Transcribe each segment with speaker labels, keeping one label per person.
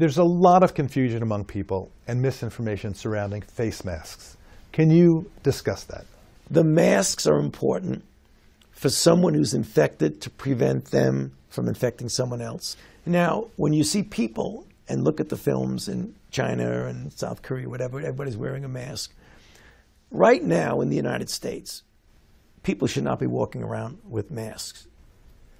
Speaker 1: There's a lot of confusion among people and misinformation surrounding face masks. Can you discuss that?
Speaker 2: The masks are important for someone who's infected to prevent them from infecting someone else. Now, when you see people and look at the films in China and South Korea, whatever, everybody's wearing a mask. Right now in the United States, people should not be walking around with masks.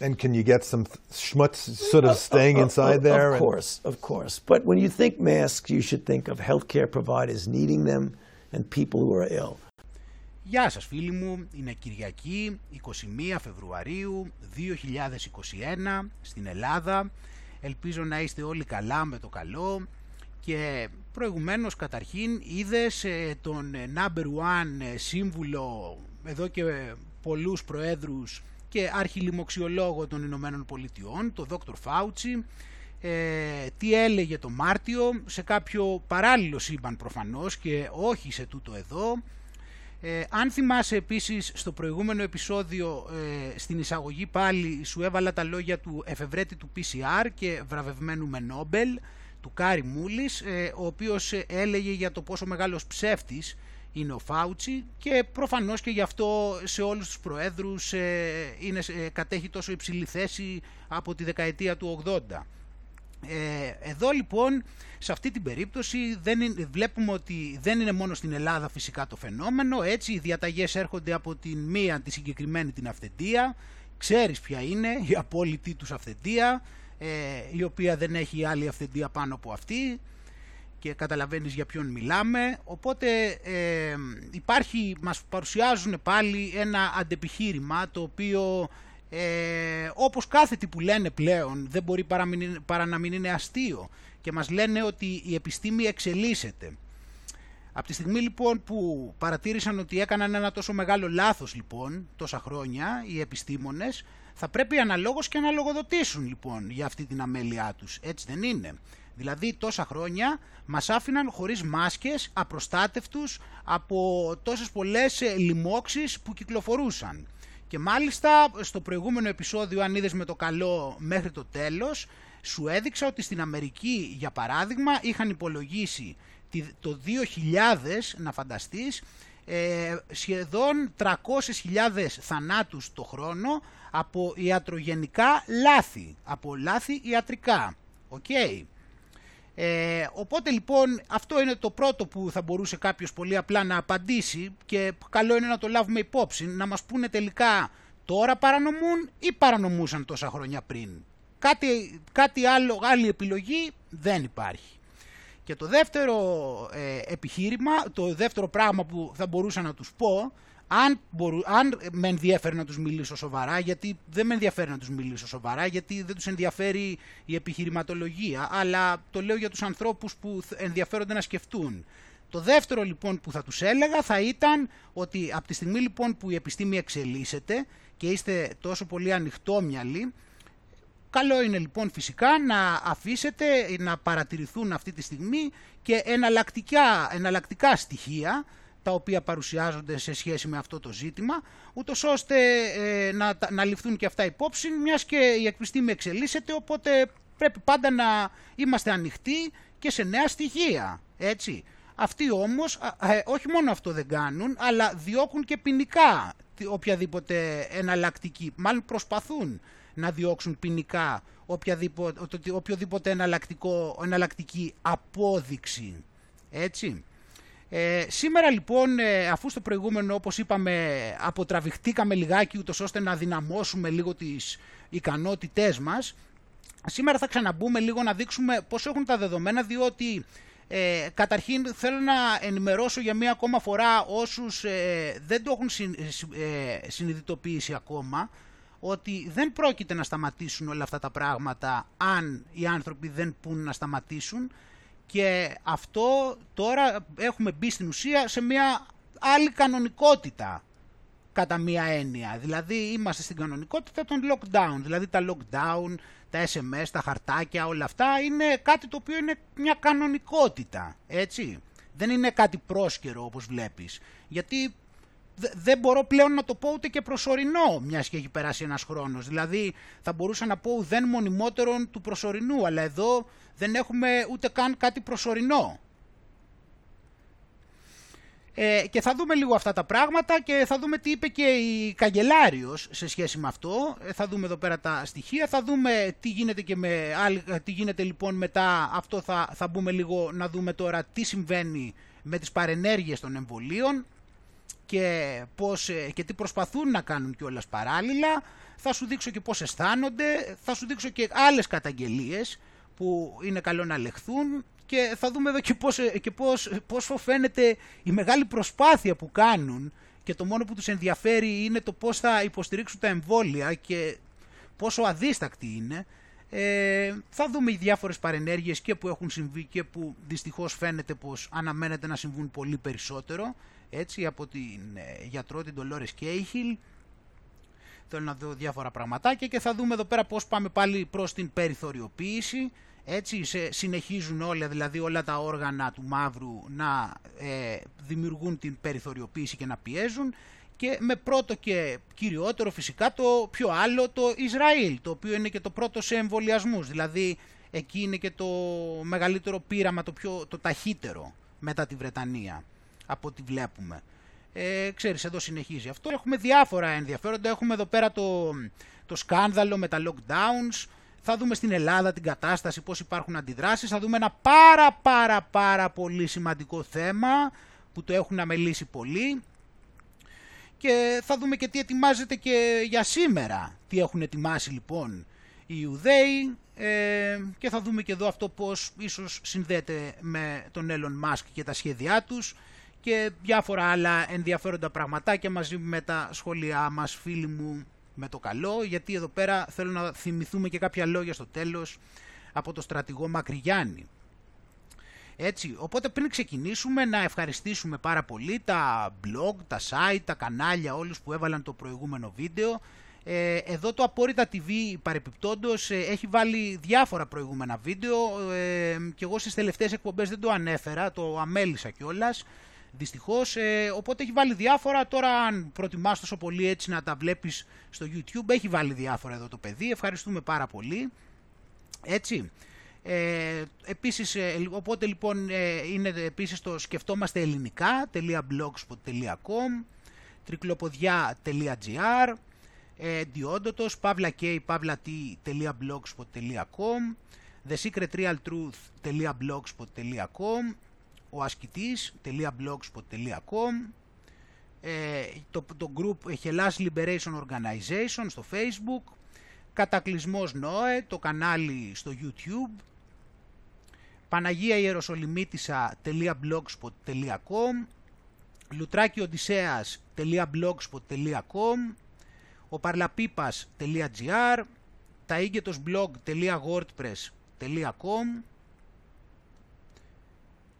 Speaker 1: And can you get some th- schmutz sort of staying
Speaker 2: Of-
Speaker 1: inside
Speaker 2: of-
Speaker 1: there?
Speaker 2: Of
Speaker 1: and-
Speaker 2: course, of course. But when you think masks, you should think of healthcare providers needing them and people who are ill.
Speaker 3: Γεια σας φίλοι μου, είναι Κυριακή 21 Φεβρουαρίου 2021 στην Ελλάδα. Ελπίζω να είστε όλοι καλά με το καλό και προηγουμένως καταρχήν είδες ε, τον ε, number one ε, σύμβουλο εδώ και πολλούς προέδρους και αρχιλοιμωξιολόγο των Ηνωμένων Πολιτειών, τον Dr. Fauci, ε, τι έλεγε το Μάρτιο σε κάποιο παράλληλο σύμπαν προφανώς και όχι σε τούτο εδώ. Ε, αν θυμάσαι επίσης στο προηγούμενο επεισόδιο ε, στην εισαγωγή πάλι σου έβαλα τα λόγια του εφευρέτη του PCR και βραβευμένου με Νόμπελ, του Κάρι Μούλις, ε, ο οποίος ε, έλεγε για το πόσο μεγάλος ψεύτης είναι ο Φάουτσι και προφανώς και γι' αυτό σε όλους τους προέδρους ε, είναι, ε, κατέχει τόσο υψηλή θέση από τη δεκαετία του 80. Ε, εδώ λοιπόν σε αυτή την περίπτωση δεν είναι- βλέπουμε ότι δεν είναι μόνο στην Ελλάδα φυσικά το φαινόμενο έτσι οι διαταγές έρχονται από την μία τη συγκεκριμένη την αυθεντία ξέρεις ποια είναι η απόλυτη τους αυθεντία ε, η οποία δεν έχει άλλη αυθεντία πάνω από αυτή και καταλαβαίνεις για ποιον μιλάμε. Οπότε ε, υπάρχει, μας παρουσιάζουν πάλι ένα αντεπιχείρημα το οποίο ε, όπως κάθε τι που λένε πλέον δεν μπορεί παρά, μην- παρά να μην είναι αστείο και μας λένε ότι η επιστήμη εξελίσσεται. Από τη στιγμή λοιπόν που παρατήρησαν ότι έκαναν ένα τόσο μεγάλο λάθος λοιπόν τόσα χρόνια οι επιστήμονες θα πρέπει αναλόγως και να λογοδοτήσουν λοιπόν για αυτή την αμέλειά τους. Έτσι δεν είναι. Δηλαδή τόσα χρόνια μας άφηναν χωρίς μάσκες, απροστάτευτους από τόσες πολλές ε, λοιμώξεις που κυκλοφορούσαν. Και μάλιστα στο προηγούμενο επεισόδιο αν είδες με το καλό μέχρι το τέλος σου έδειξα ότι στην Αμερική για παράδειγμα είχαν υπολογίσει τη- το 2000 να φανταστείς ε, σχεδόν 300.000 θανάτους το χρόνο από ιατρογενικά λάθη, από λάθη ιατρικά. Οκ. Ε, οπότε λοιπόν αυτό είναι το πρώτο που θα μπορούσε κάποιος πολύ απλά να απαντήσει και καλό είναι να το λάβουμε υπόψη, να μας πούνε τελικά τώρα παρανομούν ή παρανομούσαν τόσα χρόνια πριν; Κάτι, κάτι άλλο, άλλη επιλογή δεν υπάρχει. Και το δεύτερο ε, επιχείρημα, το δεύτερο πράγμα που θα μπορούσα να τους πω, αν, μπορού, αν με ενδιαφέρει να τους μιλήσω σοβαρά, γιατί δεν με ενδιαφέρει να τους μιλήσω σοβαρά, γιατί δεν τους ενδιαφέρει η επιχειρηματολογία, αλλά το λέω για τους ανθρώπους που θ- ενδιαφέρονται να σκεφτούν. Το δεύτερο λοιπόν που θα τους έλεγα θα ήταν ότι από τη στιγμή λοιπόν που η επιστήμη εξελίσσεται και είστε τόσο πολύ ανοιχτόμυαλοι, Καλό είναι λοιπόν φυσικά να αφήσετε να παρατηρηθούν αυτή τη στιγμή και εναλλακτικά, εναλλακτικά στοιχεία τα οποία παρουσιάζονται σε σχέση με αυτό το ζήτημα, ούτως ώστε ε, να, τα- να ληφθούν και αυτά υπόψη, μιας και η επιστήμη εξελίσσεται, οπότε πρέπει πάντα να είμαστε ανοιχτοί και σε νέα στοιχεία, έτσι. Αυτοί όμως, α, ε, όχι μόνο αυτό δεν κάνουν, αλλά διώκουν και ποινικά τι- οποιαδήποτε εναλλακτική, μάλλον προσπαθούν να διώξουν ποινικά οποιαδήποτε, οποιοδήποτε εναλλακτικό, εναλλακτική απόδειξη. Έτσι. Ε, σήμερα λοιπόν, ε, αφού στο προηγούμενο όπως είπαμε αποτραβηχτήκαμε λιγάκι ούτως ώστε να δυναμώσουμε λίγο τις ικανότητές μας, σήμερα θα ξαναμπούμε λίγο να δείξουμε πώς έχουν τα δεδομένα διότι ε, καταρχήν θέλω να ενημερώσω για μία ακόμα φορά όσους ε, δεν το έχουν συν- ε, συνειδητοποιήσει ακόμα ότι δεν πρόκειται να σταματήσουν όλα αυτά τα πράγματα αν οι άνθρωποι δεν πούν να σταματήσουν Και αυτό τώρα έχουμε μπει στην ουσία σε μια άλλη κανονικότητα κατά μία έννοια. Δηλαδή είμαστε στην κανονικότητα των lockdown. Δηλαδή τα lockdown, τα SMS, τα χαρτάκια, όλα αυτά είναι κάτι το οποίο είναι μια κανονικότητα. Έτσι. Δεν είναι κάτι πρόσκαιρο όπως βλέπεις. Γιατί δεν μπορώ πλέον να το πω ούτε και προσωρινό, μιας και έχει περάσει ένας χρόνος. Δηλαδή θα μπορούσα να πω ουδέν μονιμότερον του προσωρινού, αλλά εδώ δεν έχουμε ούτε καν κάτι προσωρινό. Ε, και θα δούμε λίγο αυτά τα πράγματα και θα δούμε τι είπε και η καγκελάριος σε σχέση με αυτό. Ε, θα δούμε εδώ πέρα τα στοιχεία, θα δούμε τι γίνεται, και με, τι γίνεται λοιπόν μετά. Αυτό θα, θα μπούμε λίγο να δούμε τώρα τι συμβαίνει με τις παρενέργειες των εμβολίων και, πώς, ε, και τι προσπαθούν να κάνουν κιόλας παράλληλα. Θα σου δείξω και πώς αισθάνονται, θα σου δείξω και άλλες καταγγελίες που είναι καλό να λεχθούν και θα δούμε εδώ και, πώς, ε, και πώς, πόσο φαίνεται η μεγάλη προσπάθεια που κάνουν και το μόνο που τους ενδιαφέρει είναι το πώς θα υποστηρίξουν τα εμβόλια και πόσο αδίστακτοι είναι. Ε, θα δούμε οι διάφορες παρενέργειες και που έχουν συμβεί και που δυστυχώς φαίνεται πως αναμένεται να συμβούν πολύ περισσότερο έτσι από την ε, γιατρό την Dolores Cahill. Θέλω να δω διάφορα πραγματάκια και θα δούμε εδώ πέρα πώς πάμε πάλι προς την περιθωριοποίηση. Έτσι σε, συνεχίζουν όλα, δηλαδή όλα τα όργανα του μαύρου να ε, δημιουργούν την περιθωριοποίηση και να πιέζουν. Και με πρώτο και κυριότερο φυσικά το πιο άλλο το Ισραήλ, το οποίο είναι και το πρώτο σε εμβολιασμούς. δηλαδή εκεί είναι και το μεγαλύτερο πείραμα, το, πιο, το ταχύτερο μετά τη Βρετανία, από ό,τι βλέπουμε. Ε, ξέρεις, εδώ συνεχίζει αυτό. Έχουμε διάφορα ενδιαφέροντα, έχουμε εδώ πέρα το, το σκάνδαλο με τα lockdowns, θα δούμε στην Ελλάδα την κατάσταση, πώς υπάρχουν αντιδράσεις, θα δούμε ένα πάρα πάρα πάρα πολύ σημαντικό θέμα που το έχουν αμελήσει πολύ και θα δούμε και τι ετοιμάζεται και για σήμερα, τι έχουν ετοιμάσει λοιπόν οι Ιουδαίοι. Ε, και θα δούμε και εδώ αυτό πώς ίσως συνδέεται με τον Elon Musk και τα σχέδιά τους και διάφορα άλλα ενδιαφέροντα πραγματάκια μαζί με τα σχόλιά μας φίλοι μου με το καλό, γιατί εδώ πέρα θέλω να θυμηθούμε και κάποια λόγια στο τέλος από το στρατηγό Μακρυγιάννη. Έτσι, οπότε πριν ξεκινήσουμε να ευχαριστήσουμε πάρα πολύ τα blog, τα site, τα κανάλια, όλους που έβαλαν το προηγούμενο βίντεο. Ε, εδώ το Απόρριτα TV παρεπιπτόντως ε, έχει βάλει διάφορα προηγούμενα βίντεο ε, και εγώ στις τελευταίες εκπομπές δεν το ανέφερα, το αμέλησα κιόλας. Δυστυχώς, ε, οπότε έχει βάλει διάφορα. Τώρα, αν προτιμάς τόσο πολύ έτσι να τα βλέπεις στο YouTube, έχει βάλει διάφορα εδώ το παιδί. Ευχαριστούμε πάρα πολύ. Έτσι. Ε, επίσης, ε, οπότε λοιπόν ε, είναι επίσης το σκεφτόμαστε ελληνικά.blogspot.com τρικλοποδιά.gr ε, διόντοτος pavlak.blogspot.com thesecretrealtruth.blogspot.com ο ασκητής.blogspot.com ε, το, το group Hellas Liberation Organization στο facebook Κατακλυσμός ΝΟΕ, το κανάλι στο YouTube Παναγία Ιεροσολυμίτισσα.blogspot.com λουτράκιοντισέας.blogspot.com ο παρλαπίπας.gr τα blog.wordpress.com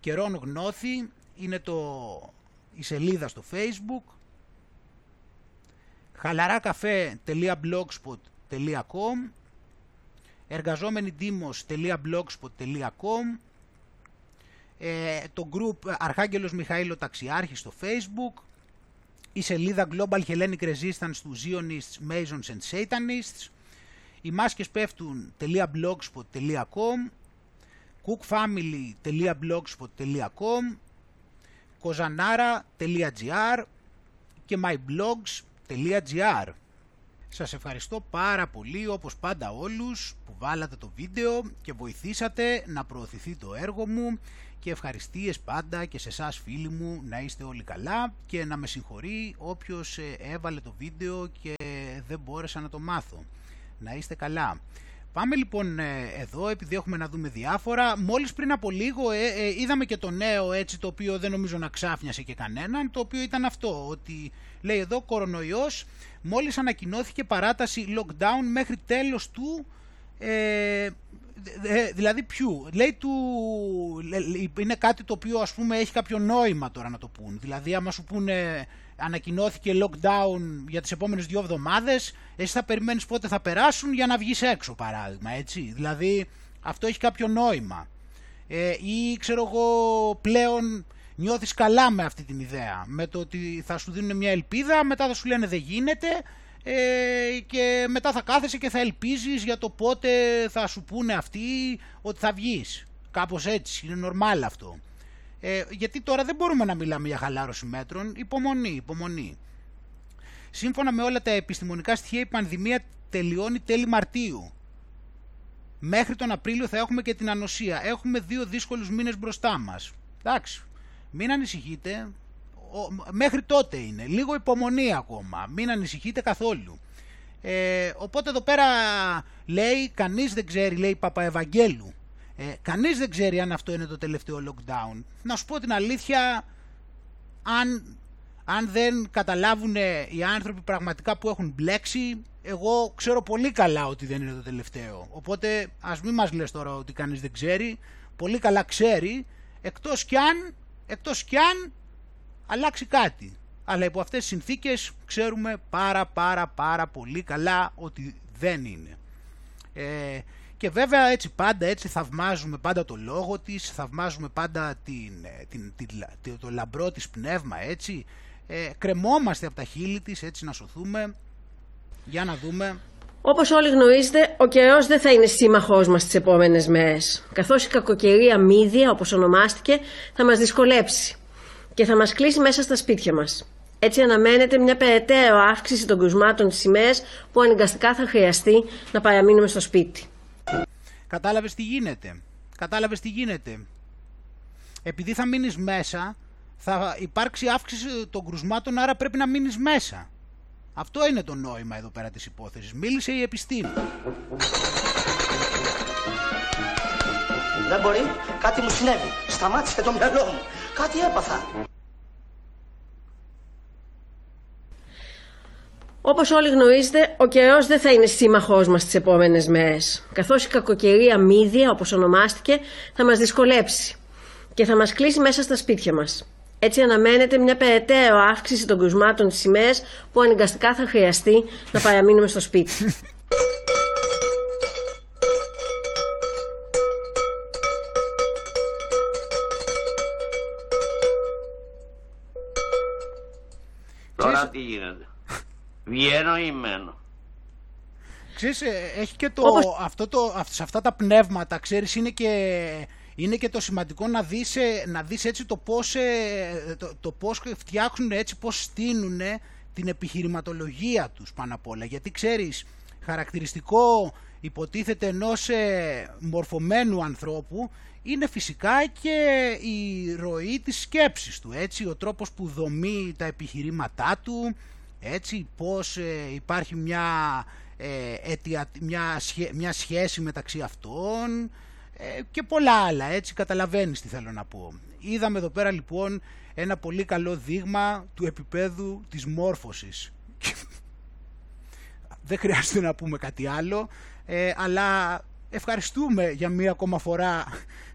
Speaker 3: Καιρόν Γνώθη είναι το, η σελίδα στο facebook χαλαράκαφέ.blogspot.com εργαζόμενοι-demos.blogspot.com ε, το group Αρχάγγελος Μιχαήλο Ταξιάρχη στο facebook η σελίδα Global Hellenic Resistance του Zionists, Masons and Satanists οι μάσκες πέφτουν.blogspot.com cookfamily.blogspot.com kozanara.gr και myblogs.gr Σας ευχαριστώ πάρα πολύ όπως πάντα όλους που βάλατε το βίντεο και βοηθήσατε να προωθηθεί το έργο μου και ευχαριστίες πάντα και σε εσάς φίλοι μου να είστε όλοι καλά και να με συγχωρεί όποιος ε, έβαλε το βίντεο και δεν μπόρεσα να το μάθω. Να είστε καλά. Πάμε λοιπόν ε, εδώ επειδή έχουμε να δούμε διάφορα. Μόλις πριν από λίγο ε, ε, είδαμε και το νέο έτσι το οποίο δεν νομίζω να ξάφνιασε και κανέναν. Το οποίο ήταν αυτό ότι λέει εδώ κορονοϊός μόλις ανακοινώθηκε παράταση lockdown μέχρι τέλος του ε, Ε, δηλαδή ποιου. Λέει του, είναι κάτι το οποίο ας πούμε έχει κάποιο νόημα τώρα να το πούν. Δηλαδή άμα σου πούνε ανακοινώθηκε lockdown για τις επόμενες δύο εβδομάδες, εσύ θα περιμένεις πότε θα περάσουν για να βγεις έξω παράδειγμα, έτσι. Δηλαδή αυτό έχει κάποιο νόημα. Ε, ή ξέρω εγώ πλέον νιώθεις καλά με αυτή την ιδέα, με το ότι θα σου δίνουν μια ελπίδα, μετά θα σου λένε δεν γίνεται ε, και μετά θα κάθεσαι και θα ελπίζεις για το πότε θα σου πούνε αυτοί ότι θα βγεις. Κάπως έτσι, είναι νορμάλ αυτό. Ε, γιατί τώρα δεν μπορούμε να μιλάμε για χαλάρωση μέτρων, υπομονή, υπομονή. Σύμφωνα με όλα τα επιστημονικά στοιχεία η πανδημία τελειώνει τέλη Μαρτίου. Μέχρι τον Απρίλιο θα έχουμε και την ανοσία. Έχουμε δύο δύσκολους μήνες μπροστά μας. Εντάξει, μην ανησυχείτε, μέχρι τότε είναι. Λίγο υπομονή ακόμα. Μην ανησυχείτε καθόλου. Ε, οπότε εδώ πέρα λέει, κανείς δεν ξέρει, λέει Παπαευαγγέλου. Ε, κανείς δεν ξέρει αν αυτό είναι το τελευταίο lockdown. Να σου πω την αλήθεια, αν, αν δεν καταλάβουν οι άνθρωποι πραγματικά που έχουν μπλέξει, εγώ ξέρω πολύ καλά ότι δεν είναι το τελευταίο. Οπότε ας μην μας λες τώρα ότι κανείς δεν ξέρει. Πολύ καλά ξέρει, εκτός κι αν, εκτός κι αν αλλάξει κάτι. Αλλά υπό αυτές τις συνθήκες ξέρουμε πάρα πάρα πάρα πολύ καλά ότι δεν είναι. Ε, και βέβαια έτσι πάντα έτσι θαυμάζουμε πάντα το λόγο της, θαυμάζουμε πάντα την, ε, την, την, το λαμπρό της πνεύμα έτσι. Ε, κρεμόμαστε από τα χείλη της έτσι να σωθούμε. Για να δούμε.
Speaker 4: Όπως όλοι γνωρίζετε, ο καιρός δεν θα είναι σύμμαχός μας τις επόμενες μέρες. Καθώς η κακοκαιρία μύδια, όπως ονομάστηκε, θα μας δυσκολέψει και θα μας κλείσει μέσα στα σπίτια μας. Έτσι αναμένεται μια περαιτέρω αύξηση των κρουσμάτων της σημαίας που αναγκαστικά θα χρειαστεί να παραμείνουμε στο σπίτι.
Speaker 3: Κατάλαβες τι γίνεται. Κατάλαβες τι γίνεται. Επειδή θα μείνεις μέσα, θα υπάρξει αύξηση των κρουσμάτων, άρα πρέπει να μείνεις μέσα. Αυτό είναι το νόημα εδώ πέρα της υπόθεσης. Μίλησε η επιστήμη.
Speaker 5: Δεν μπορεί. Κάτι μου συνέβη. Σταμάτησε το μυαλό μου. Κάτι έπαθα.
Speaker 4: Όπως όλοι γνωρίζετε, ο καιρός δεν θα είναι σύμμαχός μας τις επόμενες μέρες. Καθώς η κακοκαιρία μύδια, όπως ονομάστηκε, θα μας δυσκολέψει και θα μας κλείσει μέσα στα σπίτια μας. Έτσι αναμένεται μια περαιτέρω αύξηση των κρουσμάτων της σημαίας που αναγκαστικά θα χρειαστεί να παραμείνουμε στο σπίτι.
Speaker 6: Τώρα τι γίνεται; Βγαίνω ή μένω.
Speaker 3: Ξέρεις, ε, έχει και το, αυτό το, σε αυτά τα πνεύματα, ξέρεις, είναι και, είναι και το σημαντικό να δεις, ε, να δεις έτσι το πώς, ε, το, το πώς φτιάχνουν έτσι, πώς στείνουν την επιχειρηματολογία τους πάνω απ' όλα. Γιατί ξέρεις, χαρακτηριστικό υποτίθεται ενός μορφωμένου ανθρώπου είναι φυσικά και η ροή της σκέψης του, έτσι, ο τρόπος που δομεί τα επιχειρήματά του, έτσι, πώς ε, υπάρχει μια, ε, μια, μια σχέση μεταξύ αυτών ε, και πολλά άλλα, έτσι, καταλαβαίνεις τι θέλω να πω. Είδαμε εδώ πέρα λοιπόν ένα πολύ καλό δείγμα του επίπεδου της μόρφωσης. Δεν χρειάζεται να πούμε κάτι άλλο, ε, αλλά ευχαριστούμε για μία ακόμα φορά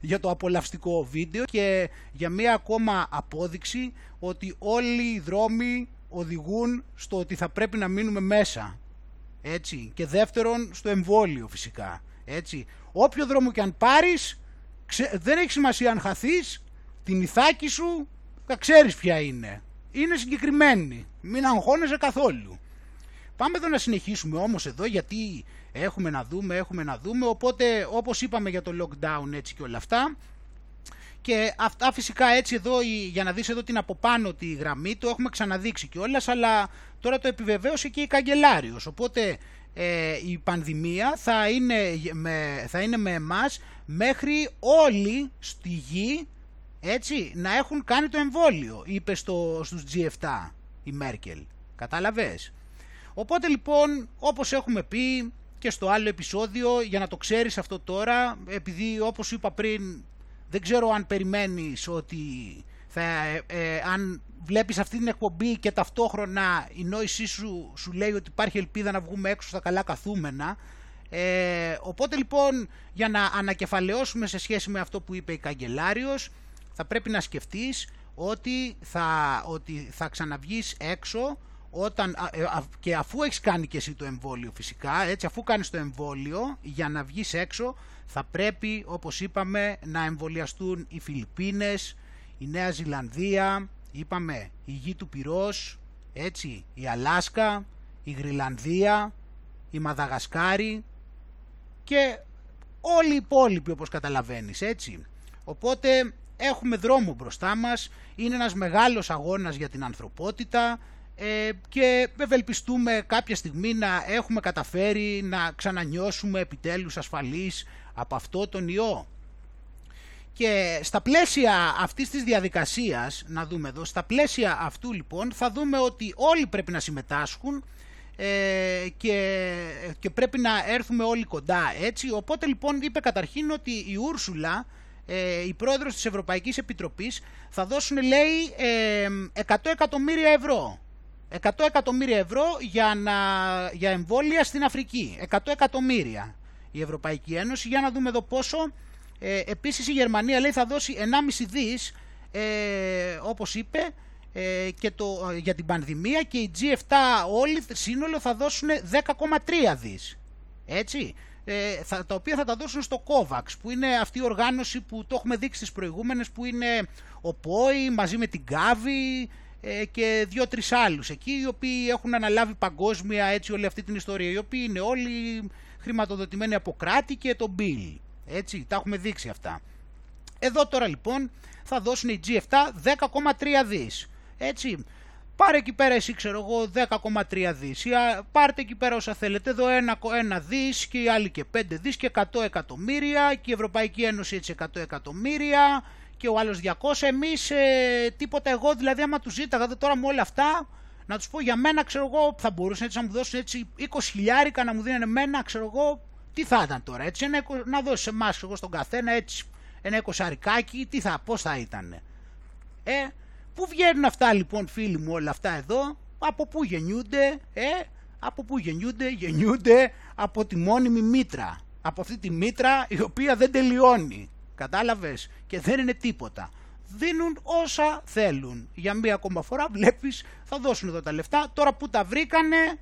Speaker 3: για το απολαυστικό βίντεο και για μία ακόμα απόδειξη ότι όλοι οι δρόμοι οδηγούν στο ότι θα πρέπει να μείνουμε μέσα. Έτσι. Και δεύτερον στο εμβόλιο φυσικά. Έτσι. Όποιο δρόμο και αν πάρεις, δεν έχει σημασία αν χαθείς, την ηθάκη σου θα ξέρεις ποια είναι. Είναι συγκεκριμένη. Μην αγχώνεσαι καθόλου. Πάμε εδώ να συνεχίσουμε όμως εδώ γιατί έχουμε να δούμε, έχουμε να δούμε. Οπότε όπως είπαμε για το lockdown έτσι και όλα αυτά. Και αυτά φυσικά έτσι εδώ για να δεις εδώ την από πάνω τη γραμμή το έχουμε ξαναδείξει κιόλας αλλά τώρα το επιβεβαίωσε και η καγκελάριος. Οπότε ε, η πανδημία θα είναι, με, θα είναι με εμάς μέχρι όλοι στη γη έτσι, να έχουν κάνει το εμβόλιο, είπε στο, στους G7 η Μέρκελ. Κατάλαβες; Οπότε λοιπόν, όπως έχουμε πει και στο άλλο επεισόδιο, για να το ξέρεις αυτό τώρα, επειδή όπως είπα πριν, δεν ξέρω αν περιμένεις ότι θα, ε, ε, αν βλέπεις αυτή την εκπομπή και ταυτόχρονα η νόησή σου σου λέει ότι υπάρχει ελπίδα να βγούμε έξω στα καλά καθούμενα, Ε, οπότε λοιπόν για να ανακεφαλαιώσουμε σε σχέση με αυτό που είπε η καγκελάριος θα πρέπει να σκεφτείς ότι θα, ότι θα ξαναβγείς έξω όταν, ε, και αφού έχεις κάνει και εσύ το εμβόλιο φυσικά, έτσι, αφού κάνεις το εμβόλιο για να βγεις έξω θα πρέπει όπως είπαμε να εμβολιαστούν οι Φιλιππίνες, η Νέα Ζηλανδία, είπαμε η γη του Πυρός, έτσι, η Αλάσκα, η Γρυλανδία, η Μαδαγασκάρη και όλοι οι υπόλοιποι όπως καταλαβαίνεις έτσι. Οπότε έχουμε δρόμο μπροστά μας, είναι ένας μεγάλος αγώνας για την ανθρωπότητα ε, και ευελπιστούμε κάποια στιγμή να έχουμε καταφέρει να ξανανιώσουμε επιτέλους ασφαλείς από αυτό τον ιό. Και στα πλαίσια αυτής της διαδικασίας, να δούμε εδώ, στα πλαίσια αυτού λοιπόν θα δούμε ότι όλοι πρέπει να συμμετάσχουν ε, και, και πρέπει να έρθουμε όλοι κοντά έτσι. Οπότε λοιπόν είπε καταρχήν ότι η Ούρσουλα, ε, η πρόεδρος της Ευρωπαϊκής Επιτροπής, θα δώσουν λέει ε, 100 εκατομμύρια ευρώ. 100 εκατομμύρια ευρώ για, να, για εμβόλια στην Αφρική. 100 εκατομμύρια η Ευρωπαϊκή Ένωση. Για να δούμε εδώ πόσο. Ε, επίσης η Γερμανία λέει θα δώσει 1,5 δις, ε, όπως είπε, ε, και το, για την πανδημία και οι G7 όλοι σύνολο θα δώσουν 10,3 δις. Έτσι. Ε, θα, τα οποία θα τα δώσουν στο COVAX που είναι αυτή η οργάνωση που το έχουμε δείξει στις προηγούμενες που είναι ο ΠΟΗ μαζί με την ΚΑΒΗ ε, και δύο-τρεις άλλους εκεί οι οποίοι έχουν αναλάβει παγκόσμια έτσι όλη αυτή την ιστορία οι οποίοι είναι όλοι χρηματοδοτημένοι από κράτη και το Bill. Έτσι, τα έχουμε δείξει αυτά. Εδώ τώρα λοιπόν θα δώσουν οι G7 10,3 δις. Έτσι, πάρε εκεί πέρα εσύ ξέρω εγώ 10,3 δις. Πάρτε εκεί πέρα όσα θέλετε. Εδώ ένα, ένα δις και οι άλλοι και 5 δις και 100 εκατομμύρια και η Ευρωπαϊκή Ένωση έτσι 100 εκατομμύρια και ο άλλος 200. Εμείς ε, τίποτα εγώ δηλαδή άμα τους ζήταγα τώρα με όλα αυτά να τους πω για μένα ξέρω εγώ θα μπορούσαν έτσι να μου δώσουν έτσι 20 χιλιάρικα να μου δίνουν εμένα ξέρω εγώ τι θα ήταν τώρα έτσι ένα, να δώσει εμάς εγώ στον καθένα έτσι ένα εικοσαρικάκι τι θα, πώς θα ήταν. Ε, πού βγαίνουν αυτά λοιπόν φίλοι μου όλα αυτά εδώ, από πού γεννιούνται, ε, από πού γεννιούνται, γεννιούνται από τη μόνιμη μήτρα. Από αυτή τη μήτρα η οποία δεν τελειώνει. Κατάλαβες και δεν είναι τίποτα. Δίνουν όσα θέλουν. Για μία ακόμα φορά βλέπεις θα δώσουν εδώ τα λεφτά. Τώρα που τα βρήκανε,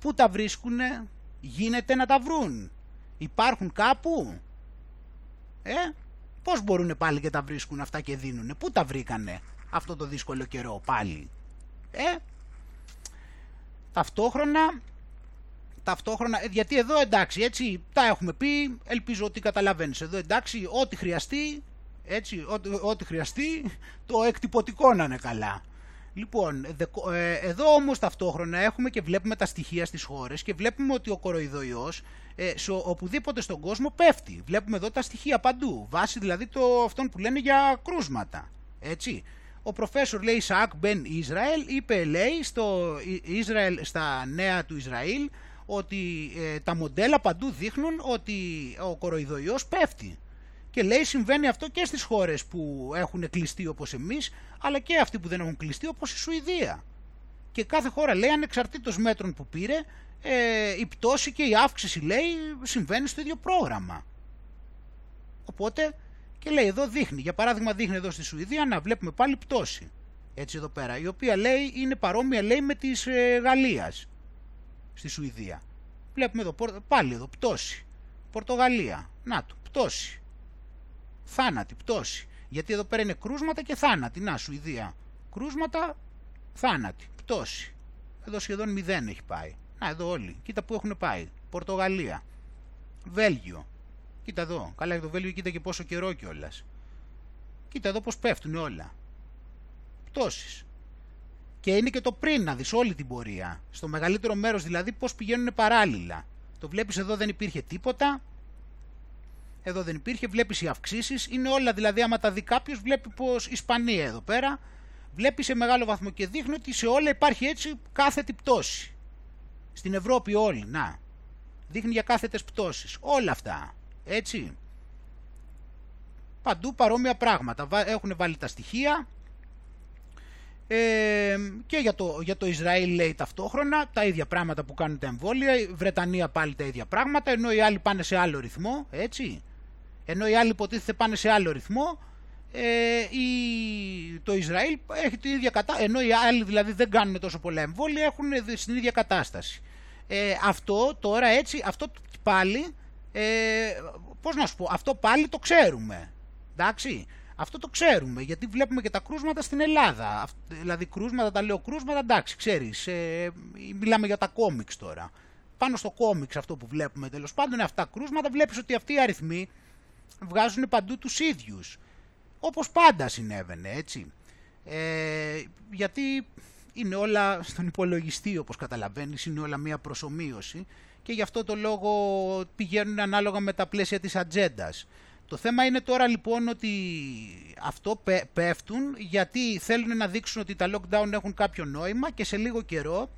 Speaker 3: που τα βρίσκουνε, γίνεται να τα βρουν. Υπάρχουν κάπου; Ε, πώς μπορούν πάλι και τα βρίσκουν αυτά και δίνουνε; Πού τα βρήκανε αυτό το δύσκολο καιρό πάλι; Ε, ταυτόχρονα ταυτόχρονα, ε, γιατί εδώ εντάξει, έτσι, τα έχουμε πει, ελπίζω ότι καταλαβαίνεις εδώ εντάξει, ό,τι χρειαστεί, έτσι, ό,τι, χρειαστεί, το εκτυπωτικό να είναι καλά. Λοιπόν, ε, εδώ όμως ταυτόχρονα έχουμε και βλέπουμε τα στοιχεία στις χώρες και βλέπουμε ότι ο κοροϊδοϊός ε, σε οπουδήποτε στον κόσμο πέφτει. Βλέπουμε εδώ τα στοιχεία παντού, βάσει δηλαδή το, αυτών που λένε για κρούσματα. Έτσι. Ο προφέσορ λέει Σακ Μπεν Ισραήλ είπε λέει στο Ισραήλ, στα νέα του Ισραήλ ότι ε, τα μοντέλα παντού δείχνουν ότι ο κοροϊδοϊός πέφτει. Και λέει συμβαίνει αυτό και στις χώρες που έχουν κλειστεί όπως εμείς, αλλά και αυτοί που δεν έχουν κλειστεί όπως η Σουηδία. Και κάθε χώρα λέει ανεξαρτήτως μέτρων που πήρε, ε, η πτώση και η αύξηση λέει συμβαίνει στο ίδιο πρόγραμμα. Οπότε και λέει εδώ δείχνει, για παράδειγμα δείχνει εδώ στη Σουηδία να βλέπουμε πάλι πτώση. Έτσι εδώ πέρα, η οποία λέει είναι παρόμοια λέει με της ε, Γαλλίας στη Σουηδία. Βλέπουμε εδώ πάλι εδώ πτώση. Πορτογαλία. Να το, πτώση. Θάνατη, πτώση. Γιατί εδώ πέρα είναι κρούσματα και θάνατη. Να, Σουηδία. Κρούσματα, θάνατη, πτώση. Εδώ σχεδόν μηδέν έχει πάει. Να, εδώ όλοι. Κοίτα που έχουν πάει. Πορτογαλία. Βέλγιο. Κοίτα εδώ. Καλά, το Βέλγιο κοίτα και πόσο καιρό κιόλας. Κοίτα εδώ πώς πέφτουν όλα. Πτώσεις. Και είναι και το πριν να δεις όλη την πορεία. Στο μεγαλύτερο μέρος δηλαδή πώς πηγαίνουν παράλληλα. Το βλέπεις εδώ δεν υπήρχε τίποτα. Εδώ δεν υπήρχε, βλέπεις οι αυξήσεις. Είναι όλα δηλαδή άμα τα δει κάποιος, βλέπει πως Ισπανία εδώ πέρα. Βλέπει σε μεγάλο βαθμό και δείχνει ότι σε όλα υπάρχει έτσι κάθετη πτώση. Στην Ευρώπη όλοι, να. Δείχνει για κάθετες πτώσεις. Όλα αυτά. Έτσι. Παντού παρόμοια πράγματα. Έχουν βάλει τα στοιχεία Ε, και για το, για το Ισραήλ λέει ταυτόχρονα τα ίδια πράγματα που κάνουν τα εμβόλια, η Βρετανία πάλι τα ίδια πράγματα, ενώ οι άλλοι πάνε σε άλλο ρυθμό, έτσι. Ενώ οι άλλοι υποτίθεται πάνε σε άλλο ρυθμό, ε, η, το Ισραήλ έχει την ίδια κατάσταση, ενώ οι άλλοι δηλαδή δεν κάνουν τόσο πολλά εμβόλια, έχουν στην ίδια κατάσταση. Ε, αυτό τώρα έτσι, αυτό πάλι, ε, πώς να σου πω, αυτό πάλι το ξέρουμε, εντάξει. Αυτό το ξέρουμε, γιατί βλέπουμε και τα κρούσματα στην Ελλάδα. Δηλαδή, κρούσματα, τα λέω κρούσματα, εντάξει, ξέρεις, ε, μιλάμε για τα κόμιξ τώρα. Πάνω στο κόμιξ αυτό που βλέπουμε τέλος πάντων είναι αυτά κρούσματα, βλέπεις ότι αυτοί οι αριθμοί βγάζουν παντού τους ίδιους. Όπως πάντα συνέβαινε, έτσι. Ε, γιατί είναι όλα στον υπολογιστή, όπως καταλαβαίνεις, είναι όλα μία προσωμείωση και γι' αυτό το λόγο πηγαίνουν ανάλογα με τα πλαίσια της ατζέντας. Το θέμα είναι τώρα λοιπόν ότι αυτό πέφτουν γιατί θέλουν να δείξουν ότι τα lockdown έχουν κάποιο νόημα και σε λίγο καιρό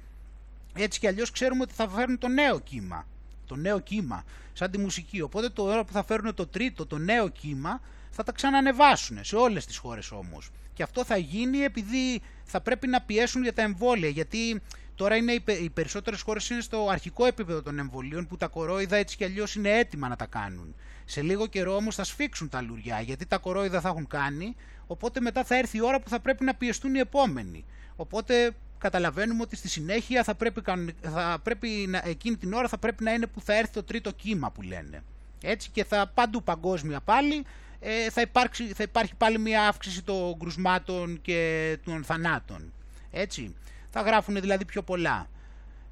Speaker 3: έτσι κι αλλιώς ξέρουμε ότι θα φέρουν το νέο κύμα. Το νέο κύμα, σαν τη μουσική. Οπότε το ώρα που θα φέρουν το τρίτο, το νέο κύμα, θα τα ξανανεβάσουν σε όλες τις χώρες όμως. Και αυτό θα γίνει επειδή θα πρέπει να πιέσουν για τα εμβόλια. Γιατί τώρα είναι οι περισσότερες χώρες είναι στο αρχικό επίπεδο των εμβολίων που τα κορόιδα έτσι κι αλλιώς είναι έτοιμα να τα κάνουν. Σε λίγο καιρό όμως θα σφίξουν τα λουριά γιατί τα κορόιδα θα έχουν κάνει, οπότε μετά θα έρθει η ώρα που θα πρέπει να πιεστούν οι επόμενοι. Οπότε καταλαβαίνουμε ότι στη συνέχεια θα πρέπει, θα πρέπει να, εκείνη την ώρα θα πρέπει να είναι που θα έρθει το τρίτο κύμα που λένε. Έτσι και θα παντού παγκόσμια πάλι ε, θα, υπάρξει, θα υπάρχει πάλι μια αύξηση των κρουσμάτων και των θανάτων. Έτσι. Θα γράφουν δηλαδή πιο πολλά.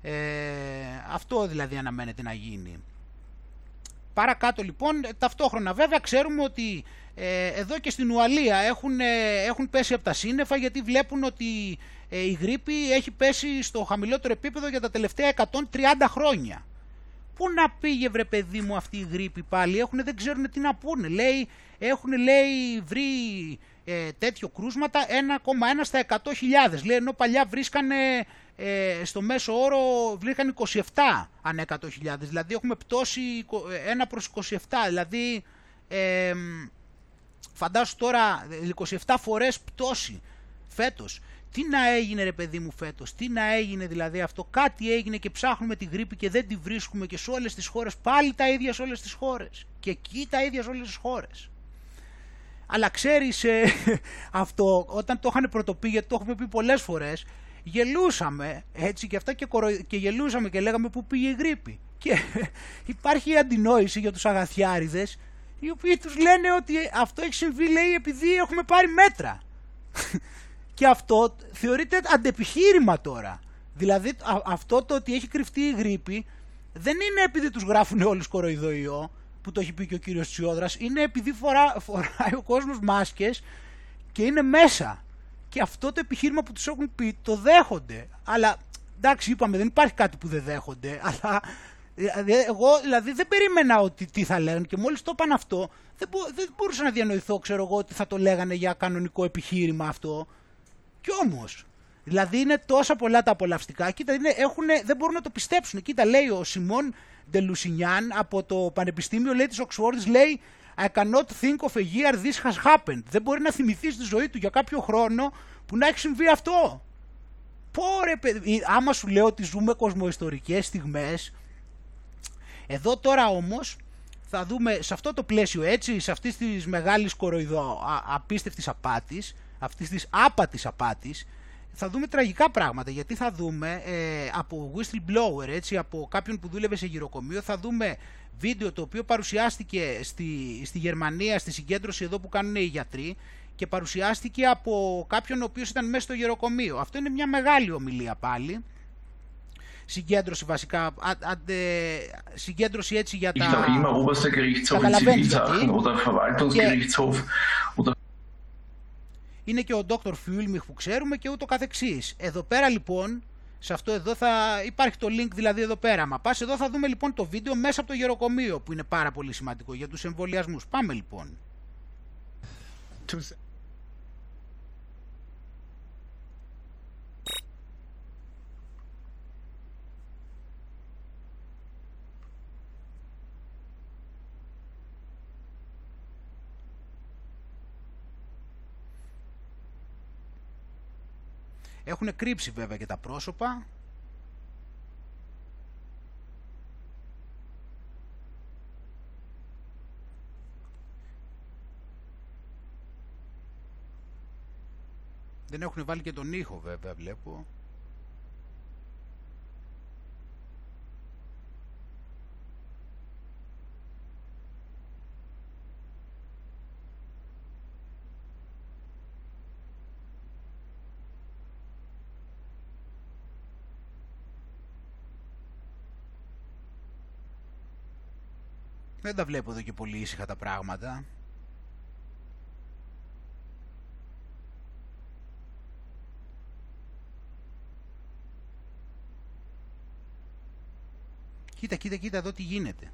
Speaker 3: Ε, αυτό δηλαδή αναμένεται να γίνει. Παρακάτω λοιπόν, ταυτόχρονα βέβαια ξέρουμε ότι ε, εδώ και στην Ουαλία έχουν, ε, έχουν πέσει από τα σύννεφα γιατί βλέπουν ότι ε, η γρήπη έχει πέσει στο χαμηλότερο επίπεδο για τα τελευταία 130 χρόνια. Πού να πήγε βρε παιδί μου αυτή η γρήπη πάλι, έχουν, δεν ξέρουν τι να πούνε. Λέει, έχουν λέει βρει ε, τέτοιο κρούσματα 1,1 στα 100.000. Λέει ενώ παλιά βρίσκανε ε, στο μέσο όρο βρήκαν 27 ανά 100.000. Δηλαδή έχουμε πτώσει 1 προς 27. Δηλαδή ε, φαντάσου τώρα 27 φορές πτώση φέτος. Τι να έγινε ρε παιδί μου φέτος, τι να έγινε δηλαδή αυτό, κάτι έγινε και ψάχνουμε τη γρήπη και δεν τη βρίσκουμε και σε όλες τις χώρες, πάλι τα ίδια σε όλες τις χώρες και εκεί τα ίδια σε όλες τις χώρες. Αλλά ξέρεις ε, αυτό, όταν το είχαν πρωτοπεί, γιατί το έχουμε πει πολλές φορές, γελούσαμε έτσι και αυτά και, και γελούσαμε και λέγαμε πού πήγε η γρήπη. Και υπάρχει η αντινόηση για τους αγαθιάριδες οι οποίοι τους λένε ότι αυτό έχει συμβεί λέει επειδή έχουμε πάρει μέτρα. και αυτό θεωρείται αντεπιχείρημα τώρα. Δηλαδή αυτό το ότι έχει κρυφτεί η γρήπη δεν είναι επειδή τους γράφουν όλους κοροϊδοϊό που το έχει πει και ο κύριος Τσιόδρας είναι επειδή φορά, φοράει ο κόσμος μάσκες και είναι μέσα και αυτό το επιχείρημα που τους έχουν πει το δέχονται. Αλλά εντάξει είπαμε δεν υπάρχει κάτι που δεν δέχονται, αλλά δηλαδή, εγώ δηλαδή δεν περίμενα ότι τι θα λέγανε και μόλις το είπαν αυτό δεν, μπο, δεν μπορούσα να διανοηθώ ξέρω εγώ ότι θα το λέγανε για κανονικό επιχείρημα αυτό. Κι όμως, δηλαδή είναι τόσα πολλά τα απολαυστικά, κοίτα είναι, έχουνε, δεν μπορούν να το πιστέψουν. Κοίτα λέει ο Σιμών Ντελουσινιάν από το Πανεπιστήμιο λέει της Οξφόρδης λέει I cannot think of a year this has happened. Δεν μπορεί να θυμηθείς στη ζωή του για κάποιο χρόνο που να έχει συμβεί αυτό. Πόρε παιδί, άμα σου λέω ότι ζούμε κοσμοϊστορικές στιγμές, εδώ τώρα όμως θα δούμε σε αυτό το πλαίσιο έτσι, σε αυτής της μεγάλης κοροϊδό απίστευτης απάτης, αυτής της άπατης απάτης, θα δούμε τραγικά πράγματα γιατί θα δούμε ε, από whistleblower, έτσι, από κάποιον που δούλευε σε γυροκομείο, θα δούμε βίντεο το οποίο παρουσιάστηκε στη, στη Γερμανία, στη συγκέντρωση εδώ που κάνουν οι γιατροί και παρουσιάστηκε από κάποιον ο οποίος ήταν μέσα στο γεροκομείο. Αυτό είναι μια μεγάλη ομιλία πάλι. Συγκέντρωση βασικά, αντε, συγκέντρωση έτσι για τα... Καταλαβαίνεις γιατί; Είναι και ο Dr. Φιούλμιχ που ξέρουμε και ούτω καθεξής. Εδώ πέρα λοιπόν σε αυτό εδώ θα υπάρχει το link δηλαδή εδώ πέρα. Μα πας εδώ θα δούμε λοιπόν το βίντεο μέσα από το γεροκομείο που είναι πάρα πολύ σημαντικό για τους εμβολιασμούς. Πάμε λοιπόν. Έχουν κρύψει βέβαια και τα πρόσωπα. Δεν έχουν βάλει και τον ήχο βέβαια βλέπω. Δεν τα βλέπω εδώ και πολύ ήσυχα τα πράγματα. Κοίτα, κοίτα, κοίτα εδώ τι γίνεται.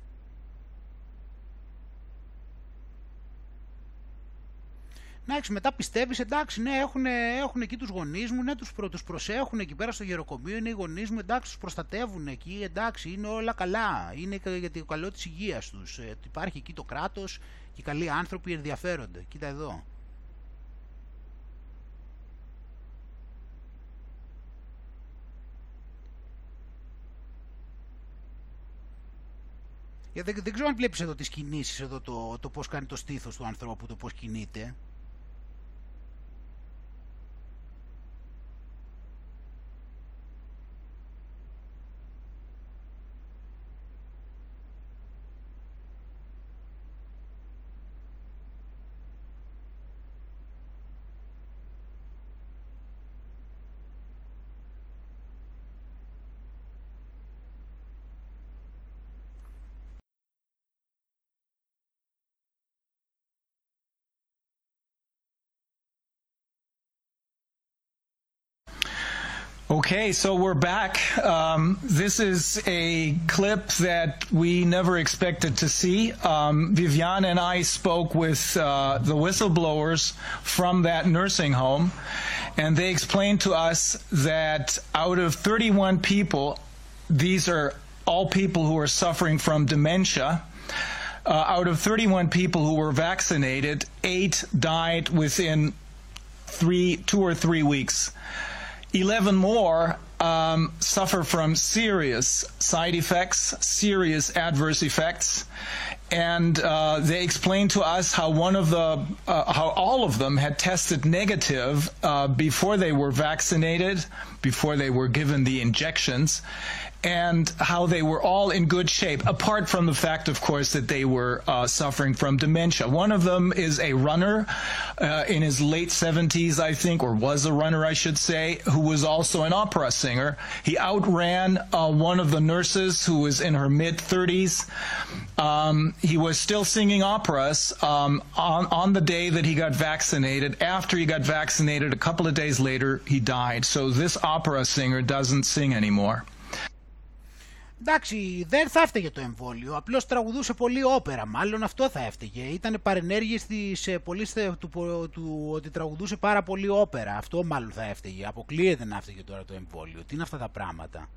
Speaker 3: Εντάξει, μετά πιστεύεις, εντάξει, ναι, έχουν, έχουν εκεί τους γονείς μου, ναι, τους τους προσέχουν εκεί πέρα στο γεροκομείο, είναι οι γονείς μου, εντάξει, τους προστατεύουν εκεί, εντάξει, είναι όλα καλά. Είναι για το καλό της υγείας τους. Ε, υπάρχει εκεί το κράτος και οι καλοί άνθρωποι ενδιαφέρονται. Κοίτα εδώ. δεν, δεν ξέρω αν βλέπεις εδώ τις κινήσεις, εδώ το, το πώς κάνει το στήθος του ανθρώπου, το πώς κινείται.
Speaker 7: Okay, so we're back. Um, this is a clip that we never expected to see. Um, Viviane and I spoke with uh, the whistleblowers from that nursing home, and they explained to us that out of 31 people, these are all people who are suffering from dementia. Uh, out of 31 people who were vaccinated, eight died within three, two or three weeks. 11 more um, suffer from serious side effects, serious adverse effects, and uh, they explained to us how one of the, uh, how all of them had tested negative uh, before they were vaccinated, before they were given the injections, and how they were all in good shape, apart from the fact, of course, that they were uh, suffering from dementia. One of them is a runner uh, in his late 70s, I think, or was a runner, I should say, who was also an opera singer. He outran uh, one of the nurses who was in her mid 30s. Um, he was still singing operas um, on, on the day that he got vaccinated. After he got vaccinated, a couple of days later, he died. So this opera singer doesn't sing anymore.
Speaker 3: Εντάξει, δεν θα έφταιγε το εμβόλιο. Απλώς τραγουδούσε πολύ όπερα. Μάλλον αυτό θα έφταιγε. Ήταν παρενέργειε τη πολύ του, του, ότι τραγουδούσε πάρα πολύ όπερα. Αυτό μάλλον θα έφταιγε. Αποκλείεται να έφταιγε τώρα το εμβόλιο. Τι είναι αυτά τα πράγματα;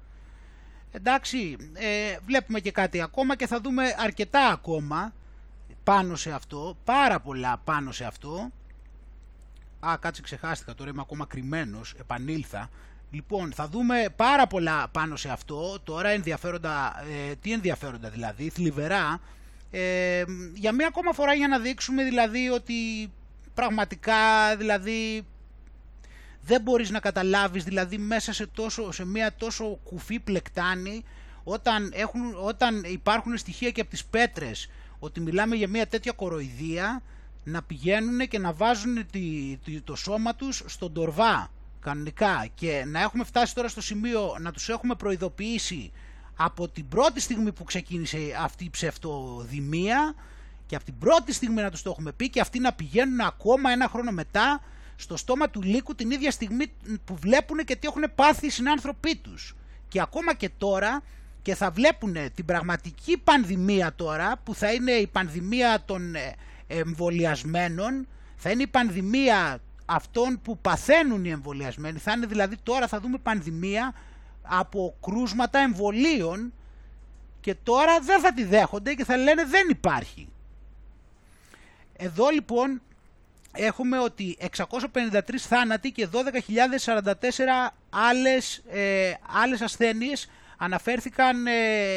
Speaker 3: Εντάξει, ε, βλέπουμε και κάτι ακόμα και θα δούμε αρκετά ακόμα πάνω σε αυτό. Πάρα πολλά πάνω σε αυτό. Α, κάτσε ξεχάστηκα, τώρα είμαι ακόμα κρυμμένος, επανήλθα. Λοιπόν, θα δούμε πάρα πολλά πάνω σε αυτό. Τώρα ενδιαφέροντα, ε, τι ενδιαφέροντα δηλαδή, θλιβερά. Ε, για μία ακόμα φορά για να δείξουμε δηλαδή ότι πραγματικά δηλαδή δεν μπορείς να καταλάβεις δηλαδή μέσα σε, τόσο, σε μια τόσο κουφή πλεκτάνη όταν, έχουν, όταν υπάρχουν στοιχεία και από τις πέτρες ότι μιλάμε για μια τέτοια κοροϊδία να πηγαίνουν και να βάζουν το σώμα τους στον τορβά κανονικά και να έχουμε φτάσει τώρα στο σημείο να τους έχουμε προειδοποιήσει από την πρώτη στιγμή που ξεκίνησε αυτή η ψευτοδημία και από την πρώτη στιγμή να τους το έχουμε πει και αυτοί να πηγαίνουν ακόμα ένα χρόνο μετά στο στόμα του λύκου την ίδια στιγμή που βλέπουν και τι έχουν πάθει οι συνάνθρωποι τους. Και ακόμα και τώρα και θα βλέπουν την πραγματική πανδημία τώρα που θα είναι η πανδημία των ε, εμβολιασμένων, θα είναι η πανδημία αυτών που παθαίνουν οι εμβολιασμένοι. Θα είναι δηλαδή τώρα θα δούμε πανδημία από κρούσματα εμβολίων και τώρα δεν θα τη δέχονται και θα λένε δεν υπάρχει. Εδώ λοιπόν έχουμε ότι 653 θάνατοι και 12.044 άλλες, ε, άλλες ασθένειες αναφέρθηκαν, ε,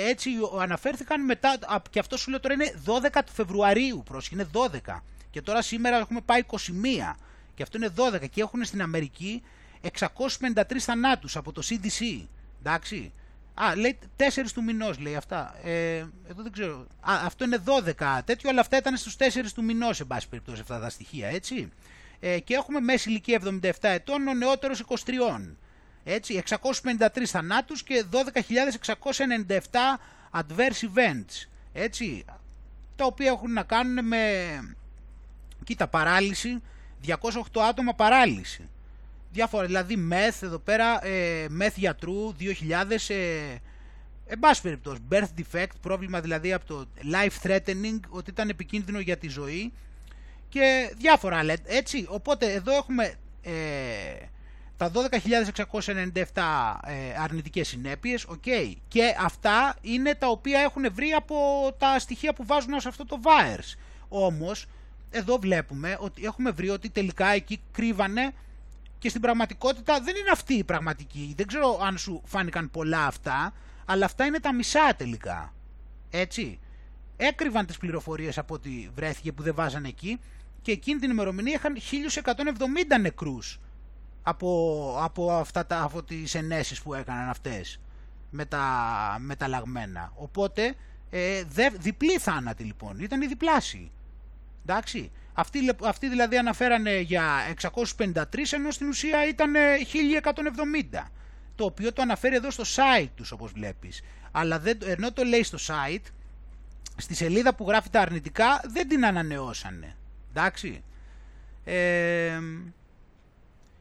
Speaker 3: έτσι, αναφέρθηκαν μετά, και αυτό σου λέω τώρα είναι 12 του Φεβρουαρίου, πρόσχε, είναι 12. Και τώρα σήμερα έχουμε πάει 21 και αυτό είναι 12 και έχουν στην Αμερική 653 θανάτους από το CDC, εντάξει. Α, λέει 4 του μηνός, λέει αυτά. Ε, εδώ δεν ξέρω. Α, αυτό είναι 12 τέτοιο, αλλά αυτά ήταν στους 4 του μηνός, εν πάση περιπτώσει, αυτά τα στοιχεία, έτσι. Ε, και έχουμε μέση ηλικία 77 ετών, ο νεότερος 23. Έτσι, 653 θανάτους και 12.697 adverse events. Έτσι, τα οποία έχουν να κάνουν με, κοίτα, παράλυση, 208 άτομα παράλυση διάφορα, δηλαδή μεθ εδώ πέρα, ε, μεθ γιατρού 2000, ε, εν πάση περιπτώσει, birth defect, πρόβλημα δηλαδή από το life threatening, ότι ήταν επικίνδυνο για τη ζωή και διάφορα άλλα, έτσι, οπότε εδώ έχουμε ε, τα 12.697 ε, αρνητικές συνέπειες, okay. και αυτά είναι τα οποία έχουν βρει από τα στοιχεία που βάζουν σε αυτό το virus. Όμως, εδώ βλέπουμε ότι έχουμε βρει ότι τελικά εκεί κρύβανε και στην πραγματικότητα δεν είναι αυτή η πραγματική. Δεν ξέρω αν σου φάνηκαν πολλά αυτά, αλλά αυτά είναι τα μισά τελικά. Έτσι. Έκρυβαν τις πληροφορίες από ό,τι βρέθηκε που δεν βάζανε εκεί και εκείνη την ημερομηνία είχαν 1170 νεκρούς από, από, αυτά τα, από τις ενέσεις που έκαναν αυτές με τα μεταλλαγμένα. Οπότε ε, δε, διπλή θάνατη λοιπόν, ήταν η διπλάση. Εντάξει. Αυτοί, αυτοί δηλαδή αναφέρανε για 653 ενώ στην ουσία ήταν 1170 το οποίο το αναφέρει εδώ στο site τους όπως βλέπεις αλλά δεν, ενώ το λέει στο site στη σελίδα που γράφει τα αρνητικά δεν την ανανεώσανε εντάξει ε,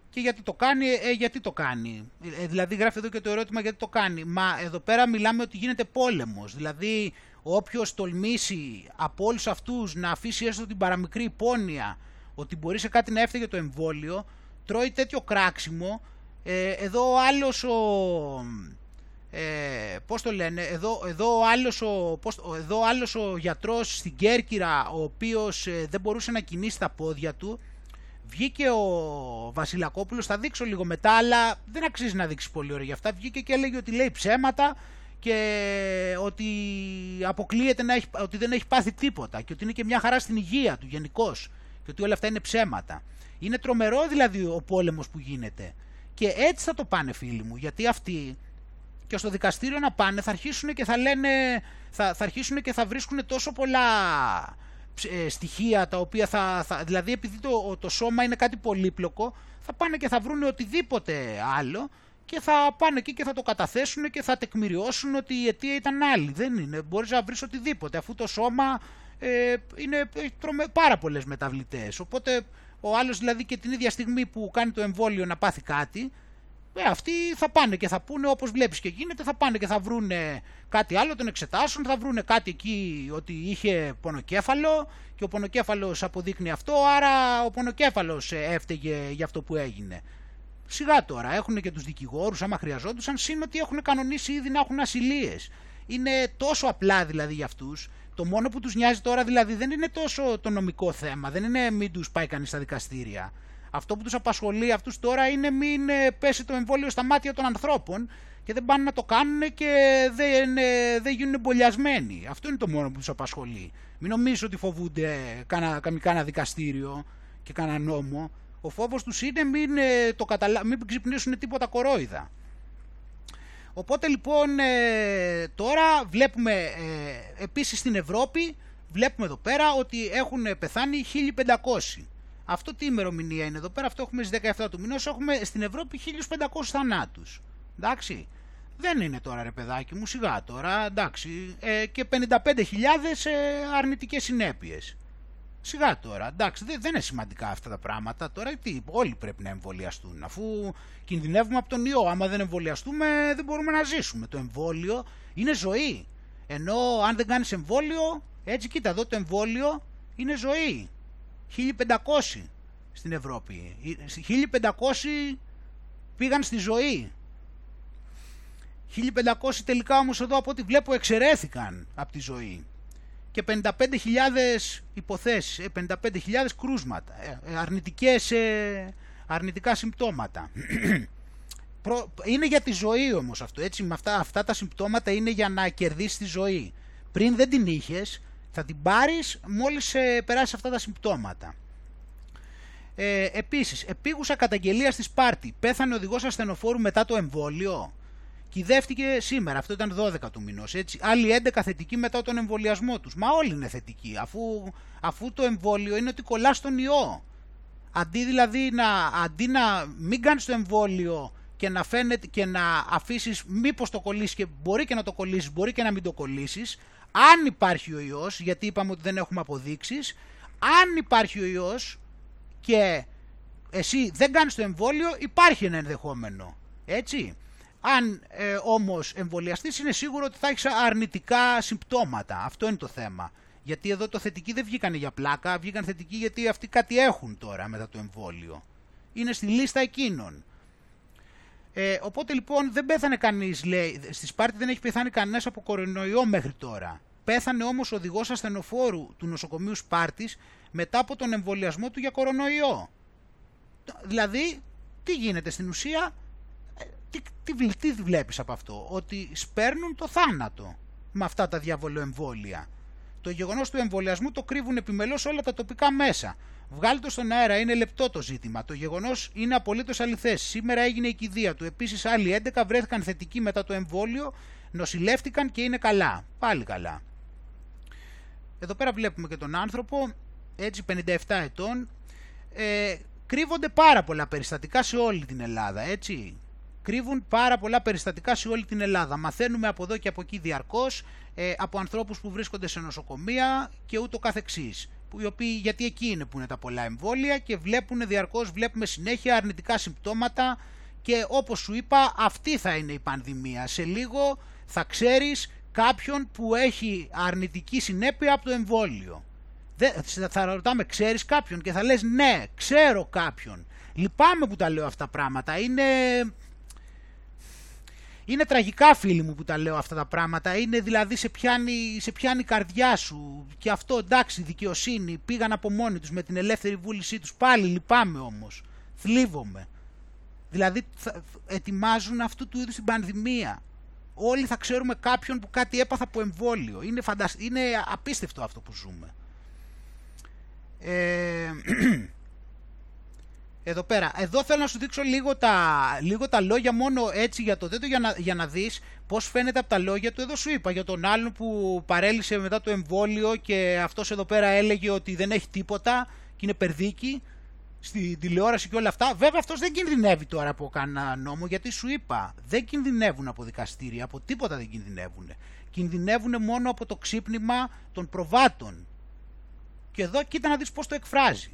Speaker 3: και γιατί το κάνει, ε, γιατί το κάνει. Ε, δηλαδή γράφει εδώ και το ερώτημα γιατί το κάνει. Μα εδώ πέρα μιλάμε ότι γίνεται πόλεμος. Δηλαδή όποιος τολμήσει από όλους αυτούς να αφήσει έστω την παραμικρή υπόνοια ότι μπορεί σε κάτι να έφταιγε το εμβόλιο, τρώει τέτοιο κράξιμο. Ε, εδώ ο άλλος ο... Ε, πώς το λένε, εδώ, εδώ, ο άλλος ο, πώς, εδώ άλλος ο γιατρός στην Κέρκυρα, ο οποίος ε, δεν μπορούσε να κινήσει τα πόδια του, βγήκε ο Βασιλακόπουλος, θα δείξω λίγο μετά, αλλά δεν αξίζει να δείξει πολύ ωραία γι' αυτά, βγήκε και έλεγε ότι λέει ψέματα, και ότι αποκλείεται να έχει, ότι δεν έχει πάθει τίποτα και ότι είναι και μια χαρά στην υγεία του γενικώς και ότι όλα αυτά είναι ψέματα. Είναι τρομερό δηλαδή ο πόλεμος που γίνεται και έτσι θα το πάνε φίλοι μου γιατί αυτοί και στο δικαστήριο να πάνε θα αρχίσουν και θα λένε θα, θα αρχίσουν και θα βρίσκουν τόσο πολλά ε, στοιχεία τα οποία θα, θα δηλαδή επειδή το, το σώμα είναι κάτι πολύπλοκο θα πάνε και θα βρουν οτιδήποτε άλλο και θα πάνε εκεί και θα το καταθέσουν και θα τεκμηριώσουν ότι η αιτία ήταν άλλη. Δεν είναι. Μπορείς να βρεις οτιδήποτε αφού το σώμα ε, είναι, έχει πάρα πολλές μεταβλητές. Οπότε ο άλλος δηλαδή και την ίδια στιγμή που κάνει το εμβόλιο να πάθει κάτι, ε, αυτοί θα πάνε και θα πούνε όπως βλέπεις και γίνεται, θα πάνε και θα βρούνε κάτι άλλο, τον εξετάσουν, θα βρούνε κάτι εκεί ότι είχε πονοκέφαλο και ο πονοκέφαλος αποδείκνει αυτό, άρα ο πονοκέφαλος έφταιγε για αυτό που έγινε. Σιγά τώρα, έχουν και τους δικηγόρους, άμα χρειαζόντουσαν, σύν ότι έχουν κανονίσει ήδη να έχουν ασυλίες. Είναι τόσο απλά δηλαδή για αυτούς. Το μόνο που τους νοιάζει τώρα δηλαδή δεν είναι τόσο το νομικό θέμα, δεν είναι μην τους πάει κανείς στα δικαστήρια. Αυτό που τους απασχολεί αυτούς τώρα είναι μην ε, πέσει το εμβόλιο στα μάτια των ανθρώπων και δεν πάνε να το κάνουν και δεν, ε, δεν γίνουν εμπολιασμένοι. Αυτό είναι το μόνο που τους απασχολεί. Μην νομίζω ότι φοβούνται κάνα, κάνα δικαστήριο και κάνα νόμο. Ο φόβος τους είναι μην, ε, το καταλα... μην ξυπνήσουν τίποτα κορόιδα. Οπότε λοιπόν ε, τώρα βλέπουμε ε, επίσης στην Ευρώπη, βλέπουμε εδώ πέρα ότι έχουν πεθάνει 1500. Αυτό τι ημερομηνία είναι εδώ πέρα, αυτό έχουμε στις 17 του μηνός, έχουμε στην Ευρώπη 1500 θανάτους. Εντάξει, δεν είναι τώρα ρε παιδάκι μου, σιγά τώρα, εντάξει, και 55.000 αρνητικές συνέπειες. Σιγά τώρα, εντάξει, δεν, είναι σημαντικά αυτά τα πράγματα. Τώρα τι, όλοι πρέπει να εμβολιαστούν. Αφού κινδυνεύουμε από τον ιό, άμα δεν εμβολιαστούμε, δεν μπορούμε να ζήσουμε. Το εμβόλιο είναι ζωή. Ενώ αν δεν κάνεις εμβόλιο, έτσι κοίτα εδώ το εμβόλιο είναι ζωή. 1500 στην Ευρώπη. 1500 πήγαν στη ζωή. 1500 τελικά όμως εδώ από ό,τι βλέπω εξαιρέθηκαν από τη ζωή. Και και 55.000 υποθέσεις, 55.000 κρούσματα, αρνητικές, αρνητικά συμπτώματα. Είναι για τη ζωή όμως αυτό, έτσι, με αυτά, αυτά τα συμπτώματα είναι για να κερδίσεις τη ζωή. Πριν δεν την είχες, θα την πάρεις μόλις ε, περάσεις αυτά τα συμπτώματα. Ε, επίσης, επίγουσα καταγγελία στη Σπάρτη. Πέθανε οδηγός ασθενοφόρου μετά το εμβόλιο. Κυδεύτηκε σήμερα, αυτό ήταν 12 του μηνός. Άλλοι 11 θετικοί μετά τον εμβολιασμό τους. Μα όλοι είναι θετικοί, αφού, αφού το εμβόλιο είναι ότι κολλά τον ιό. Αντί δηλαδή να, αντί να μην κάνεις το εμβόλιο και να φαίνεται και να αφήσεις μήπως το κολλήσεις και μπορεί και να το κολλήσεις, μπορεί και να μην το κολλήσεις. Αν υπάρχει ο ιός, γιατί είπαμε ότι δεν έχουμε αποδείξεις, αν υπάρχει ο ιός και εσύ δεν κάνεις το εμβόλιο, υπάρχει ένα ενδεχόμενο. Έτσι. Αν ε, όμως εμβολιαστείς είναι σίγουρο ότι θα έχεις αρνητικά συμπτώματα. Αυτό είναι το θέμα. Γιατί εδώ το θετικοί δεν βγήκαν για πλάκα, βγήκαν θετικοί γιατί αυτοί κάτι έχουν τώρα μετά το εμβόλιο. Είναι στη λίστα εκείνων. Ε, οπότε λοιπόν δεν πέθανε κανείς, λέει, στη Σπάρτη δεν έχει πεθάνει κανένας από κορονοϊό μέχρι τώρα. Πέθανε όμως ο οδηγός ασθενοφόρου του νοσοκομείου Σπάρτης μετά από τον εμβολιασμό του για κορονοϊό. Δηλαδή, τι γίνεται στην ουσία, ε, τι, τι, τι βλέπεις από αυτό, ότι σπέρνουν το θάνατο με αυτά τα διαβολοεμβόλια. Το γεγονός του εμβολιασμού το κρύβουν επιμελώς όλα τα τοπικά μέσα. Βγάλει το στον αέρα, είναι λεπτό το ζήτημα. Το γεγονός είναι απολύτως αληθέ. Σήμερα έγινε η κηδεία του. Επίσης, άλλοι 11 βρέθηκαν θετικοί μετά το εμβόλιο, νοσηλεύτηκαν και είναι καλά. Πάλι καλά. Εδώ πέρα βλέπουμε και τον άνθρωπο, έτσι 57 ετών. Ε, κρύβονται πάρα πολλά περιστατικά σε όλη την Ελλάδα, έτσι. Κρύβουν πάρα πολλά περιστατικά σε όλη την Ελλάδα. Μαθαίνουμε από εδώ και από εκεί διαρκώς, ε, από ανθρώπους που βρίσκονται σε νοσοκομεία και ούτω καθεξής. Που, οι οποίοι, γιατί εκεί είναι που είναι τα πολλά εμβόλια και βλέπουν διαρκώς, βλέπουμε συνέχεια αρνητικά συμπτώματα και όπως σου είπα αυτή θα είναι η πανδημία. Σε λίγο θα ξέρεις κάποιον που έχει αρνητική συνέπεια από το εμβόλιο. Θα ρωτάμε, ξέρεις κάποιον και θα λες ναι, ξέρω κάποιον. Λυπάμαι που τα λέω αυτά τα πράγματα. Είναι, είναι τραγικά φίλοι μου που τα λέω αυτά τα πράγματα. Είναι δηλαδή σε πιάνει, σε πιάνει η καρδιά σου. Και αυτό εντάξει δικαιοσύνη. Πήγαν από μόνοι τους με την ελεύθερη βούλησή τους. Πάλι λυπάμαι όμως. Θλίβομαι. Δηλαδή ετοιμάζουν αυτού του είδους την πανδημία όλοι θα ξέρουμε κάποιον που κάτι έπαθα από εμβόλιο. Είναι, είναι απίστευτο αυτό που ζούμε. Ε... Εδώ πέρα. Εδώ θέλω να σου δείξω λίγο τα, λίγο τα λόγια μόνο έτσι για το τέτοιο για να, για να δεις πώς φαίνεται από τα λόγια του. Εδώ σου είπα για τον άλλον που παρέλυσε μετά το εμβόλιο και αυτός εδώ πέρα έλεγε ότι δεν έχει τίποτα και είναι περδίκη στη τηλεόραση και όλα αυτά. Βέβαια αυτός δεν κινδυνεύει τώρα από κανένα νόμο γιατί σου είπα δεν κινδυνεύουν από δικαστήρια, από τίποτα δεν κινδυνεύουν. Κινδυνεύουν μόνο από το ξύπνημα των προβάτων. Και εδώ κοίτα να δεις πώς το εκφράζει.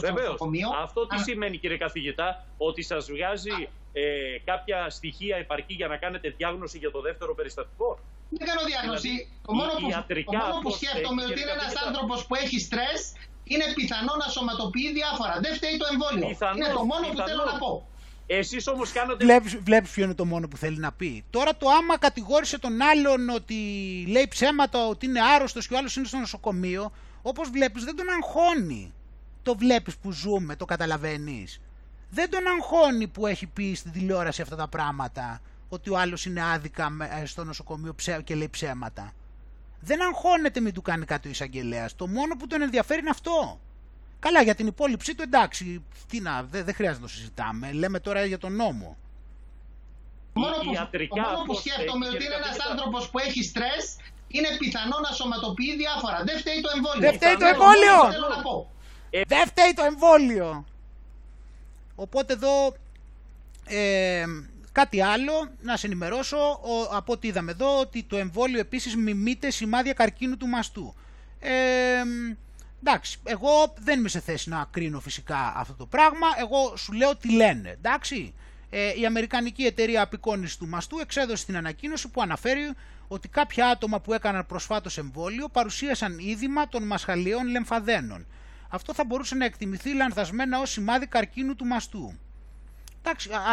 Speaker 8: Βεβαίως. Αυτό τι σημαίνει κύριε καθηγητά, ότι σας βγάζει ε, κάποια στοιχεία επαρκή για να κάνετε διάγνωση για το δεύτερο περιστατικό;
Speaker 5: Δεν κάνω διάγνωση. Δηλαδή, το μόνο που, το μόνο που σκέφτομαι ότι είναι ένας άνθρωπος που έχει στρες είναι πιθανό να σωματοποιεί διάφορα. Δεν φταίει το εμβόλιο. είναι το μόνο που θέλω να πω.
Speaker 8: Εσείς όμως κάνετε...
Speaker 3: Βλέπεις, βλέπεις ποιο είναι το μόνο που θέλει να πει. Τώρα το άμα κατηγόρησε τον άλλον ότι λέει ψέματα, ότι είναι άρρωστος και ο άλλος είναι στο νοσοκομείο, όπως βλέπεις δεν τον αγχώνει. Το βλέπεις που ζούμε, το καταλαβαίνεις. Δεν τον αγχώνει που έχει πει στην τηλεόραση αυτά τα πράγματα, ότι ο άλλος είναι άδικα ε, στο νοσοκομείο και λέει ψέματα. Δεν αγχώνεται μην του κάνει κάτι ο εισαγγελέας. Το μόνο που τον ενδιαφέρει είναι αυτό. Καλά, για την υπόλοιψή του εντάξει, τι να, δεν, δεν χρειάζεται να το συζητάμε. Λέμε τώρα για τον νόμο.
Speaker 5: Μόνο που, το μόνο που σκέφτομαι ότι είναι ένας άνθρωπος που έχει στρες είναι πιθανό να σωματοποιεί διάφορα. Δεν φταίει το εμβόλιο.
Speaker 3: Δεν φταίει το εμβόλιο! Δεν φταίει το εμβόλιο! Οπότε εδώ ε, Κάτι άλλο, να σε ενημερώσω ο, από ό,τι είδαμε εδώ, ότι το εμβόλιο επίσης μιμείται σημάδια καρκίνου του μαστού. Ε, εντάξει, εγώ δεν είμαι σε θέση να κρίνω φυσικά αυτό το πράγμα, εγώ σου λέω τι λένε, εντάξει. Ε, η Αμερικανική εταιρεία απεικόνησης του μαστού εξέδωσε την ανακοίνωση που αναφέρει ότι κάποια άτομα που έκαναν προσφάτως εμβόλιο παρουσίασαν είδημα των μασχαλιών λεμφαδένων. Αυτό θα μπορούσε να εκτιμηθεί λανθασμένα ως σημάδι καρκίνου του μαστού.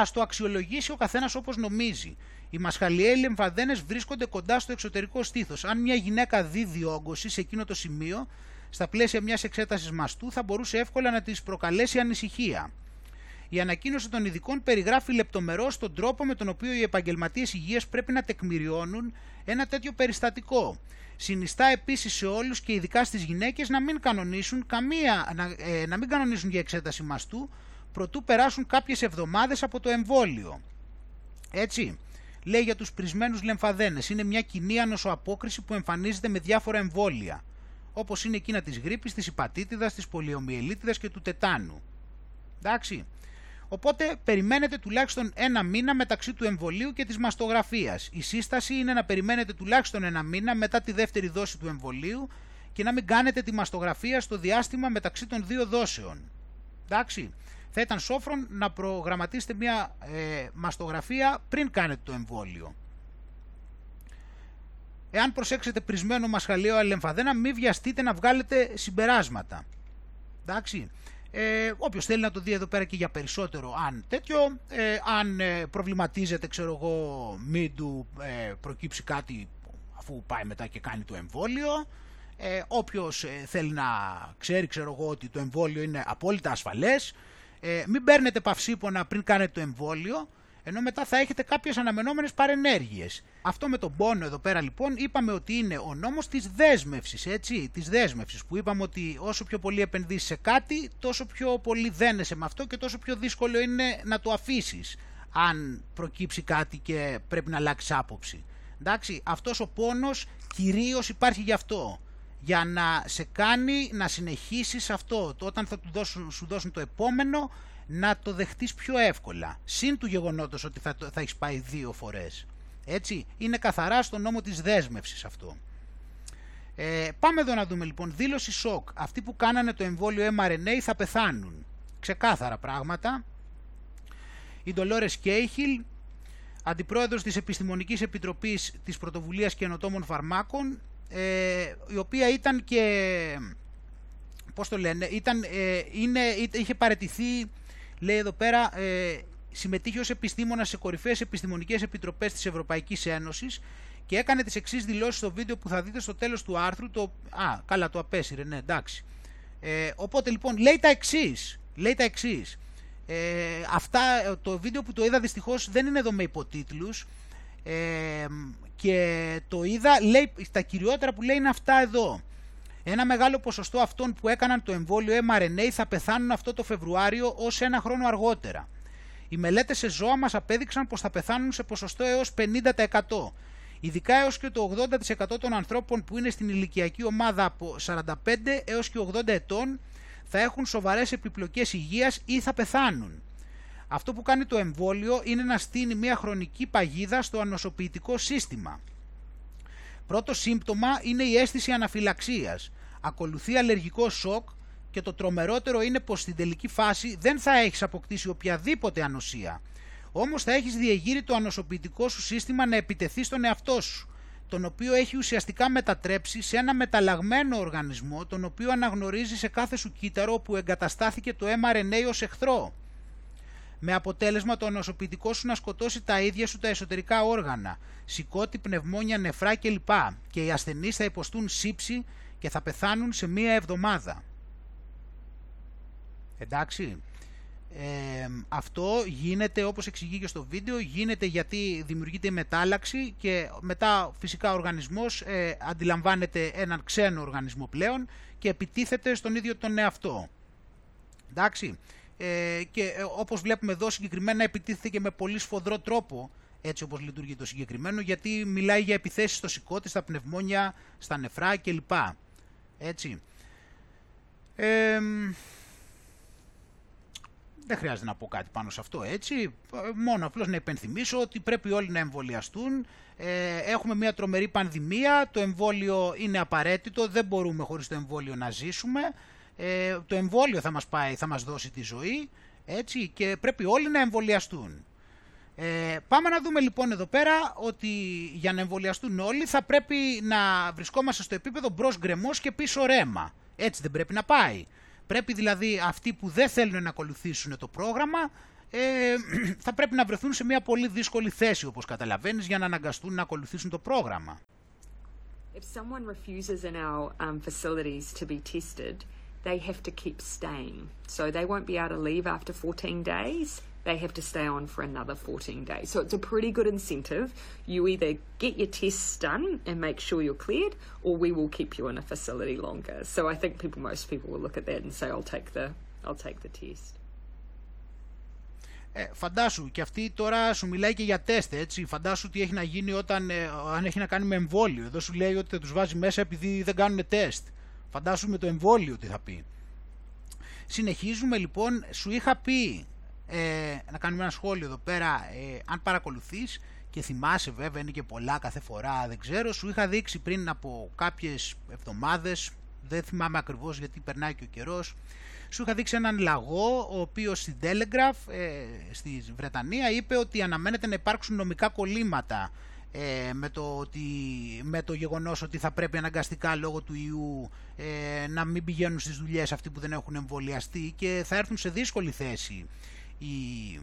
Speaker 3: ας το αξιολογήσει ο καθένας όπως νομίζει. Οι μασχαλιαίοι λεμφαδένες βρίσκονται κοντά στο εξωτερικό στήθος. Αν μια γυναίκα δει διόγκωση σε εκείνο το σημείο, στα πλαίσια μιας εξέτασης μαστού, θα μπορούσε εύκολα να της προκαλέσει ανησυχία. Η ανακοίνωση των ειδικών περιγράφει λεπτομερώς τον τρόπο με τον οποίο οι επαγγελματίες υγείας πρέπει να τεκμηριώνουν ένα τέτοιο περιστατικό. Συνιστά επίσης σε όλους και ειδικά στις γυναίκες να μην κανονίσουν, καμία, να, ε, να μην κανονίσουν για εξέταση μαστού προτού περάσουν κάποιες εβδομάδες από το εμβόλιο. Έτσι, λέει για τους πρισμένους λεμφαδένες. Είναι μια κοινή ανοσοαπόκριση που εμφανίζεται με διάφορα εμβόλια, όπως είναι εκείνα της γρήπης, της υπατήτηδας, της πολιομιελίτιδας και του τετάνου. Εντάξει. Οπότε περιμένετε τουλάχιστον ένα μήνα μεταξύ του εμβολίου και της μαστογραφίας. Η σύσταση είναι να περιμένετε τουλάχιστον ένα μήνα μετά τη δεύτερη δόση του εμβολίου και να μην κάνετε τη μαστογραφία στο διάστημα μεταξύ των δύο δόσεων. Εντάξει. Θα ήταν σόφρον να προγραμματίσετε μια ε, μαστογραφία πριν κάνετε το εμβόλιο. Εάν προσέξετε πρισμένο μασχαλείο αλεμφαδένα, μην βιαστείτε να βγάλετε συμπεράσματα. Εντάξει. Ε, Όποιος θέλει να το δει εδώ πέρα και για περισσότερο, αν τέτοιο, ε, αν ε, προβληματίζεται, ξέρω εγώ, μην του ε, προκύψει κάτι αφού πάει μετά και κάνει το εμβόλιο. Ε, όποιος ε, θέλει να ξέρει, ξέρω εγώ, ότι το εμβόλιο είναι απόλυτα ασφαλές, ε, μην παίρνετε παυσίπονα πριν κάνετε το εμβόλιο, ενώ μετά θα έχετε κάποιες αναμενόμενες παρενέργειες. Αυτό με τον πόνο εδώ πέρα λοιπόν είπαμε ότι είναι ο νόμος της δέσμευσης, έτσι, της δέσμευσης που είπαμε ότι όσο πιο πολύ επενδύσεις σε κάτι τόσο πιο πολύ δένεσαι με αυτό και τόσο πιο δύσκολο είναι να το αφήσεις αν προκύψει κάτι και πρέπει να αλλάξεις άποψη. Εντάξει, αυτός ο πόνος κυρίως υπάρχει γι' αυτό. Για να σε κάνει να συνεχίσεις αυτό. Όταν θα του δώσουν, σου δώσουν το επόμενο να το δεχτείς πιο εύκολα. Συν του γεγονότος ότι θα, θα έχεις πάει δύο φορές. Έτσι, είναι καθαρά στο νόμο της δέσμευσης αυτό. Ε, πάμε εδώ να δούμε λοιπόν, δήλωση σοκ. Αυτοί που κάνανε το εμβόλιο mRNA θα πεθάνουν. Ξεκάθαρα πράγματα. Η Ντολόρες Κέιχιλ, αντιπρόεδρος της Επιστημονικής Επιτροπής της Πρωτοβουλίας Καινοτόμων Φαρμάκων, ε, η οποία ήταν και, πώς το λένε, ήταν, ε, είναι, είχε παρετηθεί, λέει εδώ πέρα, ε, συμμετείχε ως επιστήμονας σε κορυφαίες επιστημονικές επιτροπές της Ευρωπαϊκής Ένωσης και έκανε τις εξής δηλώσεις στο βίντεο που θα δείτε στο τέλος του άρθρου. Το... Α, καλά το απέσυρε, ναι, εντάξει. Ε, οπότε λοιπόν λέει τα εξής. Λέει τα εξής. Ε, αυτά, το βίντεο που το είδα δυστυχώς δεν είναι εδώ με υποτίτλους ε, και το είδα, λέει, τα κυριότερα που λέει είναι αυτά εδώ. Ένα μεγάλο ποσοστό αυτών που έκαναν το εμβόλιο mRNA θα πεθάνουν αυτό το Φεβρουάριο ως ένα χρόνο αργότερα. Οι μελέτες σε ζώα μας απέδειξαν πως θα πεθάνουν σε ποσοστό έως 50%. Ειδικά έως και το 80% των ανθρώπων που είναι στην ηλικιακή ομάδα από 45 έως και 80 ετών θα έχουν σοβαρές επιπλοκές υγείας ή θα πεθάνουν. Αυτό που κάνει το εμβόλιο είναι να στείλει μια χρονική παγίδα στο ανοσοποιητικό σύστημα. Πρώτο σύμπτωμα είναι η αίσθηση αναφυλαξίας. Ακολουθεί αλλεργικό σοκ και το τρομερότερο είναι πως στην τελική φάση δεν θα έχεις αποκτήσει οποιαδήποτε ανοσία. Όμως θα έχεις διεγείρει το ανοσοποιητικό σου σύστημα να επιτεθεί στον εαυτό σου, τον οποίο έχει ουσιαστικά μετατρέψει σε ένα μεταλλαγμένο οργανισμό, τον οποίο αναγνωρίζει σε κάθε σου κύτταρο που εγκαταστάθηκε το mRNA ως εχθρό. Με αποτέλεσμα το ανοσοποιητικό σου να σκοτώσει τα ίδια σου τα εσωτερικά όργανα, σηκώτη, πνευμόνια, νεφρά κλπ. Και οι ασθενείς θα υποστούν σύψη και θα πεθάνουν σε μία εβδομάδα. Εντάξει. Ε, αυτό γίνεται όπως εξηγεί και στο βίντεο γίνεται γιατί δημιουργείται η μετάλλαξη και μετά φυσικά ο οργανισμός ε, αντιλαμβάνεται έναν ξένο οργανισμό πλέον και επιτίθεται στον ίδιο τον εαυτό. Εντάξει. Ε, και ε, όπως βλέπουμε εδώ συγκεκριμένα επιτίθεται και με πολύ σφοδρό τρόπο έτσι όπως λειτουργεί το συγκεκριμένο γιατί μιλάει για επιθέσεις στο σηκώτη, στα πνευμόνια, στα νεφρά κλπ. Έτσι. Ε, δεν χρειάζεται να πω κάτι πάνω σε αυτό έτσι. Μόνο απλώς να υπενθυμίσω ότι πρέπει όλοι να εμβολιαστούν. Ε, έχουμε μια τρομερή πανδημία. Το εμβόλιο είναι απαραίτητο. Δεν μπορούμε χωρίς το εμβόλιο να ζήσουμε. Ε, το εμβόλιο θα μας πάει, θα μας δώσει τη ζωή. Έτσι, και πρέπει όλοι να εμβολιαστούν. Ε, πάμε να δούμε λοιπόν εδώ πέρα ότι για να εμβολιαστούν όλοι θα πρέπει να βρισκόμαστε στο επίπεδο μπρος γκρεμός και πίσω ρέμα. Έτσι δεν πρέπει να πάει. Πρέπει δηλαδή αυτοί που δεν θέλουν να ακολουθήσουν το πρόγραμμα ε, θα πρέπει να βρεθούν σε μια πολύ δύσκολη θέση όπως καταλαβαίνεις για να αναγκαστούν να ακολουθήσουν το πρόγραμμα.
Speaker 9: If someone refuses in our um, facilities to be tested, they have to keep staying. So they won't be able to leave after 14 days. They have to stay on for another 14 days. So it's a pretty good incentive. You either get your tests done and make sure you're cleared, or we will keep you in a facility longer. So I think people, most people will look at that and say, "I'll take the, I'll take the test."
Speaker 3: Ε, φαντάσου και αυτή τώρα σου μιλάει και για τεστ έτσι, φαντάσου τι έχει να γίνει όταν, ε, αν έχει να κάνει με εμβόλιο, εδώ σου λέει ότι θα τους βάζει μέσα επειδή δεν κάνουν τεστ, φαντάσου με το εμβόλιο τι θα πει. Συνεχίζουμε λοιπόν, σου είχα πει, ε, να κάνουμε ένα σχόλιο εδώ πέρα, ε, αν παρακολουθείς και θυμάσαι βέβαια είναι και πολλά κάθε φορά, δεν ξέρω, σου είχα δείξει πριν από κάποιες εβδομάδες, δεν θυμάμαι ακριβώς γιατί περνάει και ο καιρός, σου είχα δείξει έναν λαγό ο οποίος στην Telegraph ε, στη Βρετανία είπε ότι αναμένεται να υπάρξουν νομικά κολλήματα ε, με, το ότι, με το γεγονός ότι θα πρέπει αναγκαστικά λόγω του ιού ε, να μην πηγαίνουν στις δουλειές αυτοί που δεν έχουν εμβολιαστεί και θα έρθουν σε δύσκολη θέση οι,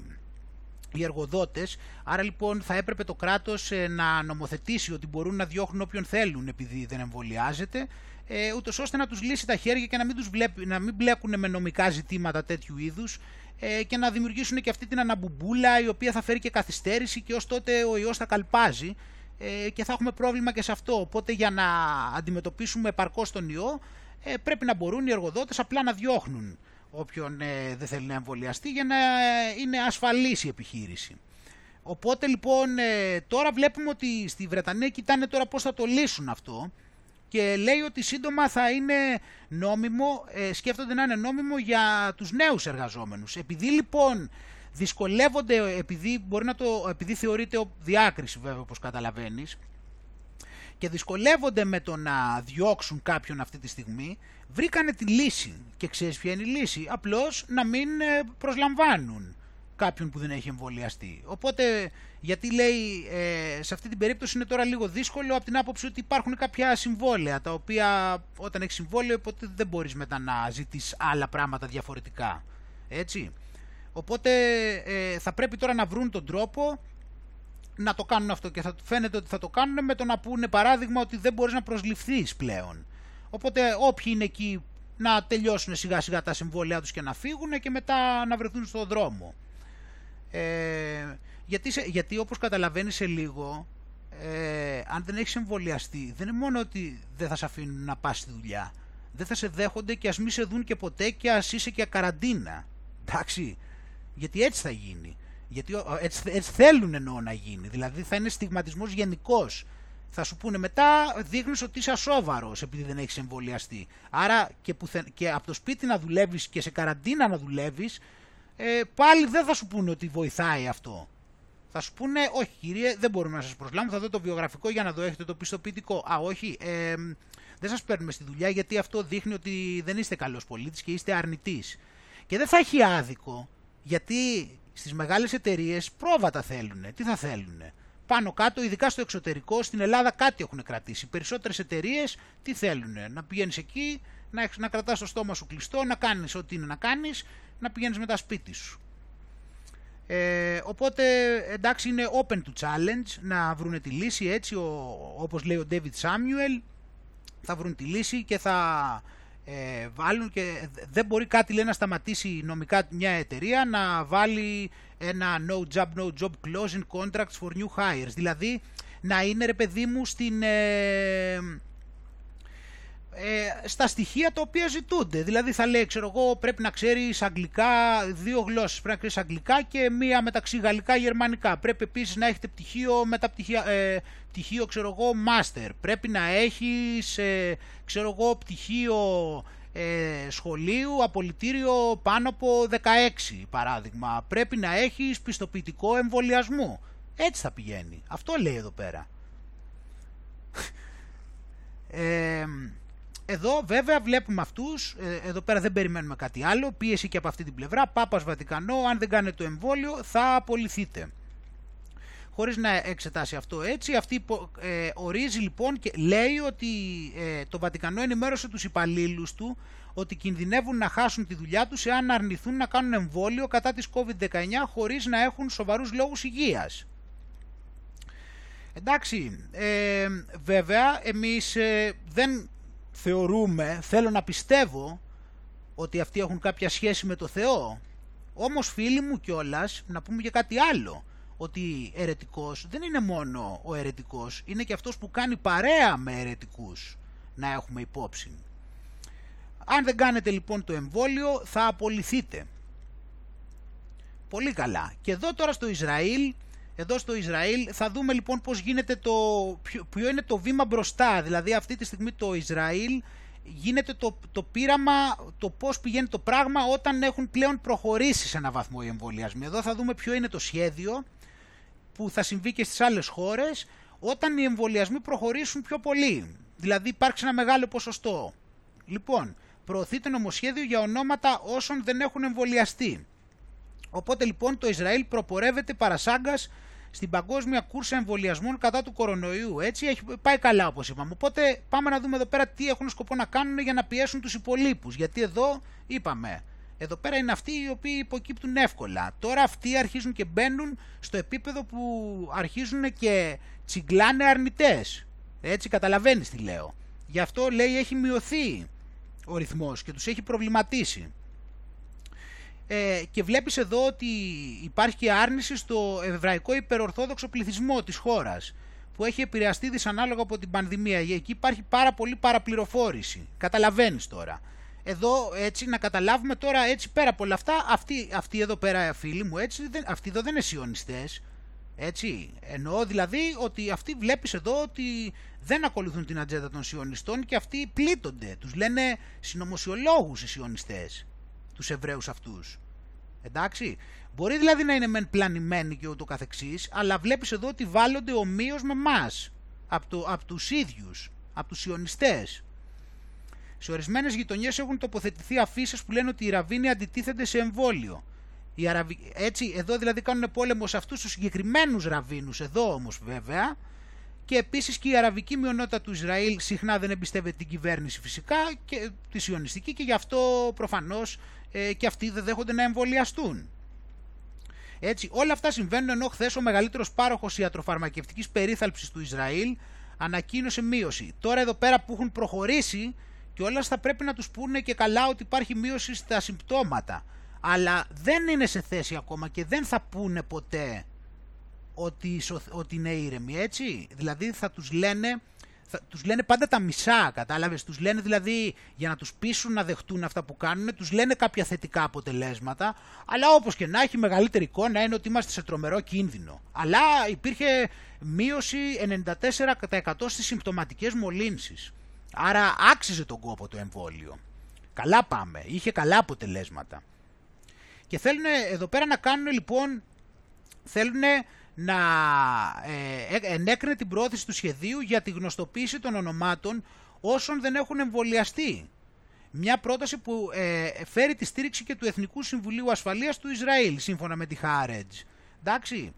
Speaker 3: οι εργοδότες. Άρα λοιπόν θα έπρεπε το κράτος ε, να νομοθετήσει ότι μπορούν να διώχνουν όποιον θέλουν επειδή δεν εμβολιάζεται ε, ούτως ώστε να τους λύσει τα χέρια και να μην, τους βλέπει, να μην μπλέκουν με νομικά ζητήματα τέτοιου είδους ε, και να δημιουργήσουν και αυτή την αναμπουμπούλα η οποία θα φέρει και καθυστέρηση και ως τότε ο ιός θα καλπάζει ε, και θα έχουμε πρόβλημα και σε αυτό. Οπότε για να αντιμετωπίσουμε επαρκώς τον ιό ε, πρέπει να μπορούν οι εργοδότες απλά να διώχνουν όποιον ε, δεν θέλει να εμβολιαστεί για να ε, είναι ασφαλής η επιχείρηση. Οπότε λοιπόν τώρα βλέπουμε ότι στη Βρετανία κοιτάνε τώρα πώς θα το λύσουν αυτό και λέει ότι σύντομα θα είναι νόμιμο, ε, σκέφτονται να είναι νόμιμο για τους νέους εργαζόμενους. Επειδή λοιπόν δυσκολεύονται, επειδή, μπορεί να το, επειδή θεωρείται διάκριση βέβαια όπως καταλαβαίνεις, και δυσκολεύονται με το να διώξουν κάποιον αυτή τη στιγμή, βρήκανε τη λύση. Και ξέρεις ποια είναι η λύση, απλώς να μην ε, προσλαμβάνουν κάποιον που δεν έχει εμβολιαστεί. Οπότε, γιατί λέει, ε, σε αυτή την περίπτωση είναι τώρα λίγο δύσκολο από την άποψη ότι υπάρχουν κάποια συμβόλαια, τα οποία όταν έχεις συμβόλαιο, οπότε δεν μπορείς μετά να ζητήσεις άλλα πράγματα διαφορετικά. Έτσι. Οπότε ε, θα πρέπει τώρα να βρουν τον τρόπο να το κάνουν αυτό και θα φαίνεται ότι θα το κάνουν με το να πούνε παράδειγμα ότι δεν μπορείς να προσληφθείς πλέον. Οπότε όποιοι είναι εκεί να τελειώσουν σιγά σιγά τα συμβόλαια τους και να φύγουν και μετά να βρεθούν στον δρόμο. Ε, γιατί, γιατί όπως καταλαβαίνεις σε λίγο, ε, αν δεν έχεις εμβολιαστεί, δεν είναι μόνο ότι δεν θα σε αφήνουν να πας στη δουλειά. Δεν θα σε δέχονται και ας μη σε δουν και ποτέ και ας είσαι και καραντίνα. Εντάξει, γιατί έτσι θα γίνει. Γιατί έτσι, έτσι θέλουν εννοώ να γίνει. Δηλαδή θα είναι στιγματισμός γενικός. Θα σου πούνε μετά δείχνεις ότι είσαι ασόβαρος επειδή δεν έχεις εμβολιαστεί. Άρα και, που και από το σπίτι να δουλεύεις και σε καραντίνα να δουλεύεις ε, πάλι δεν θα σου πούνε ότι βοηθάει αυτό. Θα σου πούνε, όχι κύριε, δεν μπορούμε να σας προσλάβουμε, θα δω το βιογραφικό για να δω έχετε το πιστοποιητικό. Α, όχι, ε, δεν σας παίρνουμε στη δουλειά γιατί αυτό δείχνει ότι δεν είστε καλός πολίτης και είστε αρνητής. Και δεν θα έχει άδικο, γιατί στις μεγάλες εταιρείες πρόβατα θέλουν. Τι θα θέλουν. Πάνω κάτω, ειδικά στο εξωτερικό, στην Ελλάδα κάτι έχουν κρατήσει. Περισσότερες εταιρείες τι θέλουν. Να πηγαίνεις εκεί, να, να κρατάς το στόμα σου κλειστό, να κάνεις ό,τι είναι να κάνεις να πηγαίνεις με τα σπίτι σου. Ε, οπότε εντάξει είναι open to challenge να βρουν τη λύση έτσι ο, όπως λέει ο David Samuel θα βρουν τη λύση και θα ε, βάλουν και δεν μπορεί κάτι λέει να σταματήσει νομικά μια εταιρεία να βάλει ένα no job no job closing contracts for new hires. Δηλαδή να είναι ρε παιδί μου στην ε, ε, στα στοιχεία τα οποία ζητούνται. Δηλαδή θα λέει, ξέρω εγώ, πρέπει να ξέρεις αγγλικά, δύο γλώσσες, πρέπει να ξέρεις αγγλικά και μία μεταξύ γαλλικά γερμανικά. Πρέπει επίσης να έχετε πτυχίο, μεταπτυχία, ε, πτυχίο ξέρω εγώ, master. Πρέπει να έχεις, ε, ξέρω εγώ, πτυχίο ε, σχολείου, απολυτήριο πάνω από 16 παράδειγμα. Πρέπει να έχεις πιστοποιητικό εμβολιασμού. Έτσι θα πηγαίνει. Αυτό λέει εδώ πέρα. Ε, εδώ βέβαια βλέπουμε αυτούς, ε, εδώ πέρα δεν περιμένουμε κάτι άλλο, πίεση και από αυτή την πλευρά, Πάπας Βατικανό, αν δεν κάνετε το εμβόλιο θα απολυθείτε. χωρίς να εξετάσει αυτό έτσι. Αυτή ε, ορίζει λοιπόν και λέει ότι ε, το Βατικανό ενημέρωσε τους υπαλλήλους του ότι κινδυνεύουν να χάσουν τη δουλειά τους εάν αρνηθούν να κάνουν εμβόλιο κατά της COVID-19 χωρίς να έχουν σοβαρούς λόγους υγείας. Εντάξει, ε, βέβαια εμείς ε, δεν θεωρούμε, θέλω να πιστεύω ότι αυτοί έχουν κάποια σχέση με το Θεό. Όμως φίλοι μου κιόλας, να πούμε και κάτι άλλο, ότι ερετικός δεν είναι μόνο ο ερετικός, είναι και αυτός που κάνει παρέα με ερετικούς, να έχουμε υπόψη. Αν δεν κάνετε λοιπόν το εμβόλιο θα απολυθείτε. Πολύ καλά. Και εδώ τώρα στο Ισραήλ, εδώ στο Ισραήλ θα δούμε λοιπόν πώς γίνεται το, ποιο, είναι το βήμα μπροστά. Δηλαδή αυτή τη στιγμή το Ισραήλ γίνεται το, το πείραμα, το πώς πηγαίνει το πράγμα όταν έχουν πλέον προχωρήσει σε ένα βαθμό οι εμβολιασμοί. Εδώ θα δούμε ποιο είναι το σχέδιο που θα συμβεί και στις άλλες χώρες όταν οι εμβολιασμοί προχωρήσουν πιο πολύ. Δηλαδή υπάρξει ένα μεγάλο ποσοστό. Λοιπόν, προωθείται νομοσχέδιο για ονόματα όσων δεν έχουν εμβολιαστεί. Οπότε λοιπόν το Ισραήλ προπορεύεται παρασάγκας στην παγκόσμια κούρσα εμβολιασμών κατά του κορονοϊού. Έτσι έχει πάει καλά όπως είπαμε. Οπότε πάμε να δούμε εδώ πέρα τι έχουν σκοπό να κάνουν για να πιέσουν τους υπολείπους. Γιατί εδώ είπαμε, εδώ πέρα είναι αυτοί οι οποίοι υποκύπτουν εύκολα. Τώρα αυτοί αρχίζουν και μπαίνουν στο επίπεδο που αρχίζουν και τσιγκλάνε αρνητές. Έτσι καταλαβαίνεις τι λέω. Γι' αυτό λέει έχει μειωθεί ο ρυθμός και τους έχει προβληματίσει. Ε, και βλέπεις εδώ ότι υπάρχει και άρνηση στο εβραϊκό υπερορθόδοξο πληθυσμό της χώρας που έχει επηρεαστεί δυσανάλογα από την πανδημία. Εκεί υπάρχει πάρα πολύ παραπληροφόρηση. Καταλαβαίνεις τώρα. Εδώ έτσι να καταλάβουμε τώρα έτσι πέρα από όλα αυτά, αυτοί, αυτοί εδώ πέρα φίλοι μου, έτσι, δεν, αυτοί εδώ δεν είναι σιωνιστές. Έτσι, εννοώ δηλαδή ότι αυτοί βλέπεις εδώ ότι δεν ακολουθούν την ατζέντα των σιωνιστών και αυτοί πλήττονται. Τους λένε συνωμοσιολόγους οι σιωνιστές, τους Εβραίους αυτούς. Εντάξει, μπορεί δηλαδή να είναι μεν πλανημένοι και ούτω καθεξής, αλλά βλέπεις εδώ ότι βάλλονται ομοίως με εμάς από, το, από τους ίδιους, από τους σιωνιστές. Σε ορισμένες γειτονιές έχουν τοποθετηθεί αφήσεις που λένε ότι οι ραβίνοι αντιτίθενται σε εμβόλιο. Οι Αραβι... Έτσι, εδώ δηλαδή κάνουν πόλεμο σε αυτούς τους συγκεκριμένους ραβίνους, εδώ όμως βέβαια. Και επίσης και η αραβική μειονότητα του Ισραήλ συχνά δεν εμπιστεύεται την κυβέρνηση φυσικά, και τη σιωνιστική και γι' αυτό προφανώς ε, και αυτοί δεν δέχονται να εμβολιαστούν. Έτσι, όλα αυτά συμβαίνουν ενώ χθες ο μεγαλύτερος πάροχος ιατροφαρμακευτικής περίθαλψης του Ισραήλ ανακοίνωσε μείωση. Τώρα εδώ πέρα που έχουν προχωρήσει και όλα θα πρέπει να τους πούνε και καλά ότι υπάρχει μείωση στα συμπτώματα. Αλλά δεν είναι σε θέση ακόμα και δεν θα πούνε ποτέ ότι, ότι είναι ήρεμοι, έτσι; Δηλαδή θα τους λένε, θα, τους λένε πάντα τα μισά, κατάλαβες; Τους λένε δηλαδή για να τους πείσουν να δεχτούν αυτά που κάνουν, τους λένε κάποια θετικά αποτελέσματα, αλλά όπως και να έχει μεγαλύτερη εικόνα είναι ότι είμαστε σε τρομερό κίνδυνο. Αλλά υπήρχε μείωση 94% στις συμπτωματικές μολύνσεις. Άρα άξιζε τον κόπο το εμβόλιο. Καλά πάμε, είχε καλά αποτελέσματα. Και θέλουν εδώ πέρα να κάνουν λοιπόν, θέλουν να ε, ε, ενέκρινε την πρόθεση του σχεδίου για τη γνωστοποίηση των ονομάτων όσων δεν έχουν εμβολιαστεί. Μια πρόταση που ε, φέρει τη στήριξη και του Εθνικού Συμβουλίου Ασφαλείας του Ισραήλ, σύμφωνα με τη Χάρετζ. Εντάξει.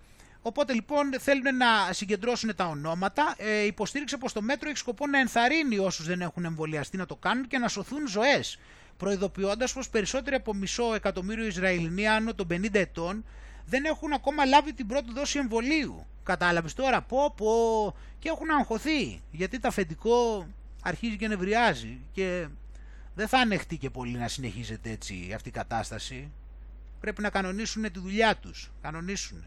Speaker 3: Οπότε λοιπόν θέλουν να συγκεντρώσουν τα ονόματα. Ε, υποστήριξε πως το μέτρο έχει σκοπό να ενθαρρύνει όσους δεν έχουν εμβολιαστεί να το κάνουν και να σωθούν ζωές. Προειδοποιώντας πως περισσότεροι από μισό εκατομμύριο Ισραηλινοί άνω των 50 ετών δεν έχουν ακόμα λάβει την πρώτη δόση εμβολίου. Κατάλαβες τώρα, πω, πω, και έχουν αγχωθεί. Γιατί το αφεντικό αρχίζει και νευριάζει και δεν θα ανεχτεί και πολύ να συνεχίζεται έτσι αυτή η κατάσταση. Πρέπει να κανονίσουν τη δουλειά τους. Κανονίσουν.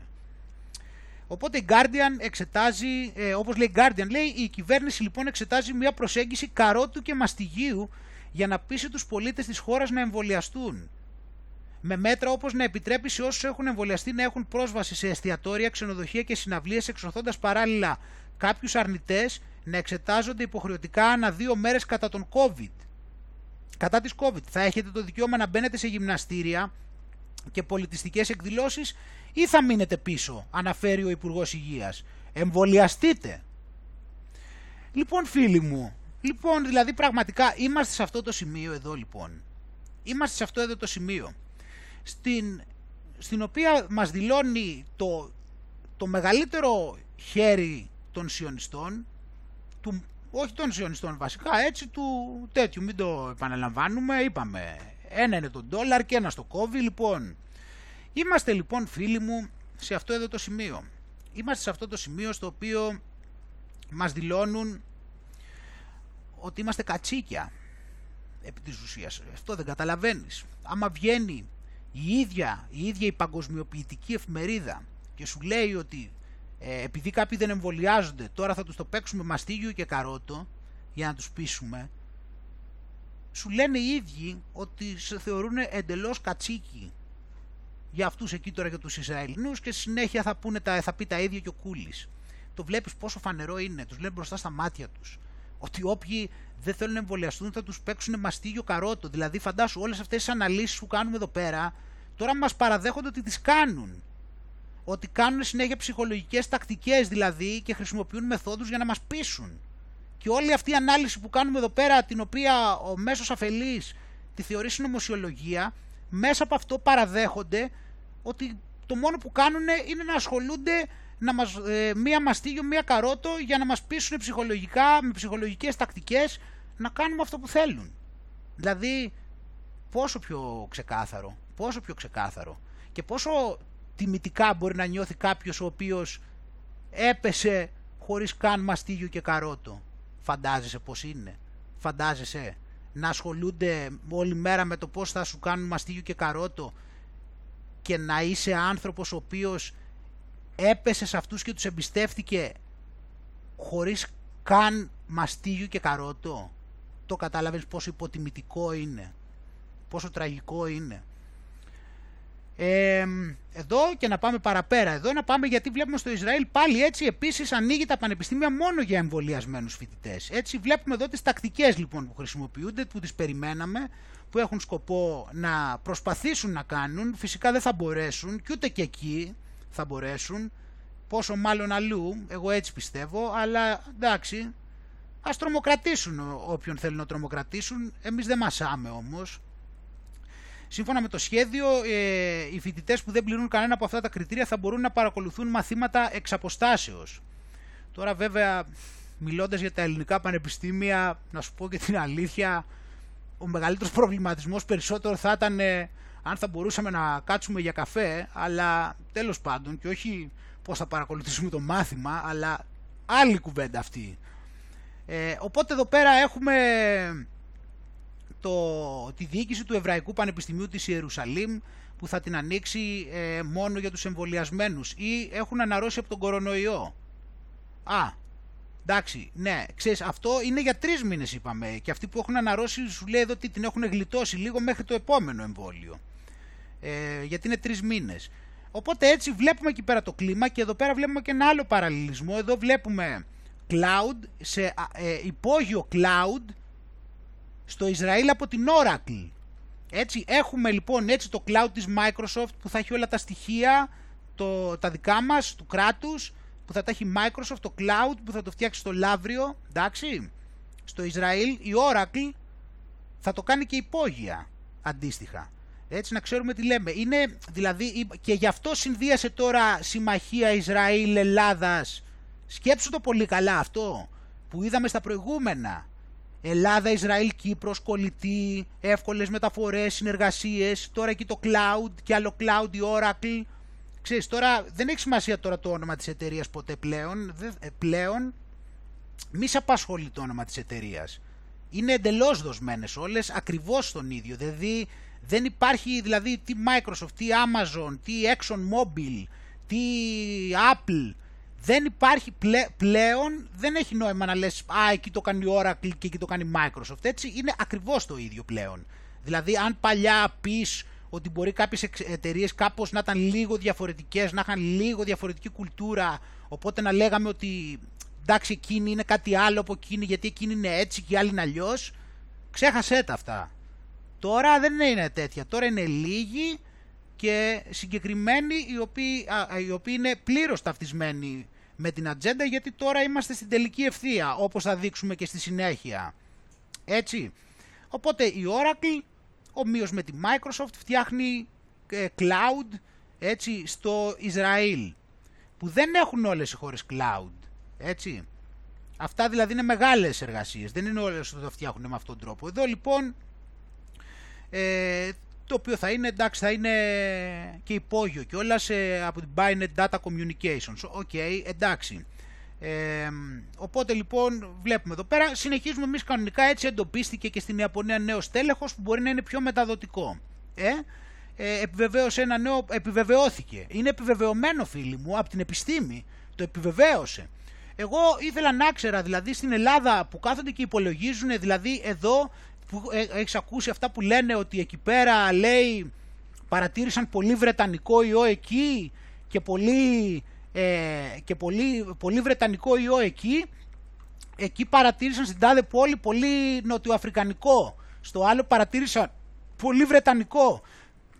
Speaker 3: Οπότε η Guardian εξετάζει, ε, όπως λέει Guardian, λέει η κυβέρνηση λοιπόν εξετάζει μια προσέγγιση καρότου και μαστιγίου για να πείσει τους πολίτες της χώρας να εμβολιαστούν. Με μέτρα όπως να επιτρέπεις σε όσους έχουν εμβολιαστεί να έχουν πρόσβαση σε εστιατόρια, ξενοδοχεία και συναυλίες εξωθώντας παράλληλα κάποιους αρνητές να εξετάζονται υποχρεωτικά ανά δύο μέρες κατά τον COVID. Κατά της COVID θα έχετε το δικαίωμα να μπαίνετε σε γυμναστήρια και πολιτιστικές εκδηλώσεις ή θα μείνετε πίσω, αναφέρει ο Υπουργός Υγείας. Εμβολιαστείτε. Λοιπόν φίλοι μου, λοιπόν δηλαδή πραγματικά είμαστε σε αυτό το σημείο εδώ λοιπόν. Είμαστε σε αυτό εδώ το σημείο. Στην, στην οποία μας δηλώνει το, το μεγαλύτερο χέρι των σιωνιστών, του, όχι των σιωνιστών βασικά, έτσι του τέτοιου, μην το επαναλαμβάνουμε, είπαμε, ένα είναι το ντόλαρ και ένα στο κόβι, λοιπόν. Είμαστε λοιπόν φίλοι μου σε αυτό εδώ το σημείο. Είμαστε σε αυτό το σημείο στο οποίο μας δηλώνουν ότι είμαστε κατσίκια επί της ουσίας. Αυτό δεν καταλαβαίνεις. Άμα βγαίνει η ίδια η, ίδια η παγκοσμιοποιητική εφημερίδα και σου λέει ότι ε, επειδή κάποιοι δεν εμβολιάζονται τώρα θα τους το παίξουμε μαστίγιο και καρότο για να τους πείσουμε σου λένε οι ίδιοι ότι σε θεωρούν εντελώς κατσίκι για αυτούς εκεί τώρα και τους Ισραηλινούς και συνέχεια θα, πούνε τα, θα πει τα ίδια και ο Κούλης. Το βλέπεις πόσο φανερό είναι, τους λένε μπροστά στα μάτια τους. Ότι όποιοι δεν θέλουν να εμβολιαστούν θα τους παίξουν μαστίγιο καρότο. Δηλαδή φαντάσου όλες αυτές τις αναλύσεις που κάνουμε εδώ πέρα τώρα μας παραδέχονται ότι τις κάνουν. Ότι κάνουν συνέχεια ψυχολογικές τακτικές δηλαδή και χρησιμοποιούν μεθόδους για να μας πείσουν. Και όλη αυτή η ανάλυση που κάνουμε εδώ πέρα, την οποία ο μέσος αφελής τη θεωρεί συνωμοσιολογία, μέσα από αυτό παραδέχονται ότι το μόνο που κάνουν είναι να ασχολούνται να μας, ε, μία μαστίγιο, μία καρότο για να μας πείσουν ψυχολογικά, με ψυχολογικές τακτικές να κάνουμε αυτό που θέλουν. Δηλαδή, πόσο πιο ξεκάθαρο, πόσο πιο ξεκάθαρο και πόσο τιμητικά μπορεί να νιώθει κάποιος ο οποίος έπεσε χωρίς καν μαστίγιο και καρότο. Φαντάζεσαι πώς είναι. Φαντάζεσαι να ασχολούνται όλη μέρα με το πώς θα σου κάνουν μαστίγιο και καρότο και να είσαι άνθρωπος ο οποίος έπεσε σε αυτούς και τους εμπιστεύτηκε χωρίς καν μαστίγιο και καρότο. Το κατάλαβες πόσο υποτιμητικό είναι, πόσο τραγικό είναι. Ε, εδώ και να πάμε παραπέρα, εδώ να πάμε γιατί βλέπουμε στο Ισραήλ πάλι έτσι επίσης ανοίγει τα πανεπιστήμια μόνο για εμβολιασμένους φοιτητές. Έτσι βλέπουμε εδώ τις τακτικές λοιπόν που χρησιμοποιούνται, που τις περιμέναμε, που έχουν σκοπό να προσπαθήσουν να κάνουν, φυσικά δεν θα μπορέσουν και ούτε και εκεί θα μπορέσουν, πόσο μάλλον αλλού, εγώ έτσι πιστεύω, αλλά εντάξει, ας τρομοκρατήσουν όποιον θέλουν να τρομοκρατήσουν, εμείς δεν μασάμε όμως, Σύμφωνα με το σχέδιο, ε, οι φοιτητές που δεν πληρούν κανένα από αυτά τα κριτήρια θα μπορούν να παρακολουθούν μαθήματα εξ αποστάσεως. Τώρα βέβαια, μιλώντας για τα ελληνικά πανεπιστήμια, να σου πω και την αλήθεια, ο μεγαλύτερος προβληματισμός περισσότερο θα ήταν ε, αν θα μπορούσαμε να κάτσουμε για καφέ, αλλά τέλος πάντων και όχι πώς θα παρακολουθήσουμε το μάθημα, αλλά άλλη κουβέντα αυτή. Ε, οπότε εδώ πέρα έχουμε το, τη διοίκηση του Εβραϊκού Πανεπιστημίου της Ιερουσαλήμ που θα την ανοίξει ε, μόνο για τους εμβολιασμένους ή έχουν αναρρώσει από τον κορονοϊό. Α, εντάξει, ναι, ξέρεις, αυτό είναι για τρεις μήνες είπαμε και αυτοί που έχουν αναρρώσει σου λέει εδώ ότι την έχουν γλιτώσει λίγο μέχρι το επόμενο εμβόλιο. Ε, γιατί είναι τρεις μήνες. Οπότε έτσι βλέπουμε εκεί πέρα το κλίμα και εδώ πέρα βλέπουμε και ένα άλλο παραλληλισμό. Εδώ βλέπουμε cloud, σε ε, υπόγειο cloud στο Ισραήλ από την Oracle. Έτσι, έχουμε λοιπόν έτσι το cloud της Microsoft που θα έχει όλα τα στοιχεία, το, τα δικά μας, του κράτους, που θα τα έχει Microsoft, το cloud που θα το φτιάξει στο Λαύριο, εντάξει. Στο Ισραήλ η Oracle θα το κάνει και υπόγεια, αντίστοιχα. Έτσι να ξέρουμε τι λέμε. Είναι δηλαδή και γι' αυτό συνδύασε τώρα συμμαχία Ισραήλ-Ελλάδας. Σκέψου το πολύ καλά αυτό που είδαμε στα προηγούμενα. Ελλάδα, Ισραήλ, Κύπρος, κολλητή, εύκολες μεταφορές, συνεργασίες, τώρα εκεί το cloud και άλλο cloud, η Oracle. Ξέρεις, τώρα δεν έχει σημασία τώρα το όνομα της εταιρείας ποτέ πλέον, ε, πλέον μη σε απασχολεί το όνομα της εταιρείας. Είναι εντελώς δοσμένες όλες, ακριβώς τον ίδιο, δηλαδή δεν υπάρχει δηλαδή τι Microsoft, τι Amazon, τι ExxonMobil, τι Apple, δεν υπάρχει πλέον, δεν έχει νόημα να λες «Α, εκεί το κάνει η Oracle και εκεί το κάνει η Microsoft». Έτσι είναι ακριβώς το ίδιο πλέον. Δηλαδή αν παλιά πεις ότι μπορεί κάποιες εταιρείες κάπως να ήταν λίγο διαφορετικές, να είχαν λίγο διαφορετική κουλτούρα, οπότε να λέγαμε ότι εντάξει εκείνη είναι κάτι άλλο από εκείνη γιατί εκείνη είναι έτσι και η άλλη είναι αλλιώς. ξέχασέ τα αυτά. Τώρα δεν είναι τέτοια, τώρα είναι λίγοι και συγκεκριμένοι οι οποίοι, οι οποίοι είναι πλήρως ταυτισμένοι με την ατζέντα γιατί τώρα είμαστε στην τελική ευθεία όπως θα δείξουμε και στη συνέχεια. Έτσι. Οπότε η Oracle ομοίως με τη Microsoft φτιάχνει ε, cloud έτσι, στο Ισραήλ. που δεν έχουν όλες οι χώρες cloud. Έτσι. Αυτά δηλαδή είναι μεγάλες εργασίες, δεν είναι όλες που το φτιάχνουν με αυτόν τον τρόπο. Εδώ λοιπόν, ε, το οποίο θα είναι, εντάξει, θα είναι και υπόγειο και όλα σε, από την Bynet Data Communications. OK, okay, εντάξει. Ε, οπότε λοιπόν βλέπουμε εδώ πέρα, συνεχίζουμε εμείς κανονικά έτσι εντοπίστηκε και στην Ιαπωνία νέο στέλεχος που μπορεί να είναι πιο μεταδοτικό. Ε, ε, επιβεβαίωσε ένα νέο, επιβεβαιώθηκε. Είναι επιβεβαιωμένο φίλοι μου από την επιστήμη, το επιβεβαίωσε. Εγώ ήθελα να ξέρα, δηλαδή στην Ελλάδα που κάθονται και υπολογίζουν, δηλαδή εδώ που ε, έχεις ακούσει αυτά που λένε ότι εκεί πέρα λέει παρατήρησαν πολύ βρετανικό ιό εκεί και πολύ, ε, και πολύ, πολύ βρετανικό ιό εκεί. Εκεί παρατήρησαν στην τάδε πόλη πολύ νοτιοαφρικανικό. Στο άλλο παρατήρησαν πολύ βρετανικό.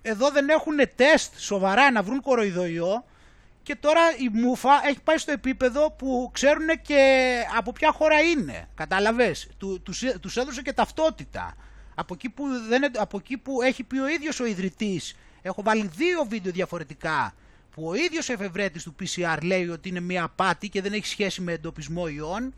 Speaker 3: Εδώ δεν έχουν τεστ σοβαρά να βρουν κοροϊδοϊό και τώρα η Μούφα έχει πάει στο επίπεδο που ξέρουν και από ποια χώρα είναι. Κατάλαβες; Του, τους, τους έδωσε και ταυτότητα. Από εκεί, που δεν, από εκεί που έχει πει ο ίδιος ο ιδρυτής, έχω βάλει δύο βίντεο διαφορετικά, που ο ίδιος εφευρέτης του PCR λέει ότι είναι μια απάτη και δεν έχει σχέση με εντοπισμό ιών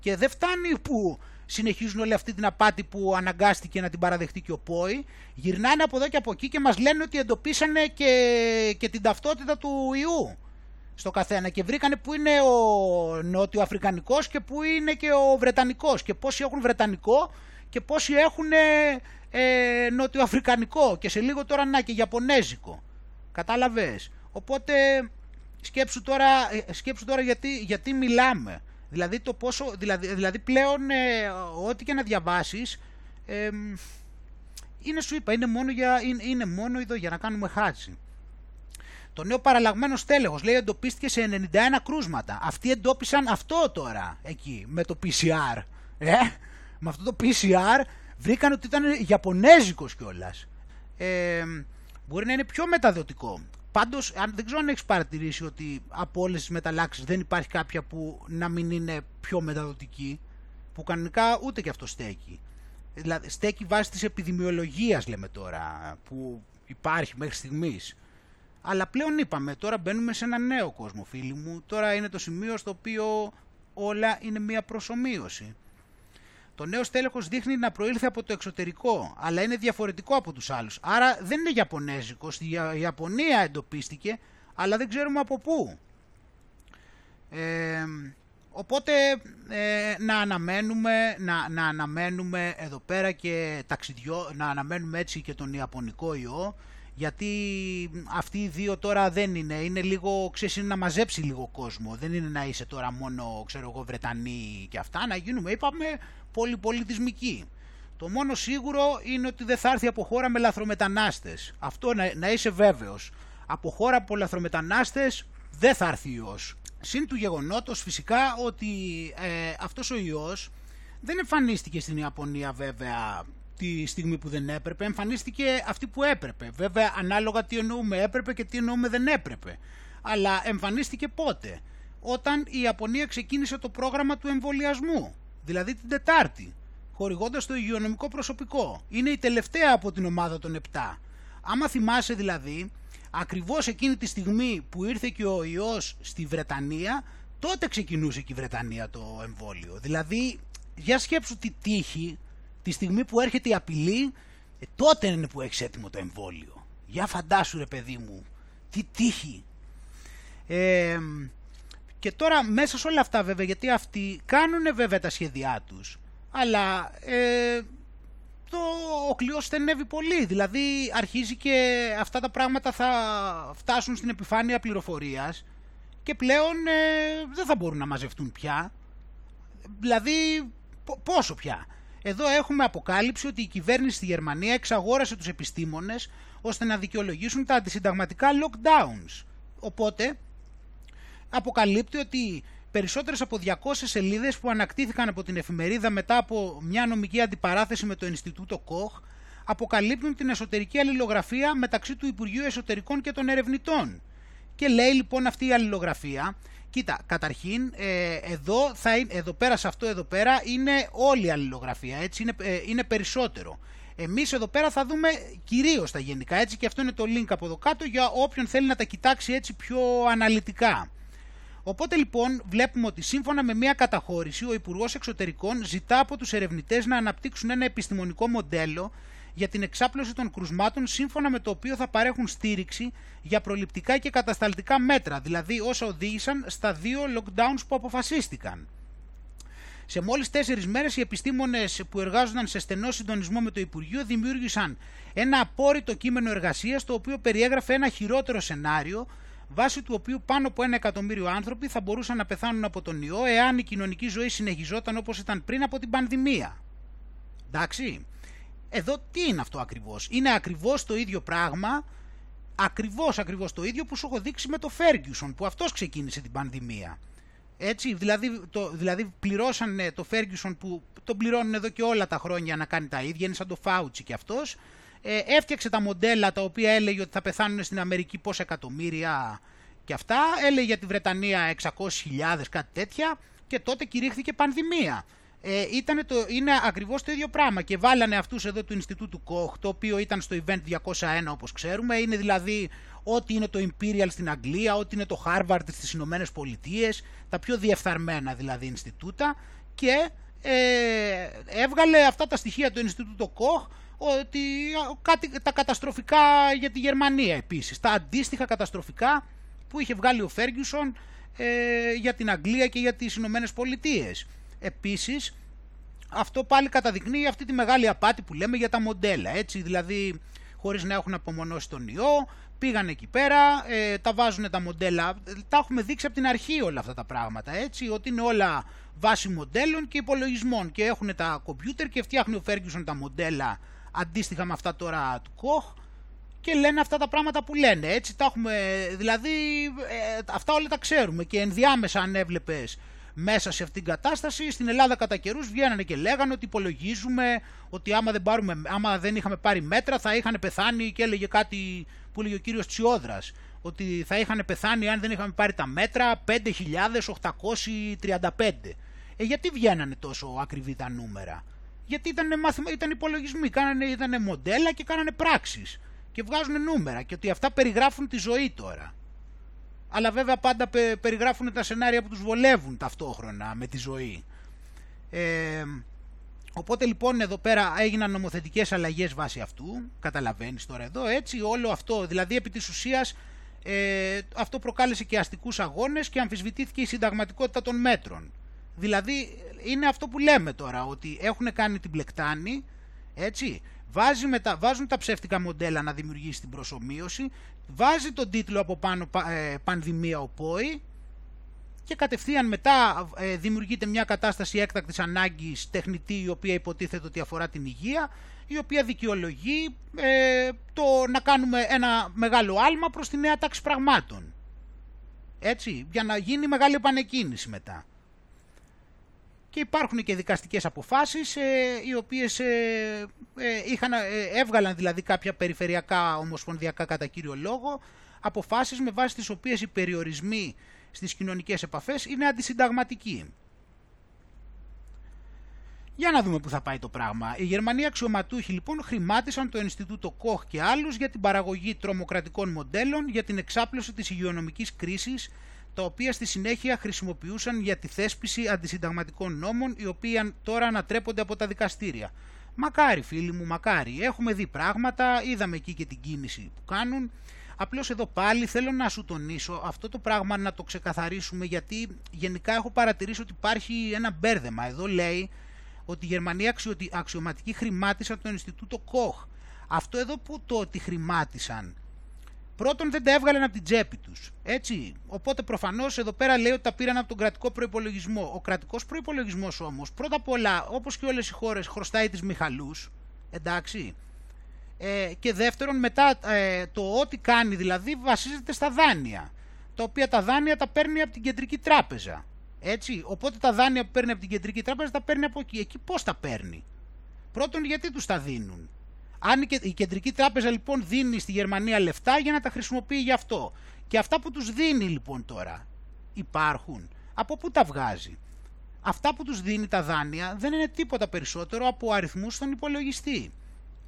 Speaker 3: και δεν φτάνει που συνεχίζουν όλη αυτή την απάτη που αναγκάστηκε να την παραδεχτεί και ο ΠΟΗ, γυρνάνε από εδώ και από εκεί και μας λένε ότι εντοπίσανε και, και την ταυτότητα του ιού στο καθένα και βρήκανε που είναι ο νότιο-αφρικανικός και που είναι και ο βρετανικός και πόσοι έχουν βρετανικό και πόσοι έχουν ε, νότιο-αφρικανικό και σε λίγο τώρα να και ιαπωνέζικο. Κατάλαβες. Οπότε σκέψου τώρα, ε, σκέψου τώρα γιατί, γιατί μιλάμε. Δηλαδή, το πόσο, δηλαδή, δηλαδή πλέον ε, ό,τι και να διαβάσεις ε, είναι σου είπα, είναι μόνο, για, είναι, είναι μόνο εδώ για να κάνουμε χάτσι. Το νέο παραλλαγμένο στέλεχος λέει εντοπίστηκε σε 91 κρούσματα. Αυτοί εντόπισαν αυτό τώρα εκεί με το PCR. Ε, με αυτό το PCR βρήκαν ότι ήταν Ιαπωνέζικος κιόλας. Ε, μπορεί να είναι πιο μεταδοτικό. Πάντως, δεν ξέρω αν έχεις παρατηρήσει ότι από όλες τις μεταλλάξεις δεν υπάρχει κάποια που να μην είναι πιο μεταδοτική. Που κανονικά ούτε και αυτό στέκει. Δηλαδή, στέκει βάσει της επιδημιολογίας, λέμε τώρα, που υπάρχει μέχρι στιγμής. Αλλά πλέον είπαμε, τώρα μπαίνουμε σε ένα νέο κόσμο, φίλοι μου. Τώρα είναι το σημείο στο οποίο όλα είναι μια προσωμείωση. Το νέο στέλεχος δείχνει να προήλθε από το εξωτερικό, αλλά είναι διαφορετικό από τους άλλους. Άρα δεν είναι Ιαπωνέζικο, στη Ιαπωνία εντοπίστηκε, αλλά δεν ξέρουμε από πού. Ε, οπότε ε, να αναμένουμε, να, να αναμένουμε εδώ πέρα και ταξιδιό, να αναμένουμε έτσι και τον Ιαπωνικό ιό, γιατί αυτοί οι δύο τώρα δεν είναι, είναι λίγο, ξέρεις, είναι να μαζέψει λίγο κόσμο, δεν είναι να είσαι τώρα μόνο, ξέρω εγώ, Βρετανοί και αυτά, να γίνουμε, είπαμε, πολυπολιτισμικοί. Το μόνο σίγουρο είναι ότι δεν θα έρθει από χώρα με λαθρομετανάστες. Αυτό να, να είσαι βέβαιος. Από χώρα από λαθρομετανάστες δεν θα έρθει ιός. Συν του γεγονότος φυσικά ότι ε, αυτός ο ιός δεν εμφανίστηκε στην Ιαπωνία βέβαια τη στιγμή που δεν έπρεπε, εμφανίστηκε αυτή που έπρεπε. Βέβαια ανάλογα τι εννοούμε έπρεπε και τι εννοούμε δεν έπρεπε. Αλλά εμφανίστηκε πότε; Όταν η Ιαπωνία ξεκίνησε το πρόγραμμα του εμβολιασμού δηλαδή την Τετάρτη, χορηγώντας το υγειονομικό προσωπικό. Είναι η τελευταία από την ομάδα των 7. Άμα θυμάσαι δηλαδή, ακριβώς εκείνη τη στιγμή που ήρθε και ο ιός στη Βρετανία, τότε ξεκινούσε και η Βρετανία το εμβόλιο. Δηλαδή, για σκέψου τη τύχη, τη στιγμή που έρχεται η απειλή, ε, τότε είναι που έχεις έτοιμο το εμβόλιο. Για φαντάσου ρε παιδί μου, τι τύχη. Ε, και τώρα μέσα σε όλα αυτά βέβαια, γιατί αυτοί κάνουν βέβαια τα σχέδιά τους, αλλά ε, το, ο κλειός στενεύει πολύ. Δηλαδή αρχίζει και αυτά τα πράγματα θα φτάσουν στην επιφάνεια πληροφορίας και πλέον ε, δεν θα μπορούν να μαζευτούν πια. Δηλαδή πόσο πια; Εδώ έχουμε αποκάλυψη ότι η κυβέρνηση στη Γερμανία εξαγόρασε τους επιστήμονες ώστε να δικαιολογήσουν τα αντισυνταγματικά lockdowns. Οπότε αποκαλύπτει ότι περισσότερες από 200 σελίδες που ανακτήθηκαν από την εφημερίδα μετά από μια νομική αντιπαράθεση με το Ινστιτούτο Κοχ αποκαλύπτουν την εσωτερική αλληλογραφία μεταξύ του Υπουργείου Εσωτερικών και των ερευνητών. Και λέει λοιπόν αυτή η αλληλογραφία, κοίτα, καταρχήν ε, εδώ, θα, εδώ πέρα σε αυτό εδώ πέρα είναι όλη η αλληλογραφία, έτσι είναι, ε, είναι περισσότερο. Εμείς εδώ πέρα θα δούμε κυρίως τα γενικά έτσι και αυτό είναι το link από εδώ κάτω για όποιον θέλει να τα κοιτάξει έτσι πιο αναλυτικά. Οπότε λοιπόν βλέπουμε ότι σύμφωνα με μια καταχώρηση ο Υπουργός Εξωτερικών ζητά από τους ερευνητές να αναπτύξουν ένα επιστημονικό μοντέλο για την εξάπλωση των κρουσμάτων σύμφωνα με το οποίο θα παρέχουν στήριξη για προληπτικά και κατασταλτικά μέτρα, δηλαδή όσα οδήγησαν στα δύο lockdowns που αποφασίστηκαν. Σε μόλις τέσσερις μέρες οι επιστήμονες που εργάζονταν σε στενό συντονισμό με το Υπουργείο δημιούργησαν ένα απόρριτο κείμενο εργασίας το οποίο περιέγραφε ένα χειρότερο σενάριο βάσει του οποίου πάνω από ένα εκατομμύριο άνθρωποι θα μπορούσαν να πεθάνουν από τον ιό εάν η κοινωνική ζωή συνεχιζόταν όπως ήταν πριν από την πανδημία. Εντάξει. Εδώ τι είναι αυτό ακριβώς; Είναι ακριβώς το ίδιο πράγμα, ακριβώς ακριβώς το ίδιο που σου έχω δείξει με το Ferguson που αυτός ξεκίνησε την πανδημία. Έτσι, δηλαδή, το, δηλαδή πληρώσανε το Ferguson που τον πληρώνουν εδώ και όλα τα χρόνια να κάνει τα ίδια, είναι σαν το Fauci και αυτός. Ε, έφτιαξε τα μοντέλα τα οποία έλεγε ότι θα πεθάνουν στην Αμερική πόσα εκατομμύρια και αυτά. Έλεγε για τη Βρετανία 600.000 κάτι τέτοια και τότε κηρύχθηκε πανδημία ε, ήταν το, είναι ακριβώς το ίδιο πράγμα και βάλανε αυτούς εδώ του Ινστιτούτου Koch, το οποίο ήταν στο Event 201 όπως ξέρουμε, είναι δηλαδή ό,τι είναι το Imperial στην Αγγλία, ό,τι είναι το Harvard στις Ηνωμένες Πολιτείες, τα πιο διεφθαρμένα δηλαδή Ινστιτούτα. Και ε, έβγαλε αυτά τα στοιχεία του Ινστιτούτου Koch ότι κάτι, τα καταστροφικά για τη Γερμανία επίσης, τα αντίστοιχα καταστροφικά που είχε βγάλει ο Φέργιουσον ε, για την Αγγλία και για τις Ηνωμένες Πολιτείες. Επίσης, αυτό πάλι καταδεικνύει αυτή τη μεγάλη απάτη που λέμε για τα μοντέλα, έτσι, δηλαδή χωρίς να έχουν απομονώσει τον ιό, πήγαν εκεί πέρα, ε, τα βάζουν τα μοντέλα, τα έχουμε δείξει από την αρχή όλα αυτά τα πράγματα, έτσι, ότι είναι όλα βάση μοντέλων και υπολογισμών. Και έχουν τα κομπιούτερ και φτιάχνει ο Ferguson τα μοντέλα αντίστοιχα με αυτά τώρα του Koch και λένε αυτά τα πράγματα που λένε, έτσι, τα έχουμε, δηλαδή ε, αυτά όλα τα ξέρουμε και ενδιάμεσα αν έβλεπες μέσα σε αυτήν την κατάσταση. Στην Ελλάδα κατά καιρούς βγαίνανε και λέγανε ότι υπολογίζουμε ότι άμα δεν, πάρουμε, άμα δεν είχαμε πάρει μέτρα θα είχαν πεθάνει και έλεγε κάτι που έλεγε ο κύριος Τσιόδρας ότι θα είχαν πεθάνει αν δεν είχαμε πάρει τα μέτρα 5.835. Ε, γιατί βγαίνανε τόσο ακριβή τα νούμερα; Γιατί ήταν, μάθημα, ήταν υπολογισμοί, κάνανε, ήταν μοντέλα και κάνανε πράξεις και βγάζουν νούμερα και ότι αυτά περιγράφουν τη ζωή τώρα αλλά βέβαια πάντα περιγράφουν τα σενάρια που τους βολεύουν ταυτόχρονα με τη ζωή. Ε, οπότε λοιπόν εδώ πέρα έγιναν νομοθετικές αλλαγές βάσει αυτού, καταλαβαίνεις τώρα εδώ έτσι, όλο αυτό, δηλαδή επί της ουσίας ε, αυτό προκάλεσε και αστικούς αγώνες και αμφισβητήθηκε η συνταγματικότητα των μέτρων. Δηλαδή είναι αυτό που λέμε τώρα, ότι έχουν κάνει την πλεκτάνη, έτσι, βάζει τα, βάζουν τα ψεύτικα μοντέλα να δημιουργήσει την προσωμείωση, βάζει τον τίτλο από πάνω ε, «Πανδημία ο ΠΟΗ» και κατευθείαν μετά ε, δημιουργείται μια κατάσταση έκτακτης ανάγκης τεχνητή η οποία υποτίθεται ότι αφορά την υγεία η οποία δικαιολογεί ε, το να κάνουμε ένα μεγάλο άλμα προς τη νέα τάξη πραγμάτων. Έτσι, για να γίνει μεγάλη επανεκκίνηση μετά και υπάρχουν και δικαστικές αποφάσεις ε, οι οποίες ε, ε, είχαν, έβγαλαν δηλαδή κάποια περιφερειακά ομοσπονδιακά κατά κύριο λόγο αποφάσεις με βάση τις οποίες οι περιορισμοί στις κοινωνικές επαφές είναι αντισυνταγματικοί. Για να δούμε πού θα πάει το πράγμα. Οι Γερμανοί αξιωματούχοι λοιπόν χρημάτισαν το Ινστιτούτο Κοχ και άλλους για την παραγωγή τρομοκρατικών μοντέλων για την εξάπλωση της υγειονομικής κρίσης τα οποία στη συνέχεια χρησιμοποιούσαν για τη θέσπιση αντισυνταγματικών νόμων, οι οποίοι τώρα ανατρέπονται από τα δικαστήρια. Μακάρι φίλοι μου, μακάρι. Έχουμε δει πράγματα, είδαμε εκεί και την κίνηση που κάνουν. Απλώς εδώ πάλι θέλω να σου τονίσω αυτό το πράγμα να το ξεκαθαρίσουμε γιατί γενικά έχω παρατηρήσει ότι υπάρχει ένα μπέρδεμα. Εδώ λέει ότι οι Γερμανοί αξιωματικοί χρημάτισαν το Ινστιτούτο Κοχ. Αυτό εδώ που το ότι χρημάτισαν Πρώτον, δεν τα έβγαλαν από την τσέπη τους. Έτσι. Οπότε, προφανώς εδώ πέρα λέει ότι τα πήραν από τον κρατικό προπολογισμό. Ο κρατικός προπολογισμό όμως, πρώτα απ' όλα, όπως και όλες οι χώρες, χρωστάει τις Μιχαλού. Εντάξει. Ε, και δεύτερον, μετά ε, το ό,τι κάνει δηλαδή βασίζεται στα δάνεια. Τα οποία τα δάνεια τα παίρνει από την κεντρική τράπεζα. Έτσι. Οπότε τα δάνεια που παίρνει από την κεντρική τράπεζα τα παίρνει από εκεί. Εκεί πώς τα παίρνει; Πρώτον, γιατί τους τα δίνουν; Αν η κεντρική τράπεζα λοιπόν δίνει στη Γερμανία λεφτά για να τα χρησιμοποιεί γι' αυτό. Και αυτά που τους δίνει λοιπόν τώρα υπάρχουν. Από πού τα βγάζει; Αυτά που τους δίνει τα δάνεια δεν είναι τίποτα περισσότερο από αριθμούς στον υπολογιστή.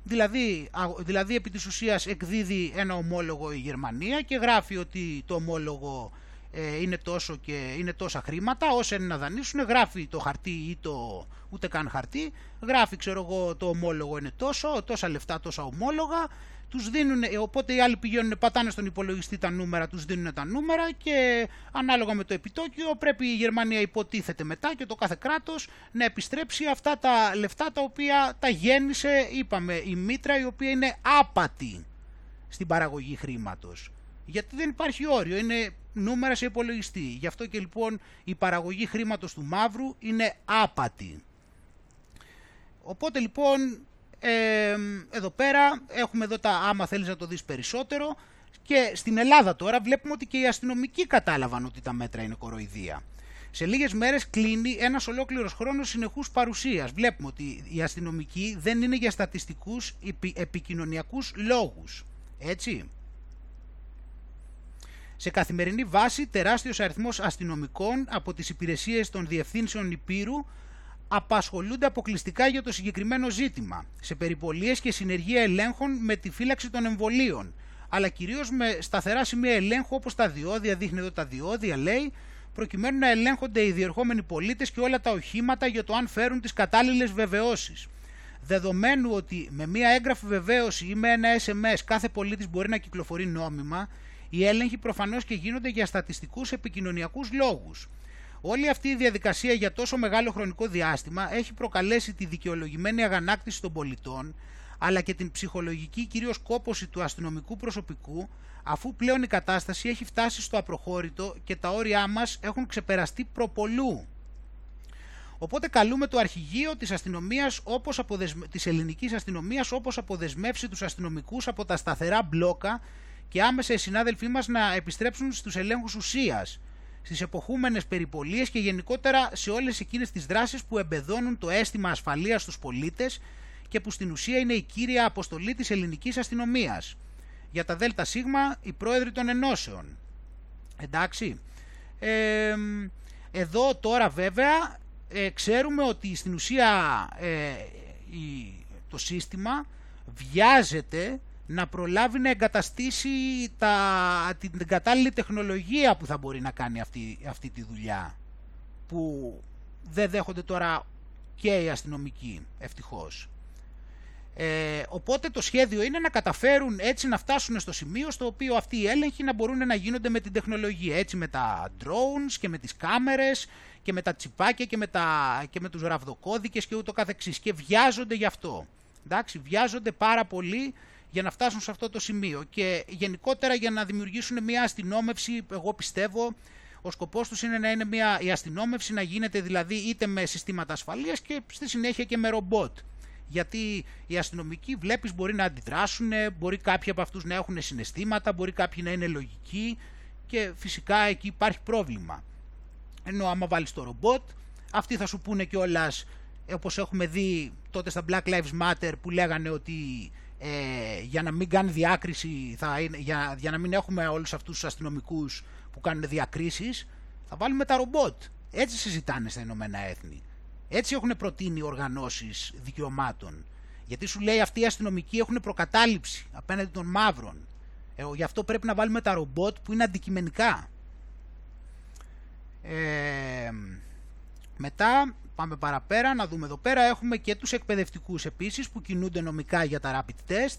Speaker 3: Δηλαδή, δηλαδή επί της ουσίας εκδίδει ένα ομόλογο η Γερμανία και γράφει ότι το ομόλογο ε, είναι, τόσο και, είναι τόσα χρήματα, όσα είναι να δανείσουν, γράφει το χαρτί ή το ούτε καν χαρτί, γράφει ξέρω εγώ το ομόλογο είναι τόσο, τόσα λεφτά, τόσα ομόλογα, τους δίνουν, ε, οπότε οι άλλοι πηγαίνουν, πατάνε στον υπολογιστή τα νούμερα, τους δίνουν τα νούμερα και ανάλογα με το επιτόκιο πρέπει η Γερμανία υποτίθεται μετά και το κάθε κράτος να επιστρέψει αυτά τα λεφτά τα οποία τα γέννησε, είπαμε, η Μήτρα η οποία είναι άπατη στην παραγωγή χρήματος. Γιατί δεν υπάρχει όριο, είναι νούμερα σε υπολογιστή. Γι' αυτό και λοιπόν η παραγωγή χρήματος του μαύρου είναι άπατη. Οπότε λοιπόν ε, εδώ πέρα έχουμε εδώ τα άμα θέλεις να το δεις περισσότερο και στην Ελλάδα τώρα βλέπουμε ότι και οι αστυνομικοί κατάλαβαν ότι τα μέτρα είναι κοροϊδία. Σε λίγες μέρες κλείνει ένας ολόκληρος χρόνος συνεχούς παρουσίας. Βλέπουμε ότι οι αστυνομικοί δεν είναι για στατιστικούς επικοινωνιακούς λόγους. Έτσι. Σε καθημερινή βάση, τεράστιος αριθμός αστυνομικών από τις υπηρεσίες των διευθύνσεων Υπήρου απασχολούνται αποκλειστικά για το συγκεκριμένο ζήτημα, σε περιπολίες και συνεργεία ελέγχων με τη φύλαξη των εμβολίων, αλλά κυρίως με σταθερά σημεία ελέγχου όπως τα διόδια, δείχνει εδώ τα διόδια λέει, προκειμένου να ελέγχονται οι διερχόμενοι πολίτες και όλα τα οχήματα για το αν φέρουν τις κατάλληλες βεβαιώσεις. Δεδομένου ότι με μία έγγραφη βεβαίωση ή με ένα SMS κάθε πολίτης μπορεί να κυκλοφορεί νόμιμα, οι έλεγχοι προφανώς και γίνονται για στατιστικούς επικοινωνιακούς λόγους. Όλη αυτή η διαδικασία για τόσο μεγάλο χρονικό διάστημα έχει προκαλέσει τη δικαιολογημένη αγανάκτηση των πολιτών, αλλά και την ψυχολογική κυρίως κόποση του αστυνομικού προσωπικού, αφού πλέον η κατάσταση έχει φτάσει στο απροχώρητο και τα όρια μας έχουν ξεπεραστεί προπολού. Οπότε καλούμε το αρχηγείο της, αστυνομίας, όπως αποδεσμε... της ελληνικής αστυνομίας όπως αποδεσμεύσει τους αστυνομικούς από τα σταθερά μπλόκα και άμεσα οι συνάδελφοί μας να επιστρέψουν στους ελέγχους ουσίας, στις εποχούμενες περιπολίες και γενικότερα σε όλες εκείνες τις δράσεις που εμπεδώνουν το αίσθημα ασφαλείας στους πολίτες και που στην ουσία είναι η κύρια αποστολή της ελληνικής αστυνομίας. Για τα ΔΣ, οι πρόεδροι των ενώσεων. Εντάξει. Ε, εδώ τώρα βέβαια ε, ξέρουμε ότι στην ουσία ε, το σύστημα βιάζεται να προλάβει να εγκαταστήσει τα, την κατάλληλη τεχνολογία που θα μπορεί να κάνει αυτή, αυτή τη δουλειά που δεν δέχονται τώρα και οι αστυνομικοί ευτυχώς. Ε, οπότε το σχέδιο είναι να καταφέρουν έτσι να φτάσουν στο σημείο στο οποίο αυτοί οι έλεγχοι να μπορούν να γίνονται με την τεχνολογία έτσι με τα drones και με τις κάμερες και με τα τσιπάκια και με, τα, και με τους ραβδοκώδικες και ούτω καθεξής και βιάζονται γι' αυτό. Εντάξει, βιάζονται πάρα πολύ για να φτάσουν σε αυτό το σημείο και γενικότερα για να δημιουργήσουν μια αστυνόμευση, εγώ πιστεύω, ο σκοπός τους είναι να είναι μια, η αστυνόμευση να γίνεται δηλαδή είτε με συστήματα ασφαλείας και στη συνέχεια και με ρομπότ. Γιατί οι αστυνομικοί βλέπεις μπορεί να αντιδράσουν, μπορεί κάποιοι από αυτούς να έχουν συναισθήματα, μπορεί κάποιοι να είναι λογικοί και φυσικά εκεί υπάρχει πρόβλημα. Ενώ άμα βάλεις το ρομπότ, αυτοί θα σου πούνε κιόλας, όπως έχουμε δει τότε στα Black Lives Matter που λέγανε ότι ε, για να μην κάνει διάκριση, θα για, για να μην έχουμε όλους αυτούς τους αστυνομικούς που κάνουν διακρίσεις, θα βάλουμε τα ρομπότ. Έτσι συζητάνε στα Ηνωμένα Έθνη. Έτσι έχουν προτείνει οργανώσεις δικαιωμάτων. Γιατί σου λέει αυτοί οι αστυνομικοί έχουν προκατάληψη απέναντι των μαύρων. Ε, γι' αυτό πρέπει να βάλουμε τα ρομπότ που είναι αντικειμενικά. Ε, μετά πάμε παραπέρα, να δούμε εδώ πέρα, έχουμε και τους εκπαιδευτικούς επίσης που κινούνται νομικά για τα rapid test,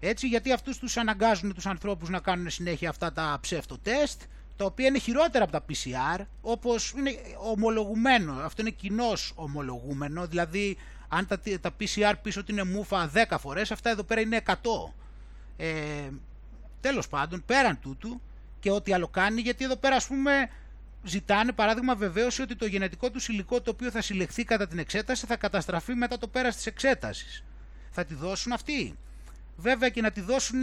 Speaker 3: έτσι γιατί αυτούς τους αναγκάζουν τους ανθρώπους να κάνουν συνέχεια αυτά τα ψεύτο τεστ, τα οποία είναι χειρότερα από τα PCR, όπως είναι ομολογουμένο, αυτό είναι κοινώ ομολογούμενο, δηλαδή αν τα, τα PCR πίσω ότι είναι μούφα 10 φορές, αυτά εδώ πέρα είναι 100. Ε, τέλος πάντων, πέραν τούτου και ό,τι άλλο κάνει, γιατί εδώ πέρα ας πούμε ζητάνε παράδειγμα βεβαίωση ότι το γενετικό τους υλικό το οποίο θα συλλεχθεί κατά την εξέταση θα καταστραφεί μετά το πέρας της εξέτασης. Θα τη δώσουν αυτοί. Βέβαια και να τη δώσουν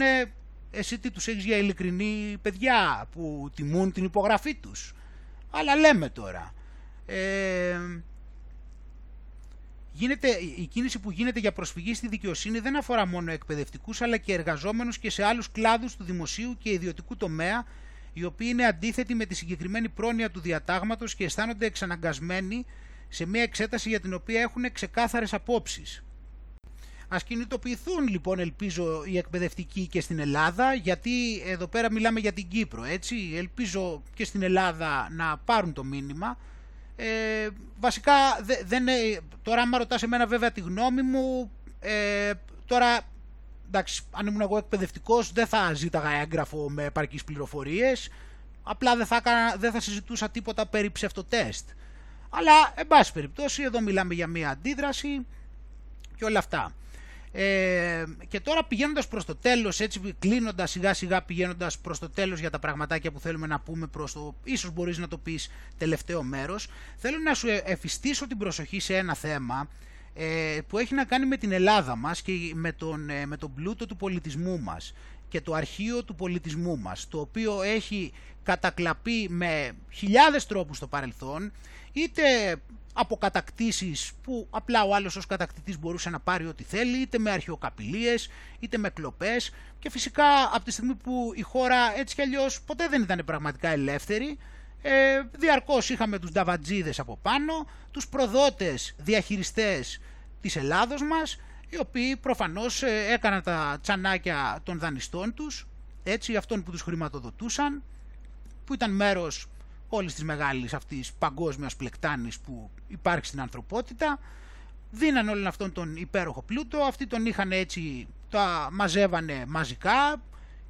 Speaker 3: εσύ τι τους έχεις για ειλικρινή παιδιά που τιμούν την υπογραφή τους. Αλλά λέμε τώρα. Ε, γίνεται, η κίνηση που γίνεται για προσφυγή στη δικαιοσύνη δεν αφορά μόνο εκπαιδευτικούς αλλά και εργαζόμενους και σε άλλους κλάδους του δημοσίου και ιδιωτικού τομέα οι οποίοι είναι αντίθετοι με τη συγκεκριμένη πρόνοια του διατάγματος και αισθάνονται εξαναγκασμένοι σε μια εξέταση για την οποία έχουν ξεκάθαρες απόψεις. Ας κινητοποιηθούν λοιπόν ελπίζω οι εκπαιδευτικοί και στην Ελλάδα γιατί εδώ πέρα μιλάμε για την Κύπρο έτσι ελπίζω και στην Ελλάδα να πάρουν το μήνυμα ε, βασικά δεν, τώρα άμα ρωτάς εμένα βέβαια τη γνώμη μου ε, τώρα εντάξει αν ήμουν εγώ εκπαιδευτικός δεν θα ζήταγα έγγραφο με επαρκείς πληροφορίες. Απλά δεν θα, δεν θα συζητούσα τίποτα περί ψευτοτέστ αλλά εν πάση περιπτώσει εδώ μιλάμε για μια αντίδραση και όλα αυτά. Ε, και τώρα πηγαίνοντας προς το τέλος, έτσι κλείνοντας σιγά σιγά πηγαίνοντας προς το τέλος για τα πραγματάκια που θέλουμε να πούμε προς το, ίσως μπορείς να το πεις τελευταίο μέρος, θέλω να σου εφιστήσω την προσοχή σε ένα θέμα ε, που έχει να κάνει με την Ελλάδα μας και με τον, ε, με τον πλούτο του πολιτισμού μας και το αρχείο του πολιτισμού μας, το οποίο έχει κατακλαπεί με χιλιάδες τρόπους στο παρελθόν, είτε από κατακτήσεις που απλά ο άλλος ως κατακτητής μπορούσε να πάρει ό,τι θέλει, είτε με αρχαιοκαπηλίες, είτε με κλοπές. Και φυσικά από τη στιγμή που η χώρα έτσι κι αλλιώς ποτέ δεν ήταν πραγματικά ελεύθερη, ε, διαρκώς είχαμε τους νταβατζίδες από πάνω, τους προδότες διαχειριστές της Ελλάδος μας, οι οποίοι προφανώς ε, έκαναν τα τσανάκια των δανειστών τους, έτσι αυτών που τους χρηματοδοτούσαν, που ήταν μέρος όλης της μεγάλης αυτής παγκόσμιας πλεκτάνης που υπάρχει στην ανθρωπότητα, δίναν όλον αυτόν τον υπέροχο πλούτο, αυτοί τον είχαν έτσι, τα μαζεύανε μαζικά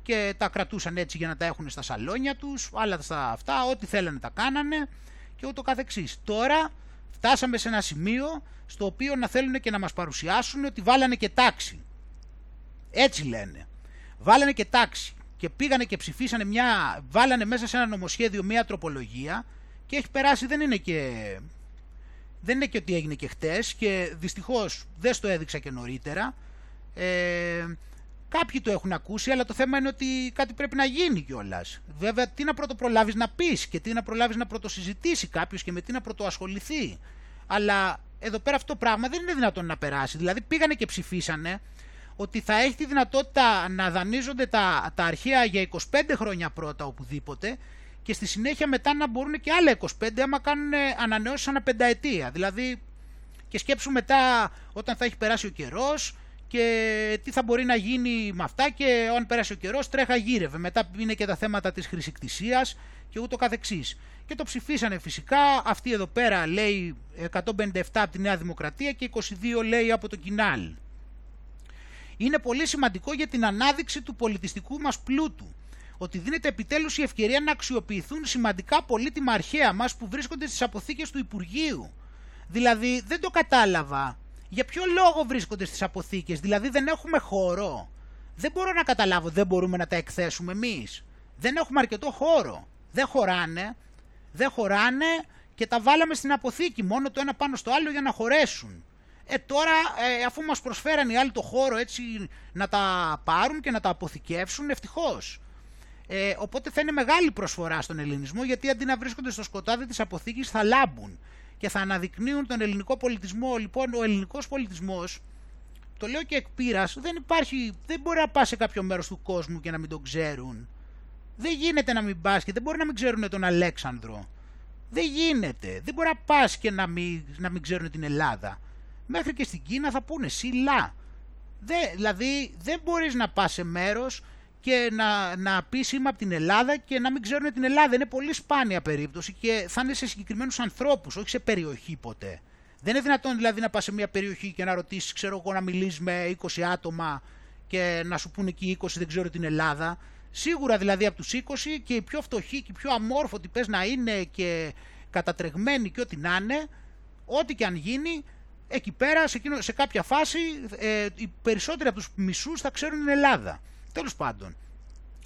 Speaker 3: και τα κρατούσαν έτσι για να τα έχουν στα σαλόνια τους, άλλα στα αυτά, ό,τι θέλανε τα κάνανε και ούτω καθεξής. Τώρα φτάσαμε σε ένα σημείο στο οποίο να θέλουν και να μας παρουσιάσουν ότι βάλανε και τάξη. Έτσι λένε. Βάλανε και τάξη και πήγανε και ψηφίσανε μια, βάλανε μέσα σε ένα νομοσχέδιο μια τροπολογία και έχει περάσει, δεν είναι και, δεν είναι και ότι έγινε και χτες και δυστυχώς δεν στο έδειξα και νωρίτερα. Ε, κάποιοι το έχουν ακούσει, αλλά το θέμα είναι ότι κάτι πρέπει να γίνει κιόλας. Βέβαια, τι να πρωτοπρολάβεις να πεις και τι να προλάβεις να πρωτοσυζητήσει κάποιος και με τι να πρωτοασχοληθεί. Αλλά εδώ πέρα αυτό το πράγμα δεν είναι δυνατόν να περάσει. Δηλαδή, πήγανε και ψηφίσανε ότι θα έχει τη δυνατότητα να δανείζονται τα, τα αρχαία για 25 χρόνια πρώτα οπουδήποτε και στη συνέχεια μετά να μπορούν και άλλα 25 άμα κάνουν ανανεώσεις ανά πενταετία. Δηλαδή και σκέψου μετά όταν θα έχει περάσει ο καιρός και τι θα μπορεί να γίνει με αυτά και όταν περάσει ο καιρός τρέχα γύρευε. Μετά είναι και τα θέματα της χρησικτησίας και ούτω καθεξής. Και το ψηφίσανε φυσικά, αυτή εδώ πέρα λέει 157 από τη Νέα Δημοκρατία και 22 λέει από το Κινάλ είναι πολύ σημαντικό για την ανάδειξη του πολιτιστικού μας πλούτου. Ότι δίνεται επιτέλους η ευκαιρία να αξιοποιηθούν σημαντικά πολύτιμα αρχαία μας που βρίσκονται στις αποθήκες του Υπουργείου. Δηλαδή δεν το κατάλαβα. Για ποιο λόγο βρίσκονται στις αποθήκες, δηλαδή δεν έχουμε χώρο. Δεν μπορώ να καταλάβω, δεν μπορούμε να τα εκθέσουμε εμείς. Δεν έχουμε αρκετό χώρο. Δεν χωράνε. Δεν χωράνε και τα βάλαμε στην αποθήκη μόνο το ένα πάνω στο άλλο για να χωρέσουν. Ε, τώρα ε, αφού μας προσφέραν οι άλλοι το χώρο έτσι να τα πάρουν και να τα αποθηκεύσουν, ευτυχώς. Ε, οπότε θα είναι μεγάλη προσφορά στον ελληνισμό γιατί αντί να βρίσκονται στο σκοτάδι της αποθήκης θα λάμπουν και θα αναδεικνύουν τον ελληνικό πολιτισμό. Λοιπόν, ο ελληνικός πολιτισμός, το λέω και εκ δεν υπάρχει, δεν μπορεί να πας σε κάποιο μέρος του κόσμου και να μην τον ξέρουν. Δεν γίνεται να μην πας και δεν μπορεί να μην ξέρουν τον Αλέξανδρο. Δεν γίνεται. Δεν μπορεί να πας και να μην, να μην ξέρουν την Ελλάδα μέχρι και στην Κίνα θα πούνε σιλά. Δε, δηλαδή δεν μπορείς να πας σε μέρος και να, να πεις είμαι από την Ελλάδα και να μην ξέρουν την Ελλάδα. Είναι πολύ σπάνια περίπτωση και θα είναι σε συγκεκριμένους ανθρώπους, όχι σε περιοχή ποτέ. Δεν είναι δυνατόν δηλαδή να πας σε μια περιοχή και να ρωτήσεις, ξέρω εγώ, να μιλήσεις με 20 άτομα και να σου πούνε εκεί οι 20 δεν ξέρω την Ελλάδα. Σίγουρα δηλαδή από τους 20 και οι πιο φτωχοί και οι πιο αμόρφωτοι πες να είναι και κατατρεγμένοι και ό,τι να είναι, ό,τι και αν γίνει, εκεί πέρα σε, εκείνο, σε κάποια φάση ε, οι περισσότεροι από τους μισούς θα ξέρουν την Ελλάδα. Τέλος πάντων.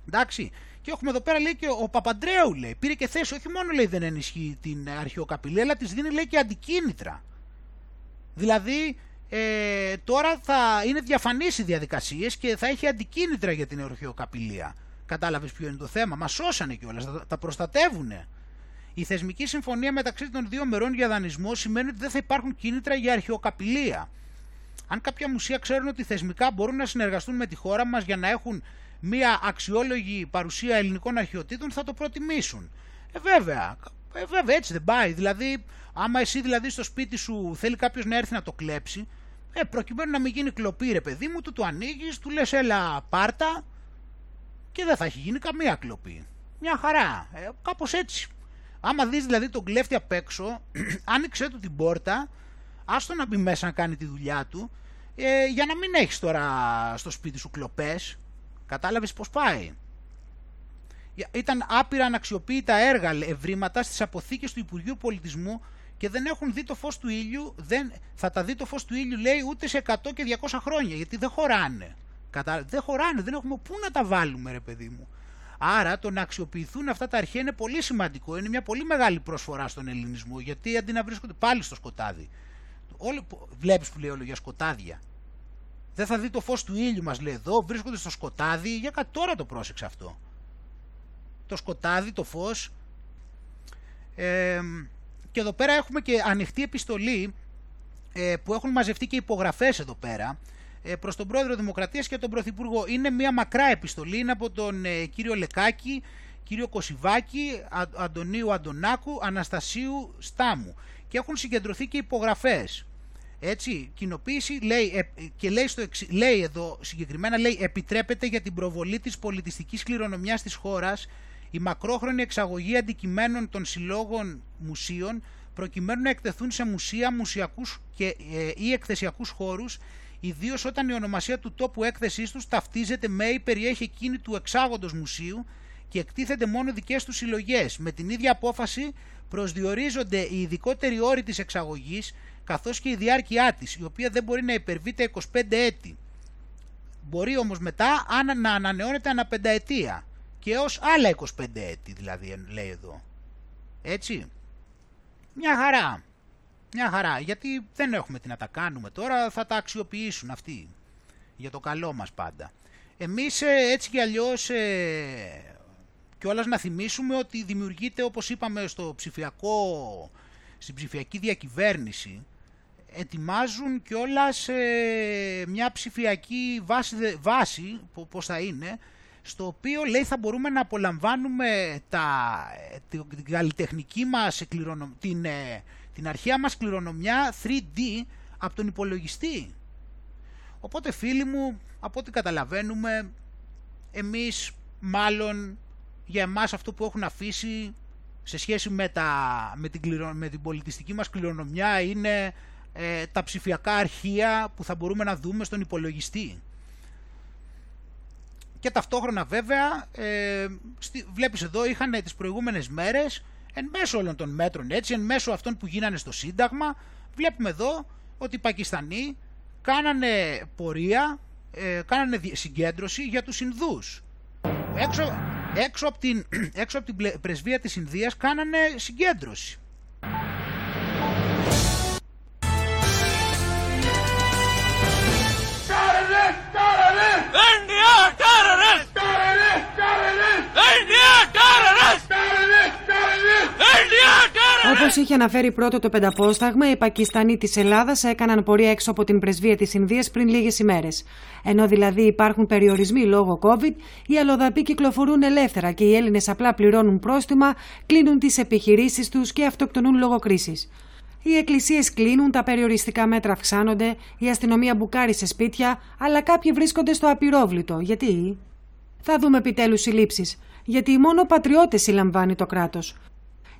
Speaker 3: Εντάξει. Και έχουμε εδώ πέρα λέει και ο Παπαντρέου λέει, πήρε και θέση, όχι μόνο λέει δεν ενισχύει την αρχαιοκαπηλεία, αλλά της δίνει λέει και αντικίνητρα. Δηλαδή ε, τώρα θα είναι διαφανείς οι διαδικασίες και θα έχει αντικίνητρα για την αρχαιοκαπηλεία. Κατάλαβες ποιο είναι το θέμα, μας σώσανε κιόλας, τα, τα προστατεύουνε. Η θεσμική συμφωνία μεταξύ των δύο μερών για δανεισμό σημαίνει ότι δεν θα υπάρχουν κίνητρα για αρχαιοκαπηλεία. Αν κάποια μουσεία ξέρουν ότι θεσμικά μπορούν να συνεργαστούν με τη χώρα μας για να έχουν μια αξιόλογη παρουσία ελληνικών αρχαιοτήτων, θα το προτιμήσουν. Ε, βέβαια. Ε, βέβαια, έτσι δεν πάει. Δηλαδή, άμα εσύ δηλαδή στο σπίτι σου θέλει κάποιος να έρθει να το κλέψει, Ε, προκειμένου να μην γίνει κλοπή ρε παιδί μου, του το ανοίγεις, του λες έλα πάρτα και δεν θα έχει γίνει καμία κλοπή. Μια χαρά, ε, κάπως έτσι. Άμα δεις δηλαδή τον κλέφτη απ' έξω, άνοιξε του την πόρτα, άστο να μπει μέσα να κάνει τη δουλειά του, ε, για να μην έχεις τώρα στο σπίτι σου κλοπές. Κατάλαβες πώς πάει. Ήταν άπειρα αναξιοποίητα έργα, ευρήματα στις αποθήκες του Υπουργείου Πολιτισμού και δεν έχουν δει το φως του ήλιου, δεν, θα τα δει το φως του ήλιου λέει ούτε σε 100 και 200 χρόνια γιατί δεν χωράνε. Κατα... Δεν χωράνε, δεν έχουμε πού να τα βάλουμε ρε παιδί μου. Άρα το να αξιοποιηθούν αυτά τα αρχαία είναι πολύ σημαντικό, είναι μια πολύ μεγάλη προσφορά στον ελληνισμό γιατί αντί να βρίσκονται πάλι στο σκοτάδι. Όλοι, βλέπεις που λέει όλο για σκοτάδια. Δεν θα δει το φως του ήλιου μας λέει εδώ, βρίσκονται στο σκοτάδι, για κάτι τώρα το πρόσεξε αυτό. Το σκοτάδι, το φως. Ε, και εδώ πέρα έχουμε και ανοιχτή επιστολή ε, που έχουν μαζευτεί και υπογραφές εδώ πέρα ε, προς τον Πρόεδρο Δημοκρατίας και τον Πρωθυπουργό. Είναι μια μακρά επιστολή, είναι από τον ε, κύριο Λεκάκη, κύριο Κωσιβάκη, Αντωνίου Αντωνάκου, Αναστασίου Στάμου και έχουν συγκεντρωθεί και υπογραφές. Έτσι, κοινοποίηση λέει, και λέει, στο, λέει εδώ συγκεκριμένα, λέει επιτρέπεται για την προβολή της πολιτιστικής κληρονομιάς της χώρας η μακρόχρονη εξαγωγή αντικειμένων των συλλόγων μουσείων προκειμένου να εκτεθούν σε μουσεία, μουσιακούς και, ε, ή εκθεσιακούς χώρους ιδίως όταν η ονομασία του τόπου έκθεσής τους ταυτίζεται με ή περιέχει εκείνη του εξάγοντος μουσείου και εκτίθεται μόνο δικές τους συλλογές. Με την ίδια απόφαση προσδιορίζονται οι ειδικότεροι όροι της εξαγωγής καθώς και η διάρκειά της, η οποία δεν μπορεί να υπερβεί τα 25 έτη. Μπορεί όμως μετά να ανανεώνεται ανά πενταετία και ως άλλα 25 έτη δηλαδή λέει εδώ. Έτσι. Μια χαρά. Μια χαρά. Γιατί δεν έχουμε τι να τα κάνουμε τώρα, θα τα αξιοποιήσουν αυτοί. Για το καλό μας πάντα. Εμείς ε, έτσι κι αλλιώς ε, κιόλας να θυμίσουμε ότι δημιουργείται όπως είπαμε στο ψηφιακό, στην ψηφιακή διακυβέρνηση ετοιμάζουν κιόλας ε, μια ψηφιακή βάση, βάση πώς θα είναι στο οποίο λέει θα μπορούμε να απολαμβάνουμε τα, την καλλιτεχνική μας την, ε, την αρχαία μας κληρονομιά 3D από τον υπολογιστή. Οπότε φίλοι μου, από ό,τι καταλαβαίνουμε, εμείς μάλλον για εμάς αυτό που έχουν αφήσει σε σχέση με, τα, με, την, με την πολιτιστική μας κληρονομιά είναι ε, τα ψηφιακά αρχεία που θα μπορούμε να δούμε στον υπολογιστή και ταυτόχρονα βέβαια ε, βλέπεις εδώ είχαν τις προηγούμενες μέρες εν μέσω όλων των μέτρων έτσι, εν μέσω αυτών που γίνανε στο Σύνταγμα βλέπουμε εδώ ότι οι Πακιστανοί κάνανε πορεία, ε, κάνανε συγκέντρωση για τους Ινδούς. Έξω, έξω, από την, έξω από την πρεσβεία της Ινδίας κάνανε συγκέντρωση.
Speaker 10: Όπως είχε αναφέρει πρώτο το πενταπόσταγμα, οι Πακιστανοί της Ελλάδας έκαναν πορεία έξω από την πρεσβεία της Ινδίας πριν λίγες ημέρες. Ενώ δηλαδή υπάρχουν περιορισμοί λόγω COVID, οι αλλοδαποί κυκλοφορούν ελεύθερα και οι Έλληνες απλά πληρώνουν πρόστιμα, κλείνουν τις επιχειρήσεις τους και αυτοκτονούν λόγω κρίσης. Οι εκκλησίες κλείνουν, τα περιοριστικά μέτρα αυξάνονται, η αστυνομία μπουκάρει σε σπίτια, αλλά κάποιοι βρίσκονται στο απειρόβλητο. Γιατί; Θα δούμε επιτέλους συλλήψεις. Γιατί μόνο πατριώτε συλλαμβάνει το κράτος.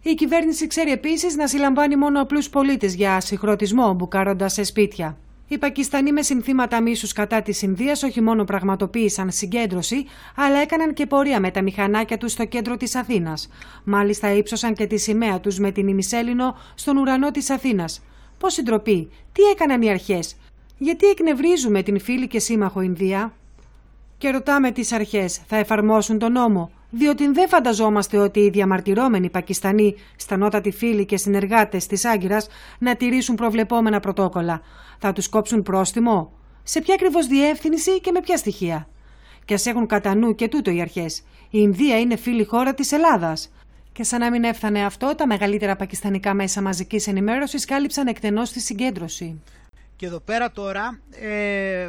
Speaker 10: Η κυβέρνηση ξέρει επίσης να συλλαμβάνει μόνο απλούς πολίτες για συγχρονισμό, μπουκάροντας σε σπίτια. Οι Πακιστανοί με συνθήματα μίσους κατά της Ινδίας όχι μόνο πραγματοποίησαν συγκέντρωση, αλλά έκαναν και πορεία με τα μηχανάκια τους στο κέντρο της Αθήνας. Μάλιστα ύψωσαν και τη σημαία τους με την ημισέλινο στον ουρανό της Αθήνας. Πώς συντροπή, τι έκαναν οι αρχές, γιατί εκνευρίζουμε την φίλη και σύμμαχο Ινδία; Και ρωτάμε τις αρχές, θα εφαρμόσουν τον νόμο, διότι δεν φανταζόμαστε ότι οι διαμαρτυρόμενοι Πακιστανοί, στανότατοι φίλοι και συνεργάτες της Άγκυρας να τηρήσουν προβλεπόμενα πρωτόκολλα. Θα τους κόψουν πρόστιμο; Σε ποια ακριβώς διεύθυνση και με ποια στοιχεία; Και ας έχουν κατά νου και τούτο οι αρχές. Η Ινδία είναι φίλη χώρα της Ελλάδας. Και σαν να μην έφτανε αυτό, τα μεγαλύτερα πακιστανικά μέσα μαζικής ενημέρωσης κάλυψαν εκτενώς τη συγκέντρωση.
Speaker 3: Και εδώ πέρα τώρα, ε,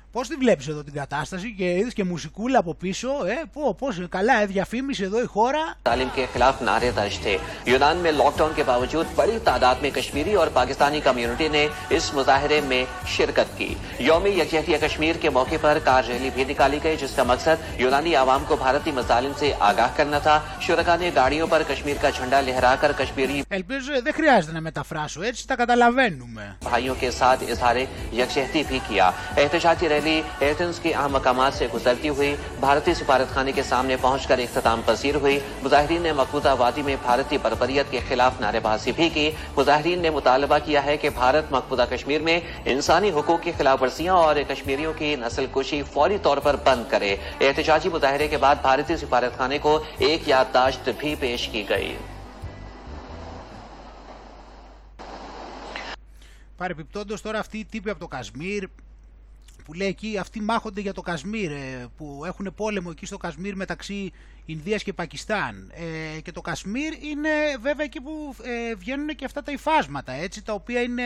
Speaker 3: Πώς τη βλέπεις εδώ την κατάσταση και είδες και μουσικούλα από πίσω, ε, πω, πώς, καλά, ε, διαφήμισε εδώ η χώρα.
Speaker 11: तालीम के खिलाफ नारे दर्ज थे यूनान में लॉकडाउन के बावजूद बड़ी तादाद में कश्मीरी और पाकिस्तानी कम्युनिटी ने इस मुजाहरे में शिरकत की यौम यकजहतिया कश्मीर के मौके पर कार रैली भी निकाली गई जिसका मकसद यूनानी आवाम को भारतीय मजालिम से आगाह करना था शुरका ने गाड़ियों पर कश्मीर का झंडा लहराकर कश्मीरी
Speaker 3: Ελπίζω δεν χρειάζεται να μεταφράσω έτσι, τα καταλαβαίνουμε.
Speaker 11: भाइयों के साथ इजहार यकजहती भी किया एहतजाजी रैली एथेंस के अहम मकाम से गुजरती हुई भारतीय सिफारत खाने के सामने पहुंचकर इख्ताम पसीर हुई मुजाहरीन ने मकबूजा वादी में भारतीय बरबरीत के खिलाफ नारेबाजी भी की मुजाहरीन ने मुतालबा किया है कि भारत मकबूजा कश्मीर में इंसानी हकूक की खिलाफ वर्जियां और कश्मीरियों की नस्ल कुशी फौरी तौर पर बंद करे एहतजाजी मुजाहरे के बाद भारतीय सिफारत खाने को एक याददाश्त भी पेश की गई
Speaker 3: Παρεπιπτόντως τώρα αυτοί οι τύποι από το Κασμίρ Που λέει εκεί αυτοί μάχονται για το Κασμίρ ε, που έχουν πόλεμο εκεί στο Κασμίρ μεταξύ Ινδίας και Πακιστάν. Ε, και το Κασμίρ είναι βέβαια εκεί που ε, βγαίνουν και αυτά τα υφάσματα έτσι τα οποία είναι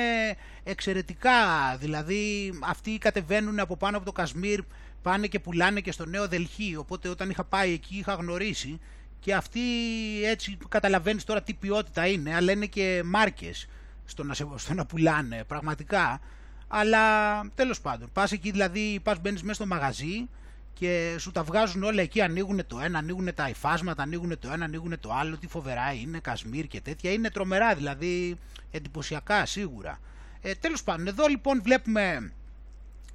Speaker 3: εξαιρετικά. Δηλαδή αυτοί κατεβαίνουν από πάνω από το Κασμίρ πάνε και πουλάνε και στο Νέο Δελχή. Οπότε όταν είχα πάει εκεί είχα γνωρίσει. Και αυτοί έτσι καταλαβαίνεις τώρα τι ποιότητα είναι αλλά είναι και μάρκες στο να, στο να πουλάνε πραγματικά αλλά τέλος πάντων πας εκεί δηλαδή πας μπαίνεις μέσα στο μαγαζί και σου τα βγάζουν όλα εκεί ανοίγουν το ένα, ανοίγουν τα υφάσματα, ανοίγουν το ένα, ανοίγουν το άλλο, τι φοβερά είναι, Κασμίρ και τέτοια, είναι τρομερά δηλαδή εντυπωσιακά σίγουρα. Ε, τέλος πάντων, εδώ λοιπόν βλέπουμε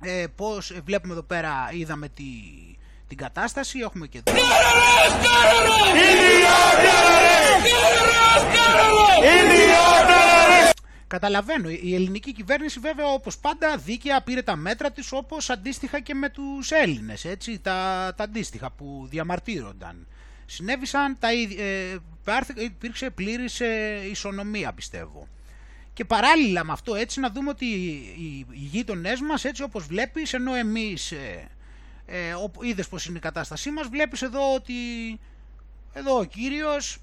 Speaker 3: ε, πώς ε, βλέπουμε εδώ πέρα, είδαμε τη, την κατάσταση, έχουμε και εδώ. Καταλαβαίνω, η ελληνική κυβέρνηση βέβαια όπως πάντα δίκαια πήρε τα μέτρα της όπως αντίστοιχα και με τους Έλληνες, έτσι, τα, τα αντίστοιχα που διαμαρτύρονταν. Συνέβησαν, τα, ε, υπήρξε πλήρης ε, ισονομία πιστεύω. Και παράλληλα με αυτό έτσι να δούμε ότι οι, οι γείτονές μας έτσι όπως βλέπεις ενώ εμείς ε, ε, είδες πως είναι η κατάστασή μας βλέπεις εδώ ότι εδώ ο κύριος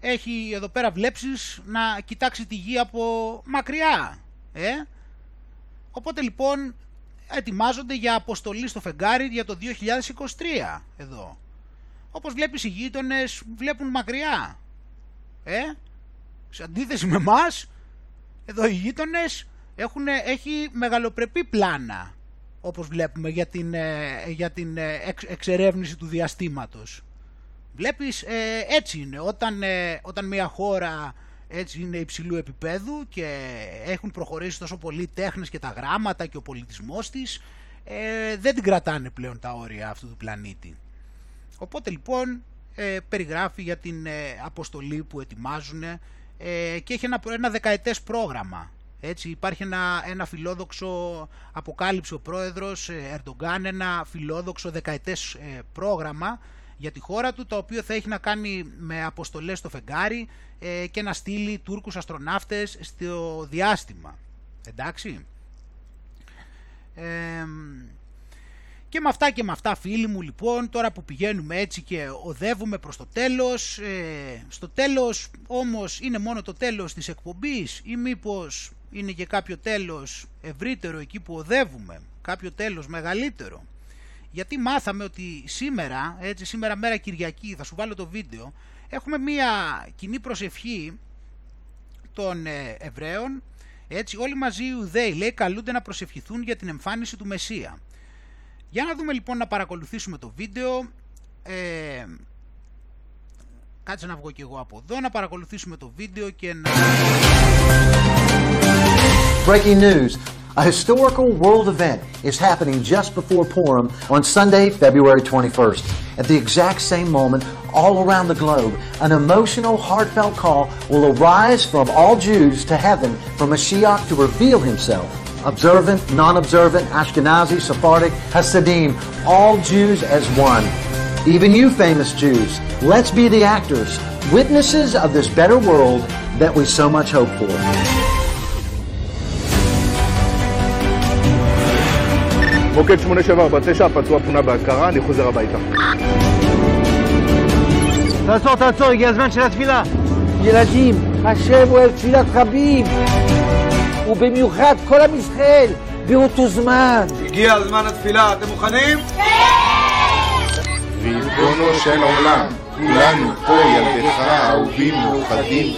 Speaker 3: έχει εδώ πέρα βλέψεις να κοιτάξει τη γη από μακριά. Ε; Οπότε λοιπόν ετοιμάζονται για αποστολή στο φεγγάρι για το 2023 εδώ. Όπως βλέπεις οι γείτονες βλέπουν μακριά. Ε; Σε αντίθεση με εμάς, εδώ οι γείτονες έχουν, έχει μεγαλοπρεπή πλάνα όπως βλέπουμε για την, ε, για την ε, εξερεύνηση του διαστήματος. Βλέπεις ε, έτσι είναι όταν, ε, όταν μια χώρα έτσι είναι υψηλού επίπεδου και έχουν προχωρήσει τόσο πολύ τέχνες και τα γράμματα και ο πολιτισμός της ε, δεν την κρατάνε πλέον τα όρια αυτού του πλανήτη. Οπότε λοιπόν ε, περιγράφει για την αποστολή που ετοιμάζουν και έχει ένα, ένα δεκαετές πρόγραμμα. Έτσι, υπάρχει ένα, ένα φιλόδοξο, αποκάλυψε ο πρόεδρος Ερντογκάν, ένα φιλόδοξο δεκαετές πρόγραμμα για τη χώρα του, το οποίο θα έχει να κάνει με αποστολές στο φεγγάρι ε, και να στείλει Τούρκους αστροναύτες στο διάστημα. Εντάξει. και με αυτά και με αυτά φίλοι μου λοιπόν τώρα που πηγαίνουμε έτσι και οδεύουμε προς το τέλος ε, στο τέλος όμως είναι μόνο το τέλος της εκπομπής ή μήπως είναι και κάποιο τέλος ευρύτερο εκεί που οδεύουμε κάποιο τέλος μεγαλύτερο γιατί μάθαμε ότι σήμερα, έτσι σήμερα μέρα Κυριακή, θα σου βάλω το βίντεο, έχουμε μία κοινή προσευχή των ε, Εβραίων, έτσι όλοι μαζί οι Ιουδαίοι λέει καλούνται να προσευχηθούν για την εμφάνιση του Μεσσία. Για να δούμε λοιπόν να παρακολουθήσουμε το βίντεο, ε, κάτσε να βγω και εγώ από εδώ, να παρακολουθήσουμε το βίντεο και να...
Speaker 12: Breaking news. A historical world event is happening just before Purim on Sunday, February 21st. At the exact same moment, all around the globe, an emotional, heartfelt call will arise from all Jews to heaven for Mashiach to reveal himself. Observant, non-observant, Ashkenazi, Sephardic, Hasidim, all Jews as one. Even you famous Jews, let's be the actors, witnesses of this better world that we so much hope for.
Speaker 13: מוקד 8749, פצוע פונה בהכרה, אני חוזר הביתה.
Speaker 14: תעצור, תעצור, הגיע הזמן של התפילה. ילדים, השם אוהב תפילת רבים, ובמיוחד כל עם ישראל, באותו זמן.
Speaker 15: הגיע הזמן התפילה, אתם מוכנים? כן!
Speaker 16: ריבונו של עולם, כולנו פה ילדיך אהובים מאוחדים.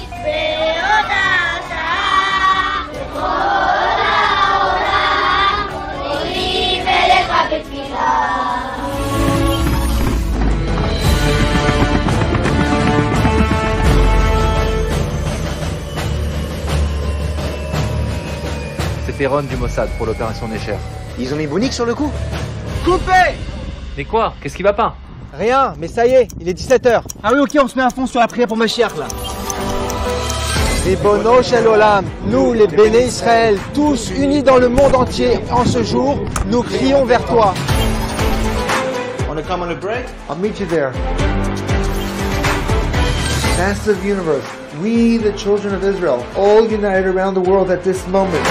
Speaker 17: Du Mossad pour l'opération Necher.
Speaker 14: Ils ont mis Bounique sur le coup
Speaker 17: Coupé Mais quoi? Qu'est-ce qui va pas?
Speaker 14: Rien, mais ça y est, il est 17h. Ah oui, ok, on se met à fond sur la prière pour Mashiach là. Ribono Shel Olam, nous les béné Israël, tous unis dans le monde entier en ce jour, nous crions vers toi.
Speaker 15: Wanna come on a break?
Speaker 14: I'll meet you there. Master of the universe, we the children of Israel, all united around the world at this moment.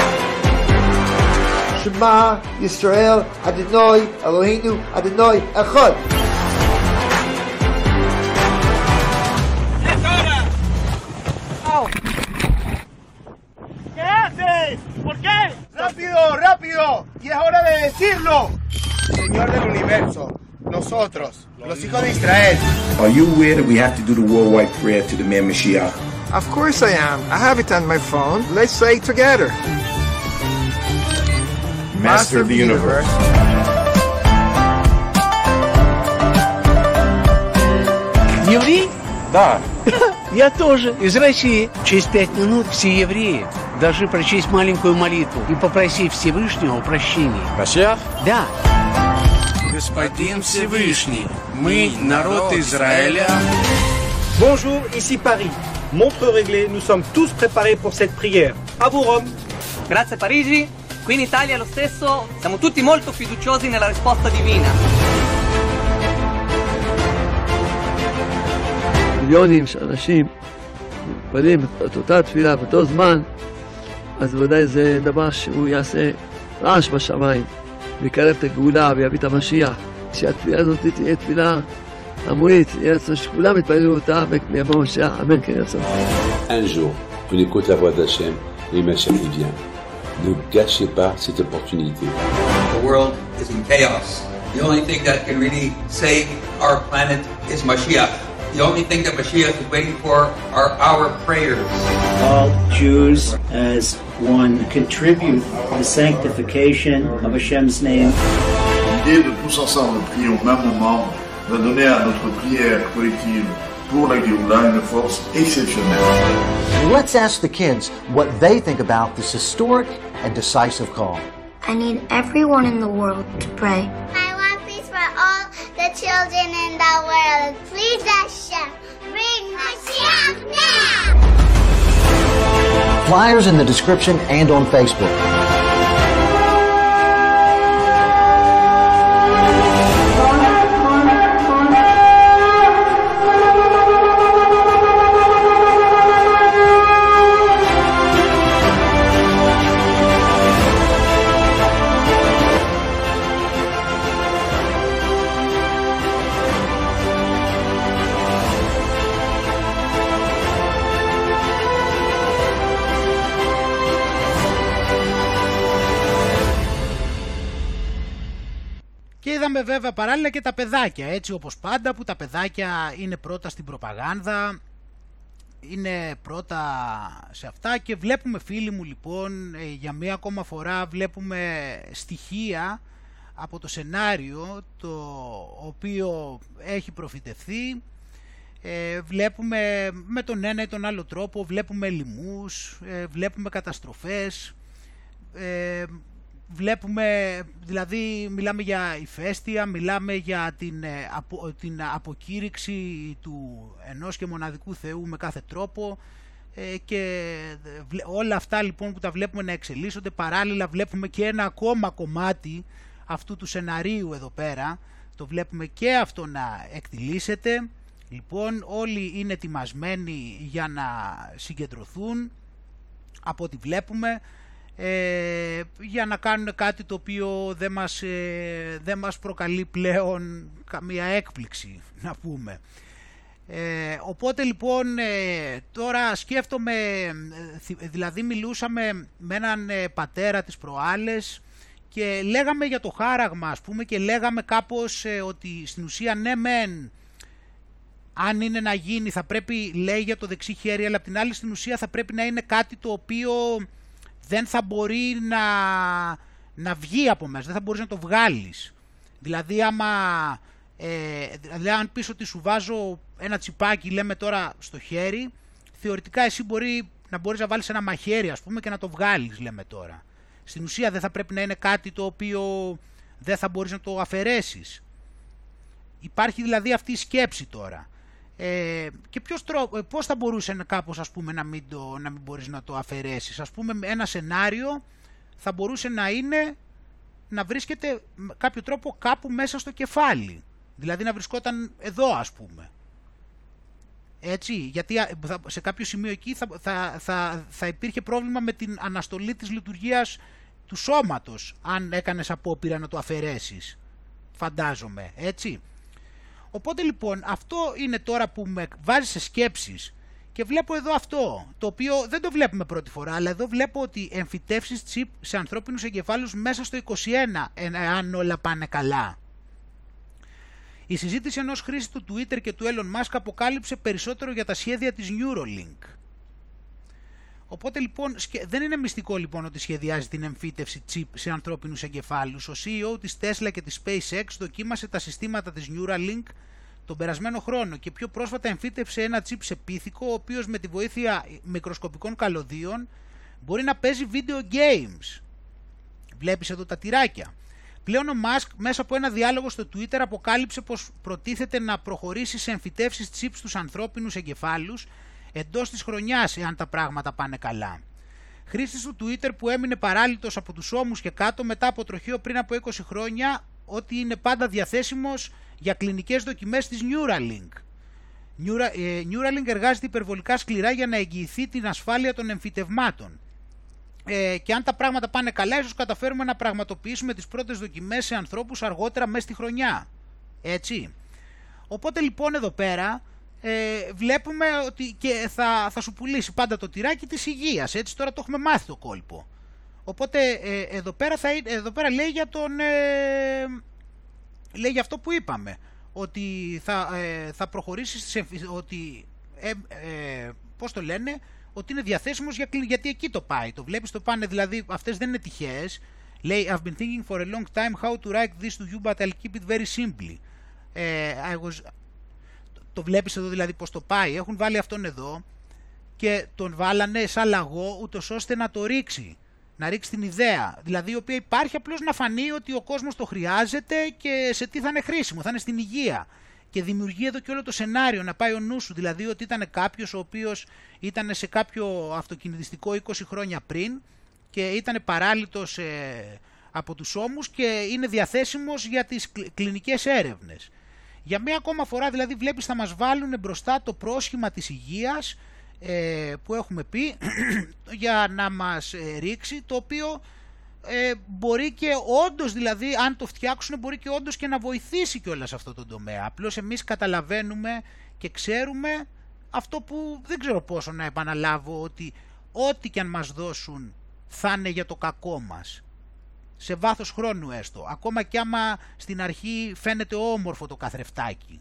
Speaker 14: Shema Yisrael Adonai Eloheinu Adonai Echad.
Speaker 15: ¿Qué haces? ¿Por qué? ¡Rápido, rápido! ¡Y es hora de decirlo! Señor del universo, nosotros, los hijos de Israel.
Speaker 18: Are you aware that we have to do the worldwide prayer to the man Mashiach?
Speaker 19: Of course I am. I have it on my phone. Let's say it together.
Speaker 18: Master of the universe.
Speaker 20: Еврей?
Speaker 18: Да.
Speaker 20: Я тоже, из России. Через пять минут все евреи должны прочесть маленькую молитву и попросить Всевышнего прощения.
Speaker 18: Mashiach?
Speaker 20: Да.
Speaker 21: Господин Всевышний, мы, народ Израиля...
Speaker 22: Bonjour, ici Paris. Montre réglée, nous sommes tous préparés pour cette prière. À vous Rome.
Speaker 23: Grazie Parigi. Qui in Italia lo stesso, siamo tutti molto fiduciosi nella risposta divina.
Speaker 24: מיליונים של אנשים מתפללים את אותה תפילה באותו זמן, אז ודאי זה דבר שהוא יעשה רעש בשמיים, ויקרב את הגאולה ויביא את המשיח. שהתפילה הזאת תהיה תפילה המונית, יהיה רצון שכולם יתפללו אותה ויבוא משיח, אמן כן רצון.
Speaker 25: Un jour, tu écoutes la voix d'Hachem et Mashiach il vient. Ne gâchez pas cette opportunité.
Speaker 26: The world is in chaos. The only thing that can really save our planet is Mashiach. The only thing that Mashiach is waiting for are our prayers.
Speaker 27: All Jews as one contribute to the sanctification of Hashem's name.
Speaker 16: L'idée de tous ensemble prier au même moment va donner à notre prière collective pour la Géoula une force exceptionnelle.
Speaker 12: Let's ask the kids what they think about this historic and decisive call.
Speaker 28: I need everyone in the world to pray.
Speaker 29: I want peace for all the children in the world. Please, Hashem, bring Mashiach now!
Speaker 12: Flyers in the description and on Facebook.
Speaker 3: Και είδαμε βέβαια παράλληλα και τα παιδάκια, έτσι όπως πάντα που τα παιδάκια είναι πρώτα στην προπαγάνδα, είναι πρώτα σε αυτά και βλέπουμε φίλοι μου λοιπόν ε, για μία ακόμα φορά βλέπουμε στοιχεία από το σενάριο το οποίο έχει προφητευθεί. Ε, βλέπουμε με τον ένα ή τον άλλο τρόπο βλέπουμε λοιμούς, ε, βλέπουμε καταστροφές ε, βλέπουμε, δηλαδή μιλάμε για ηφαίστεια, μιλάμε για την, ε, απο, την αποκήρυξη του ενός και μοναδικού Θεού με κάθε τρόπο ε, και όλα αυτά λοιπόν που τα βλέπουμε να εξελίσσονται παράλληλα βλέπουμε και ένα ακόμα κομμάτι αυτού του σεναρίου εδώ πέρα το βλέπουμε και αυτό να εκτιλήσεται. Λοιπόν, όλοι είναι ετοιμασμένοι για να συγκεντρωθούν από ό,τι βλέπουμε ε, για να κάνουν κάτι το οποίο δεν μας, ε, δεν μας προκαλεί πλέον καμία έκπληξη να πούμε. Ε, οπότε λοιπόν ε, τώρα σκέφτομαι, δηλαδή μιλούσαμε με έναν πατέρα της προάλλες και λέγαμε για το χάραγμα ας πούμε και λέγαμε κάπως ότι στην ουσία ναι μεν αν είναι να γίνει θα πρέπει λέει για το δεξί χέρι αλλά από την άλλη στην ουσία θα πρέπει να είναι κάτι το οποίο δεν θα μπορεί να, να βγει από μέσα, δεν θα μπορείς να το βγάλεις. Δηλαδή άμα, ε, δηλαδή αν πεις ότι σου βάζω ένα τσιπάκι λέμε τώρα στο χέρι, θεωρητικά εσύ μπορεί να μπορείς να βάλεις ένα μαχαίρι ας πούμε και να το βγάλεις λέμε τώρα. Στην ουσία δεν θα πρέπει να είναι κάτι το οποίο δεν θα μπορείς να το αφαιρέσεις. Υπάρχει δηλαδή αυτή η σκέψη τώρα. Ε, και ποιος τρόπο, ε, πώς θα μπορούσε να, κάπως ας πούμε να μην, το, να μην μπορείς να το αφαιρέσεις. Ας πούμε ένα σενάριο θα μπορούσε να είναι να βρίσκεται κάποιο τρόπο κάπου μέσα στο κεφάλι. Δηλαδή να βρισκόταν εδώ ας πούμε. Έτσι, γιατί σε κάποιο σημείο εκεί θα, θα, θα, θα υπήρχε πρόβλημα με την αναστολή της λειτουργίας του σώματος αν έκανες απόπειρα να το αφαιρέσεις. Φαντάζομαι, έτσι. Οπότε λοιπόν αυτό είναι τώρα που με βάζει σε σκέψεις και βλέπω εδώ αυτό, το οποίο δεν το βλέπουμε πρώτη φορά, αλλά εδώ βλέπω ότι εμφυτεύσεις τσιπ σε ανθρώπινους εγκεφάλους μέσα στο 21, αν όλα πάνε καλά. Η συζήτηση ενός χρήστη του Twitter και του Elon Musk αποκάλυψε περισσότερο για τα σχέδια της Neuralink. Οπότε λοιπόν δεν είναι μυστικό λοιπόν ότι σχεδιάζει την εμφύτευση chip σε ανθρώπινους εγκεφάλους. Ο CEO της Tesla και της SpaceX δοκίμασε τα συστήματα της Neuralink τον περασμένο χρόνο και πιο πρόσφατα εμφύτευσε ένα chip σε πίθηκο ο οποίος με τη βοήθεια μικροσκοπικών καλωδίων μπορεί να παίζει video games. Βλέπεις εδώ τα τυράκια. Πλέον ο Musk μέσα από ένα διάλογο στο Twitter αποκάλυψε πως προτίθεται να προχωρήσει σε εμφυτεύσεις chip στους ανθρώπινους εγκεφάλους εντός της χρονιάς εάν τα πράγματα πάνε καλά. Χρήστης του Twitter που έμεινε παράλυτος από τους ώμους και κάτω μετά από τροχείο πριν από 20 χρόνια ότι είναι πάντα διαθέσιμος για κλινικές δοκιμές της Neuralink. Ε, Neuralink εργάζεται υπερβολικά σκληρά για να εγγυηθεί την ασφάλεια των εμφυτευμάτων. Ε, και αν τα πράγματα πάνε καλά, ίσως καταφέρουμε να πραγματοποιήσουμε τις πρώτες δοκιμές σε ανθρώπους αργότερα μέσα στη χρονιά. Έτσι. Οπότε λοιπόν εδώ πέρα ε, βλέπουμε ότι και θα, θα σου πουλήσει πάντα το τυράκι της υγείας. Έτσι τώρα το έχουμε μάθει το κόλπο. Οπότε ε, εδώ, πέρα θα, εδώ πέρα λέει για τον... Ε, λέει για αυτό που είπαμε. Ότι θα, ε, θα προχωρήσεις σε, ότι... Ε, ε, πώς το λένε, ότι είναι διαθέσιμος για, γιατί εκεί το πάει. Το βλέπεις το πάνε, δηλαδή αυτές δεν είναι τυχαίες. Λέει, I've been thinking for a long time how to write this to you, but I'll keep it very simply. I was, το βλέπεις εδώ δηλαδή πως το πάει. Έχουν βάλει αυτόν εδώ και τον βάλανε σαν λαγό ούτως ώστε να το ρίξει. Να ρίξει την ιδέα. Δηλαδή η οποία υπάρχει απλώς να φανεί ότι ο κόσμος το χρειάζεται και σε τι θα είναι χρήσιμο. Θα είναι στην υγεία. Και δημιουργεί εδώ και όλο το σενάριο να πάει ο νους σου. Δηλαδή ότι ήταν κάποιος ο οποίος ήταν σε κάποιο αυτοκινητιστικό 20 χρόνια πριν και ήταν παράλυτος ε, από τους ώμους και είναι διαθέσιμος για τις κλινικές έρευνες. Για μία ακόμα φορά δηλαδή βλέπεις θα μας βάλουν μπροστά το πρόσχημα της υγείας ε, που έχουμε πει για να μας ε, ρίξει το οποίο ε, μπορεί και όντως δηλαδή αν το φτιάξουν μπορεί και όντως και να βοηθήσει και όλα σε αυτό το τομέα. Απλώς εμείς καταλαβαίνουμε και ξέρουμε αυτό που δεν ξέρω πόσο να επαναλάβω ότι ό,τι και αν μας δώσουν θα είναι για το κακό μας σε βάθος χρόνου έστω, ακόμα και άμα στην αρχή φαίνεται όμορφο το καθρεφτάκι.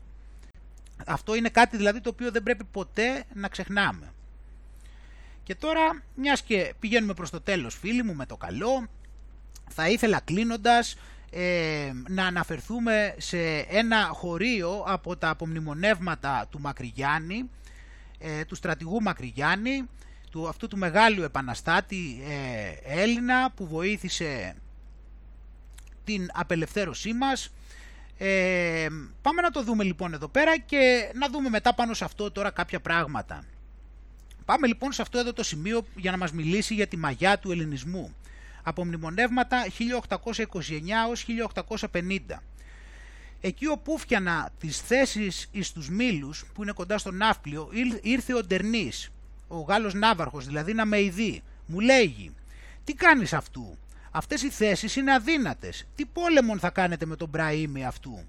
Speaker 3: Αυτό είναι κάτι δηλαδή το οποίο δεν πρέπει ποτέ να ξεχνάμε. Και τώρα, μιας και πηγαίνουμε προς το τέλος φίλοι μου με το καλό, θα ήθελα κλείνοντας ε, να αναφερθούμε σε ένα χωρίο από τα απομνημονεύματα του Μακρυγιάννη, ε, του στρατηγού Μακρυγιάννη, του, αυτού του μεγάλου επαναστάτη ε, Έλληνα που βοήθησε την απελευθέρωσή μας. Ε, πάμε να το δούμε λοιπόν εδώ πέρα και να δούμε μετά πάνω σε αυτό τώρα κάποια πράγματα. Πάμε λοιπόν σε αυτό εδώ το σημείο για να μας μιλήσει για τη μαγιά του ελληνισμού. Από μνημονεύματα 1829 έως 1850. Εκεί όπου φτιανα τις θέσεις εις τους Μήλους, που είναι κοντά στο Ναύπλιο, ήρθε ο Ντερνής, ο Γάλλος Ναύαρχος, δηλαδή να με ειδεί. Μου λέγει, τι κάνεις αυτού, αυτές οι θέσεις είναι αδύνατες, τι πόλεμον θα κάνετε με τον Μπραήμι αυτού;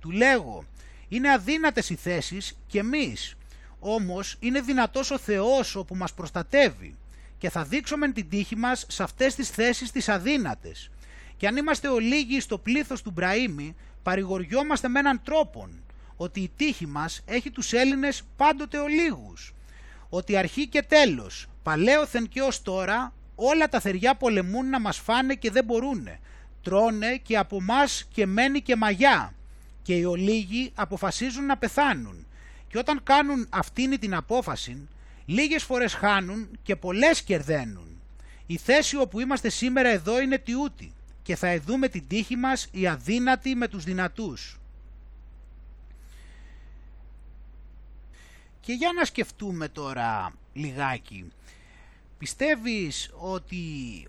Speaker 3: Του λέγω, είναι αδύνατες οι θέσεις και εμείς, όμως είναι δυνατός ο Θεός όπου μας προστατεύει και θα δείξουμε την τύχη μας σε αυτές τις θέσεις τις αδύνατες. Και αν είμαστε ολίγοι στο πλήθος του Μπραήμι, παρηγοριόμαστε με έναν τρόπο ότι η τύχη μας έχει τους Έλληνες πάντοτε ολίγους. Ότι αρχή και τέλος, παλαίωθεν και ως τώρα, όλα τα θεριά πολεμούν να μας φάνε και δεν μπορούνε. Τρώνε και από μας και μένει και μαγιά. Και οι ολίγοι αποφασίζουν να πεθάνουν. Και όταν κάνουν αυτήν την απόφαση, λίγες φορές χάνουν και πολλές κερδένουν. Η θέση όπου είμαστε σήμερα εδώ είναι τιούτη και θα εδούμε την τύχη μας οι αδύνατοι με τους δυνατούς. Και για να σκεφτούμε τώρα λιγάκι. Πιστεύεις ότι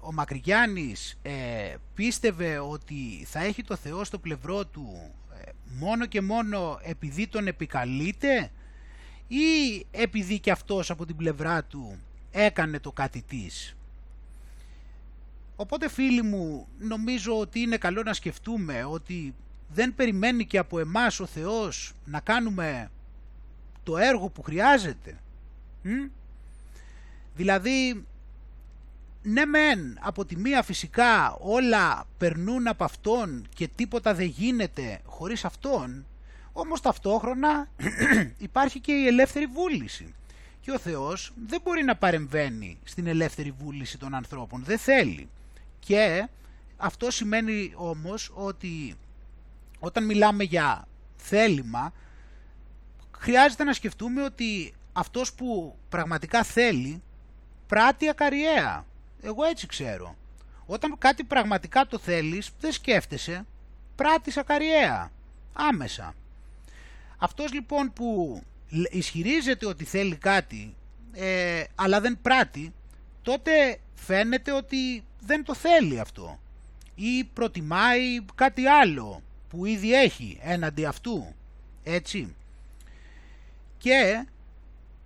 Speaker 3: ο Μακρυγιάννης ε, πίστευε ότι θα έχει το Θεό στο πλευρό του ε, μόνο και μόνο επειδή τον επικαλείται; Ή επειδή και αυτός από την πλευρά του έκανε το κάτι της; Οπότε φίλοι μου νομίζω ότι είναι καλό να σκεφτούμε ότι δεν περιμένει και από εμάς ο Θεός να κάνουμε το έργο που χρειάζεται. Δηλαδή, ναι μεν από τη μία φυσικά όλα περνούν από Αυτόν και τίποτα δεν γίνεται χωρίς Αυτόν, όμως ταυτόχρονα υπάρχει και η ελεύθερη βούληση. Και ο Θεός δεν μπορεί να παρεμβαίνει στην ελεύθερη βούληση των ανθρώπων, δεν θέλει. Και αυτό σημαίνει όμως ότι όταν μιλάμε για θέλημα, χρειάζεται να σκεφτούμε ότι αυτός που πραγματικά θέλει πράττει ακαριέα. Εγώ έτσι ξέρω. Όταν κάτι πραγματικά το θέλεις, δεν σκέφτεσαι, πράττεις ακαριέα. Άμεσα. Αυτός λοιπόν που ισχυρίζεται ότι θέλει κάτι, ε, αλλά δεν πράττει, τότε φαίνεται ότι δεν το θέλει αυτό ή προτιμάει κάτι άλλο που ήδη έχει έναντι αυτού. Έτσι. Και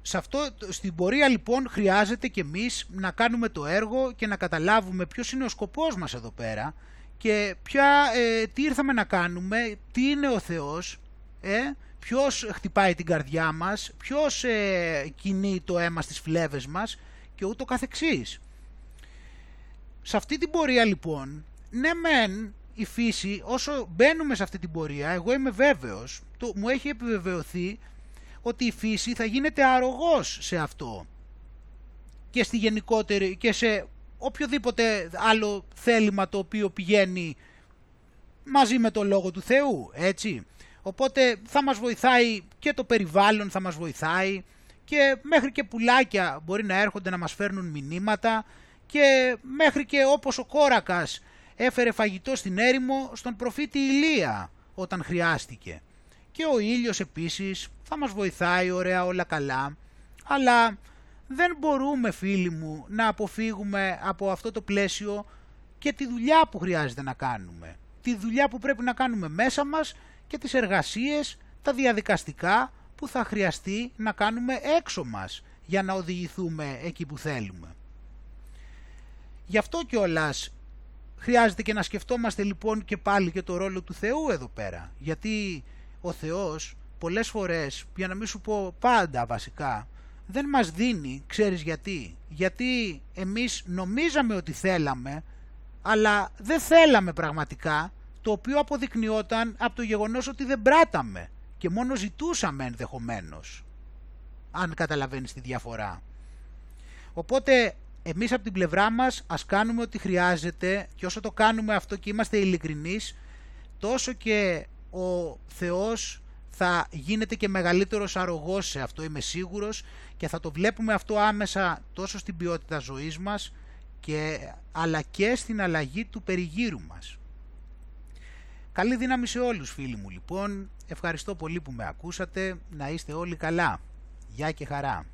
Speaker 3: σε αυτό, στην πορεία λοιπόν χρειάζεται και εμείς να κάνουμε το έργο και να καταλάβουμε ποιος είναι ο σκοπός μας εδώ πέρα και ποια, ε, τι ήρθαμε να κάνουμε, τι είναι ο Θεός, ε, ποιος χτυπάει την καρδιά μας, ποιος ε, κινεί το αίμα στις φλέβες μας και ούτω καθεξής. Σε αυτή την πορεία λοιπόν, ναι μεν η φύση, όσο μπαίνουμε σε αυτή την πορεία, εγώ είμαι βέβαιος, το, μου έχει επιβεβαιωθεί ότι η φύση θα γίνεται αρρωγός σε αυτό και στη γενικότερη και σε οποιοδήποτε άλλο θέλημα το οποίο πηγαίνει μαζί με το Λόγο του Θεού, έτσι. Οπότε θα μας βοηθάει και το περιβάλλον θα μας βοηθάει και μέχρι και πουλάκια μπορεί να έρχονται να μας φέρνουν μηνύματα και μέχρι και όπως ο Κόρακας έφερε φαγητό στην έρημο στον προφήτη Ηλία όταν χρειάστηκε. Και ο ήλιος επίσης θα μας βοηθάει ωραία όλα καλά, αλλά δεν μπορούμε φίλοι μου να αποφύγουμε από αυτό το πλαίσιο και τη δουλειά που χρειάζεται να κάνουμε. Τη δουλειά που πρέπει να κάνουμε μέσα μας και τις εργασίες, τα διαδικαστικά που θα χρειαστεί να κάνουμε έξω μας για να οδηγηθούμε εκεί που θέλουμε. Γι' αυτό κιόλας χρειάζεται και να σκεφτόμαστε λοιπόν και πάλι και το ρόλο του Θεού εδώ πέρα. Γιατί ο Θεός πολλές φορές, για να μην σου πω πάντα βασικά, δεν μας δίνει, ξέρεις γιατί. Γιατί εμείς νομίζαμε ότι θέλαμε, αλλά δεν θέλαμε πραγματικά, το οποίο αποδεικνυόταν από το γεγονός ότι δεν πράταμε και μόνο ζητούσαμε ενδεχομένως, αν καταλαβαίνεις τη διαφορά. Οπότε εμείς από την πλευρά μας ας κάνουμε ό,τι χρειάζεται και όσο το κάνουμε αυτό και είμαστε ειλικρινείς, τόσο και ο Θεός θα γίνεται και μεγαλύτερος αρρωγός σε αυτό είμαι σίγουρος και θα το βλέπουμε αυτό άμεσα τόσο στην ποιότητα ζωής μας και, αλλά και στην αλλαγή του περιγύρου μας. Καλή δύναμη σε όλους φίλοι μου λοιπόν, ευχαριστώ πολύ που με ακούσατε, να είστε όλοι καλά. Γεια και χαρά.